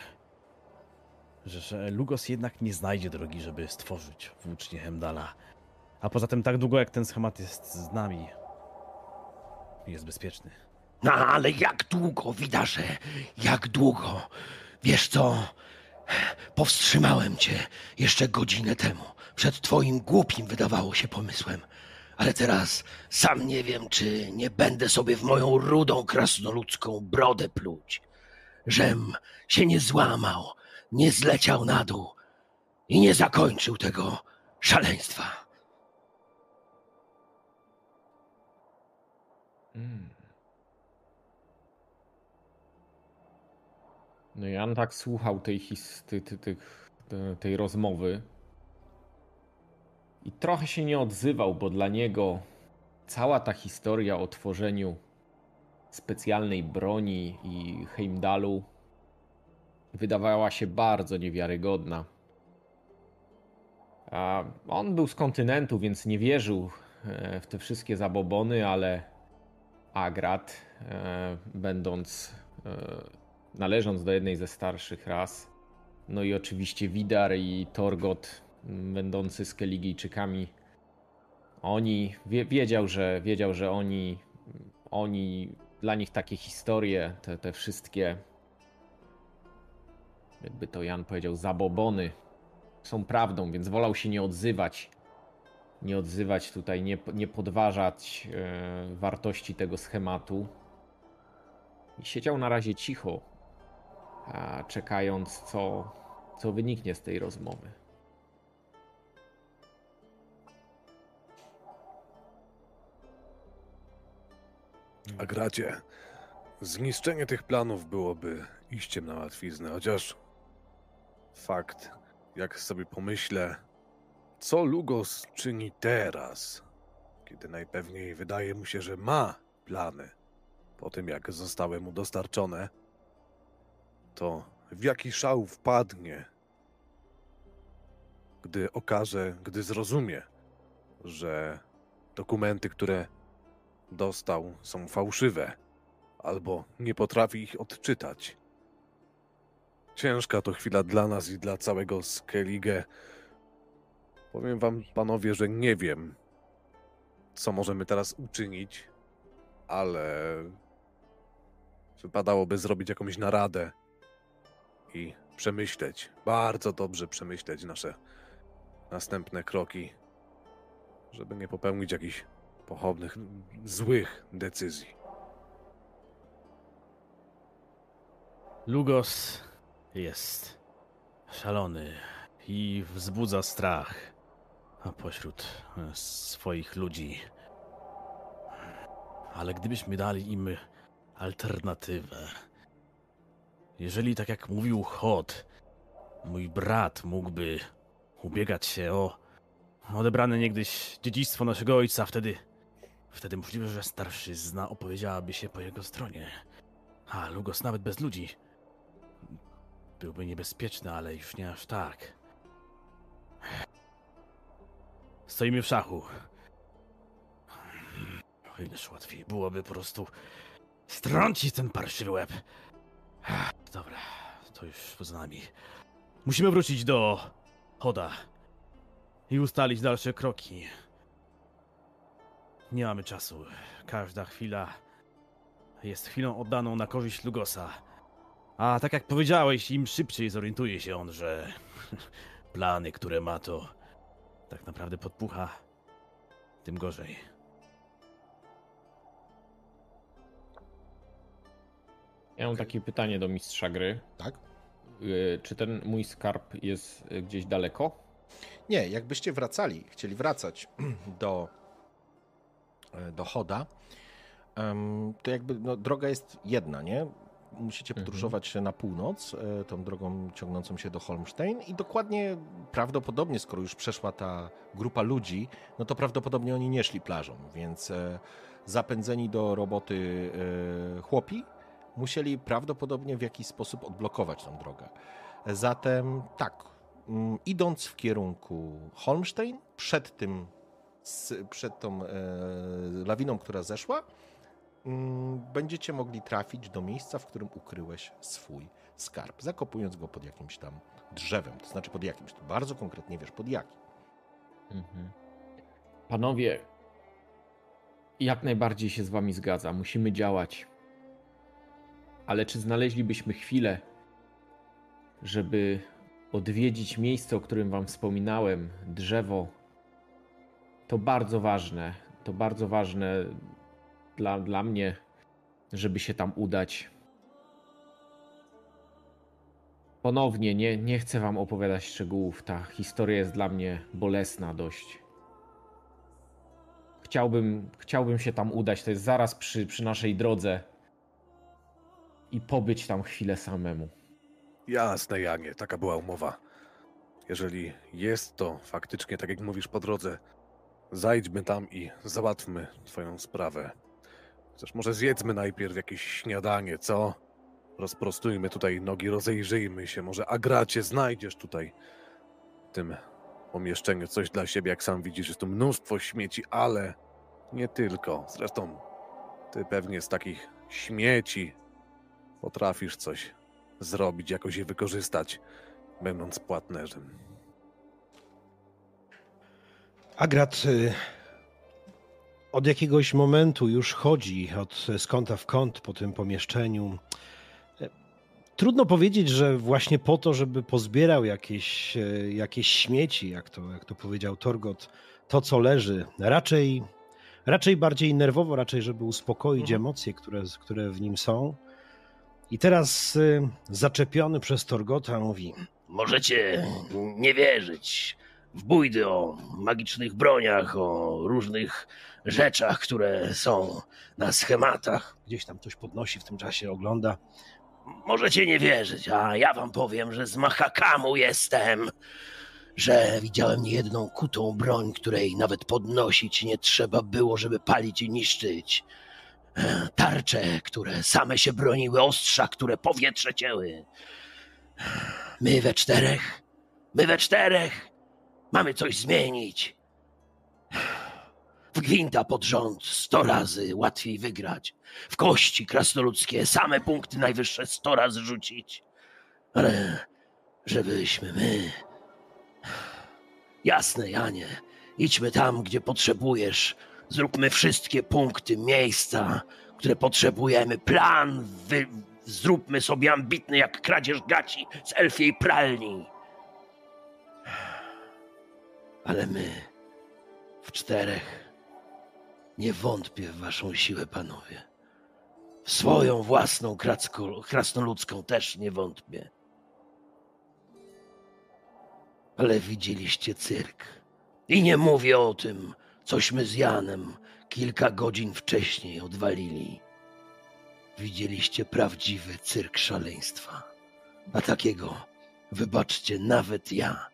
że, że Lugos jednak nie znajdzie drogi, żeby stworzyć włócznie Hemdala. A poza tym, tak długo jak ten schemat jest z nami, jest bezpieczny. No ale jak długo, widarze, jak długo? Wiesz co? Powstrzymałem cię jeszcze godzinę temu. Przed twoim głupim wydawało się pomysłem. Ale teraz sam nie wiem, czy nie będę sobie w moją rudą krasnoludzką brodę pluć. Żem się nie złamał, nie zleciał na dół i nie zakończył tego szaleństwa. Mm. No Jan tak słuchał tej, ty, ty, te- tej rozmowy i trochę się nie odzywał, bo dla niego cała ta historia o tworzeniu specjalnej broni i Heimdalu wydawała się bardzo niewiarygodna. A on był z kontynentu, więc nie wierzył e, w te wszystkie zabobony, ale Agrat, e, będąc, e, należąc do jednej ze starszych ras, no i oczywiście Widar i Torgot, m, będący Skelligijczykami, oni wie, wiedział, że wiedział, że oni, oni dla nich takie historie, te, te wszystkie, jakby to Jan powiedział, zabobony są prawdą, więc wolał się nie odzywać. Nie odzywać tutaj, nie, nie podważać e, wartości tego schematu. I siedział na razie cicho, czekając, co, co wyniknie z tej rozmowy. A gracie, zniszczenie tych planów byłoby iściem na łatwiznę, chociaż fakt, jak sobie pomyślę, co Lugos czyni teraz, kiedy najpewniej wydaje mu się, że ma plany, po tym jak zostały mu dostarczone, to w jaki szał wpadnie, gdy okaże, gdy zrozumie, że dokumenty, które dostał, są fałszywe, albo nie potrafi ich odczytać. Ciężka to chwila dla nas i dla całego Skellige. Powiem wam, panowie, że nie wiem, co możemy teraz uczynić, ale wypadałoby zrobić jakąś naradę i przemyśleć, bardzo dobrze przemyśleć nasze następne kroki, żeby nie popełnić jakichś pochopnych, złych decyzji. Lugos jest szalony i wzbudza strach pośród swoich ludzi. Ale gdybyśmy dali im alternatywę, jeżeli tak jak mówił Hod, mój brat mógłby ubiegać się o odebrane niegdyś dziedzictwo naszego ojca, wtedy, wtedy możliwe, że starszyzna opowiedziałaby się po jego stronie. A Lugos nawet bez ludzi byłby niebezpieczny, ale już nie aż tak. Stoimy w szachu. O ileż łatwiej byłoby po prostu strącić ten parszywy łeb. Dobra, to już poza nami. Musimy wrócić do Hoda i ustalić dalsze kroki. Nie mamy czasu. Każda chwila jest chwilą oddaną na korzyść Lugosa. A tak jak powiedziałeś, im szybciej zorientuje się on, że [laughs] plany, które ma, to tak naprawdę podpucha, tym gorzej. Ja mam takie pytanie do mistrza gry. Tak? Y, Czy ten mój skarb jest y, gdzieś daleko? Nie, jakbyście wracali, chcieli wracać [clears throat] do, e, do Choda, em, to jakby no, droga jest jedna, nie? Musicie Mhm. podróżować na północ, e, tą drogą ciągnącą się do Holmstein i dokładnie, prawdopodobnie, skoro już przeszła ta grupa ludzi, no to prawdopodobnie oni nie szli plażą, więc e, zapędzeni do roboty chłopi musieli prawdopodobnie w jakiś sposób odblokować tą drogę. Zatem tak, mm, idąc w kierunku Holmstein, przed tym, przed tą e, lawiną, która zeszła, mm, będziecie mogli trafić do miejsca, w którym ukryłeś swój skarb, zakopując go pod jakimś tam drzewem. To znaczy pod jakimś, tu bardzo konkretnie wiesz pod jakim. Mhm. Panowie, jak najbardziej się z wami zgadzam. Musimy działać. Ale czy znaleźlibyśmy chwilę, żeby odwiedzić miejsce, o którym wam wspominałem, drzewo? To bardzo ważne. To bardzo ważne dla, dla mnie, żeby się tam udać. Ponownie, nie, nie chcę wam opowiadać szczegółów. Ta historia jest dla mnie bolesna dość. Chciałbym, chciałbym się tam udać. To jest zaraz przy, przy naszej drodze. I pobyć tam chwilę samemu. Jasne, Janie, taka była umowa. Jeżeli jest to faktycznie tak, jak mówisz po drodze, zajdźmy tam i załatwmy twoją sprawę. Chociaż może zjedzmy najpierw jakieś śniadanie, co? Rozprostujmy tutaj nogi, rozejrzyjmy się. Może Agracie znajdziesz tutaj w tym pomieszczeniu coś dla siebie, jak sam widzisz, jest tu mnóstwo śmieci, ale nie tylko. Zresztą ty pewnie z takich śmieci potrafisz coś zrobić, jakoś je wykorzystać, będąc płatnerzem. Agrat y, od jakiegoś momentu już chodzi od z kąta w kąt po tym pomieszczeniu. E, Trudno powiedzieć, że właśnie po to, żeby pozbierał jakieś, e, jakieś śmieci, jak to, jak to powiedział Torgot, to co leży. Raczej, raczej bardziej nerwowo, raczej żeby uspokoić Mhm. emocje, które, które w nim są. I teraz y, zaczepiony przez Torgota mówi: Możecie nie wierzyć w bójdy o magicznych broniach, o różnych rzeczach, które są na schematach. Gdzieś tam coś podnosi w tym czasie, ogląda. Możecie nie wierzyć, a ja wam powiem, że z Mahakamu jestem. Że widziałem niejedną kutą broń, której nawet podnosić nie trzeba było, żeby palić i niszczyć. Tarcze, które same się broniły, ostrza, które powietrze cięły. My we czterech, my we czterech mamy coś zmienić. W gwinta pod rząd sto razy łatwiej wygrać. W kości krasnoludzkie same punkty najwyższe sto razy rzucić. Ale żebyśmy my... Jasne, Janie. Idźmy tam, gdzie potrzebujesz. Zróbmy wszystkie punkty, miejsca, które potrzebujemy. Plan wy... zróbmy sobie ambitny jak kradzież gaci z elfiej pralni. Ale my w czterech nie wątpię w waszą siłę, panowie. W swoją własną krasnoludzką też nie wątpię. Ale widzieliście cyrk. I nie mówię o tym, cośmy z Janem kilka godzin wcześniej odwalili. Widzieliście prawdziwy cyrk szaleństwa. A takiego, wybaczcie, nawet ja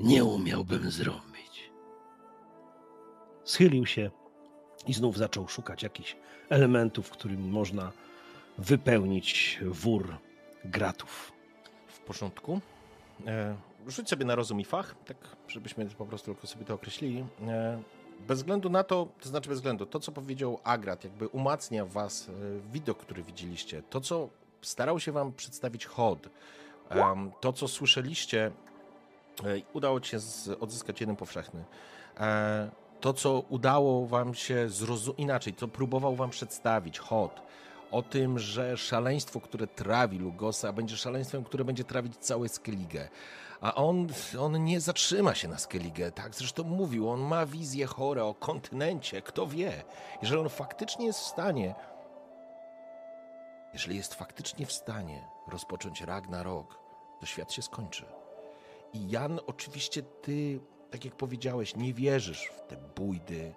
nie umiałbym zrobić. Schylił się i znów zaczął szukać jakichś elementów, którymi można wypełnić wór gratów. W porządku. E, rzuć sobie na rozum i fach, tak żebyśmy po prostu tylko sobie to określili. E, bez względu na to, to znaczy bez względu, to co powiedział Agrat, jakby umacnia was e, widok, który widzieliście, to co starał się wam przedstawić Hod, to co słyszeliście, e, udało ci się odzyskać jeden powszechny. E, to, co udało wam się zrozumieć, inaczej, co próbował wam przedstawić Hod, o tym, że szaleństwo, które trawi Lugosa, będzie szaleństwem, które będzie trawić całe Skellige. A on, on nie zatrzyma się na Skellige, tak? Zresztą mówił, on ma wizję chore o kontynencie, kto wie. Jeżeli on faktycznie jest w stanie, jeżeli jest faktycznie w stanie rozpocząć Ragnarok, to świat się skończy. I Jan, oczywiście ty, tak jak powiedziałeś, nie wierzysz w te bójdy,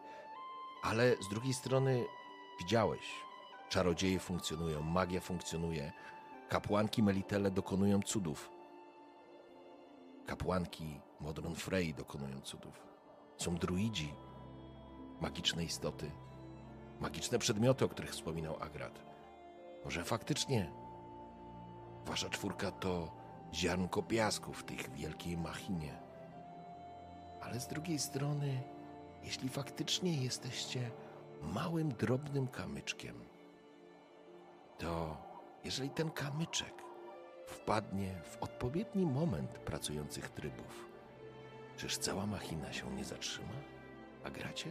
ale z drugiej strony widziałeś, czarodzieje funkcjonują, magia funkcjonuje, kapłanki Melitele dokonują cudów. Kapłanki Modron Frey dokonują cudów. Są druidzi, magiczne istoty, magiczne przedmioty, o których wspominał Agrat. Może faktycznie wasza czwórka to ziarnko piasku w tych wielkiej machinie. Ale z drugiej strony, jeśli faktycznie jesteście małym, drobnym kamyczkiem, to jeżeli ten kamyczek wpadnie w odpowiedni moment pracujących trybów, czyż cała machina się nie zatrzyma? A gracie?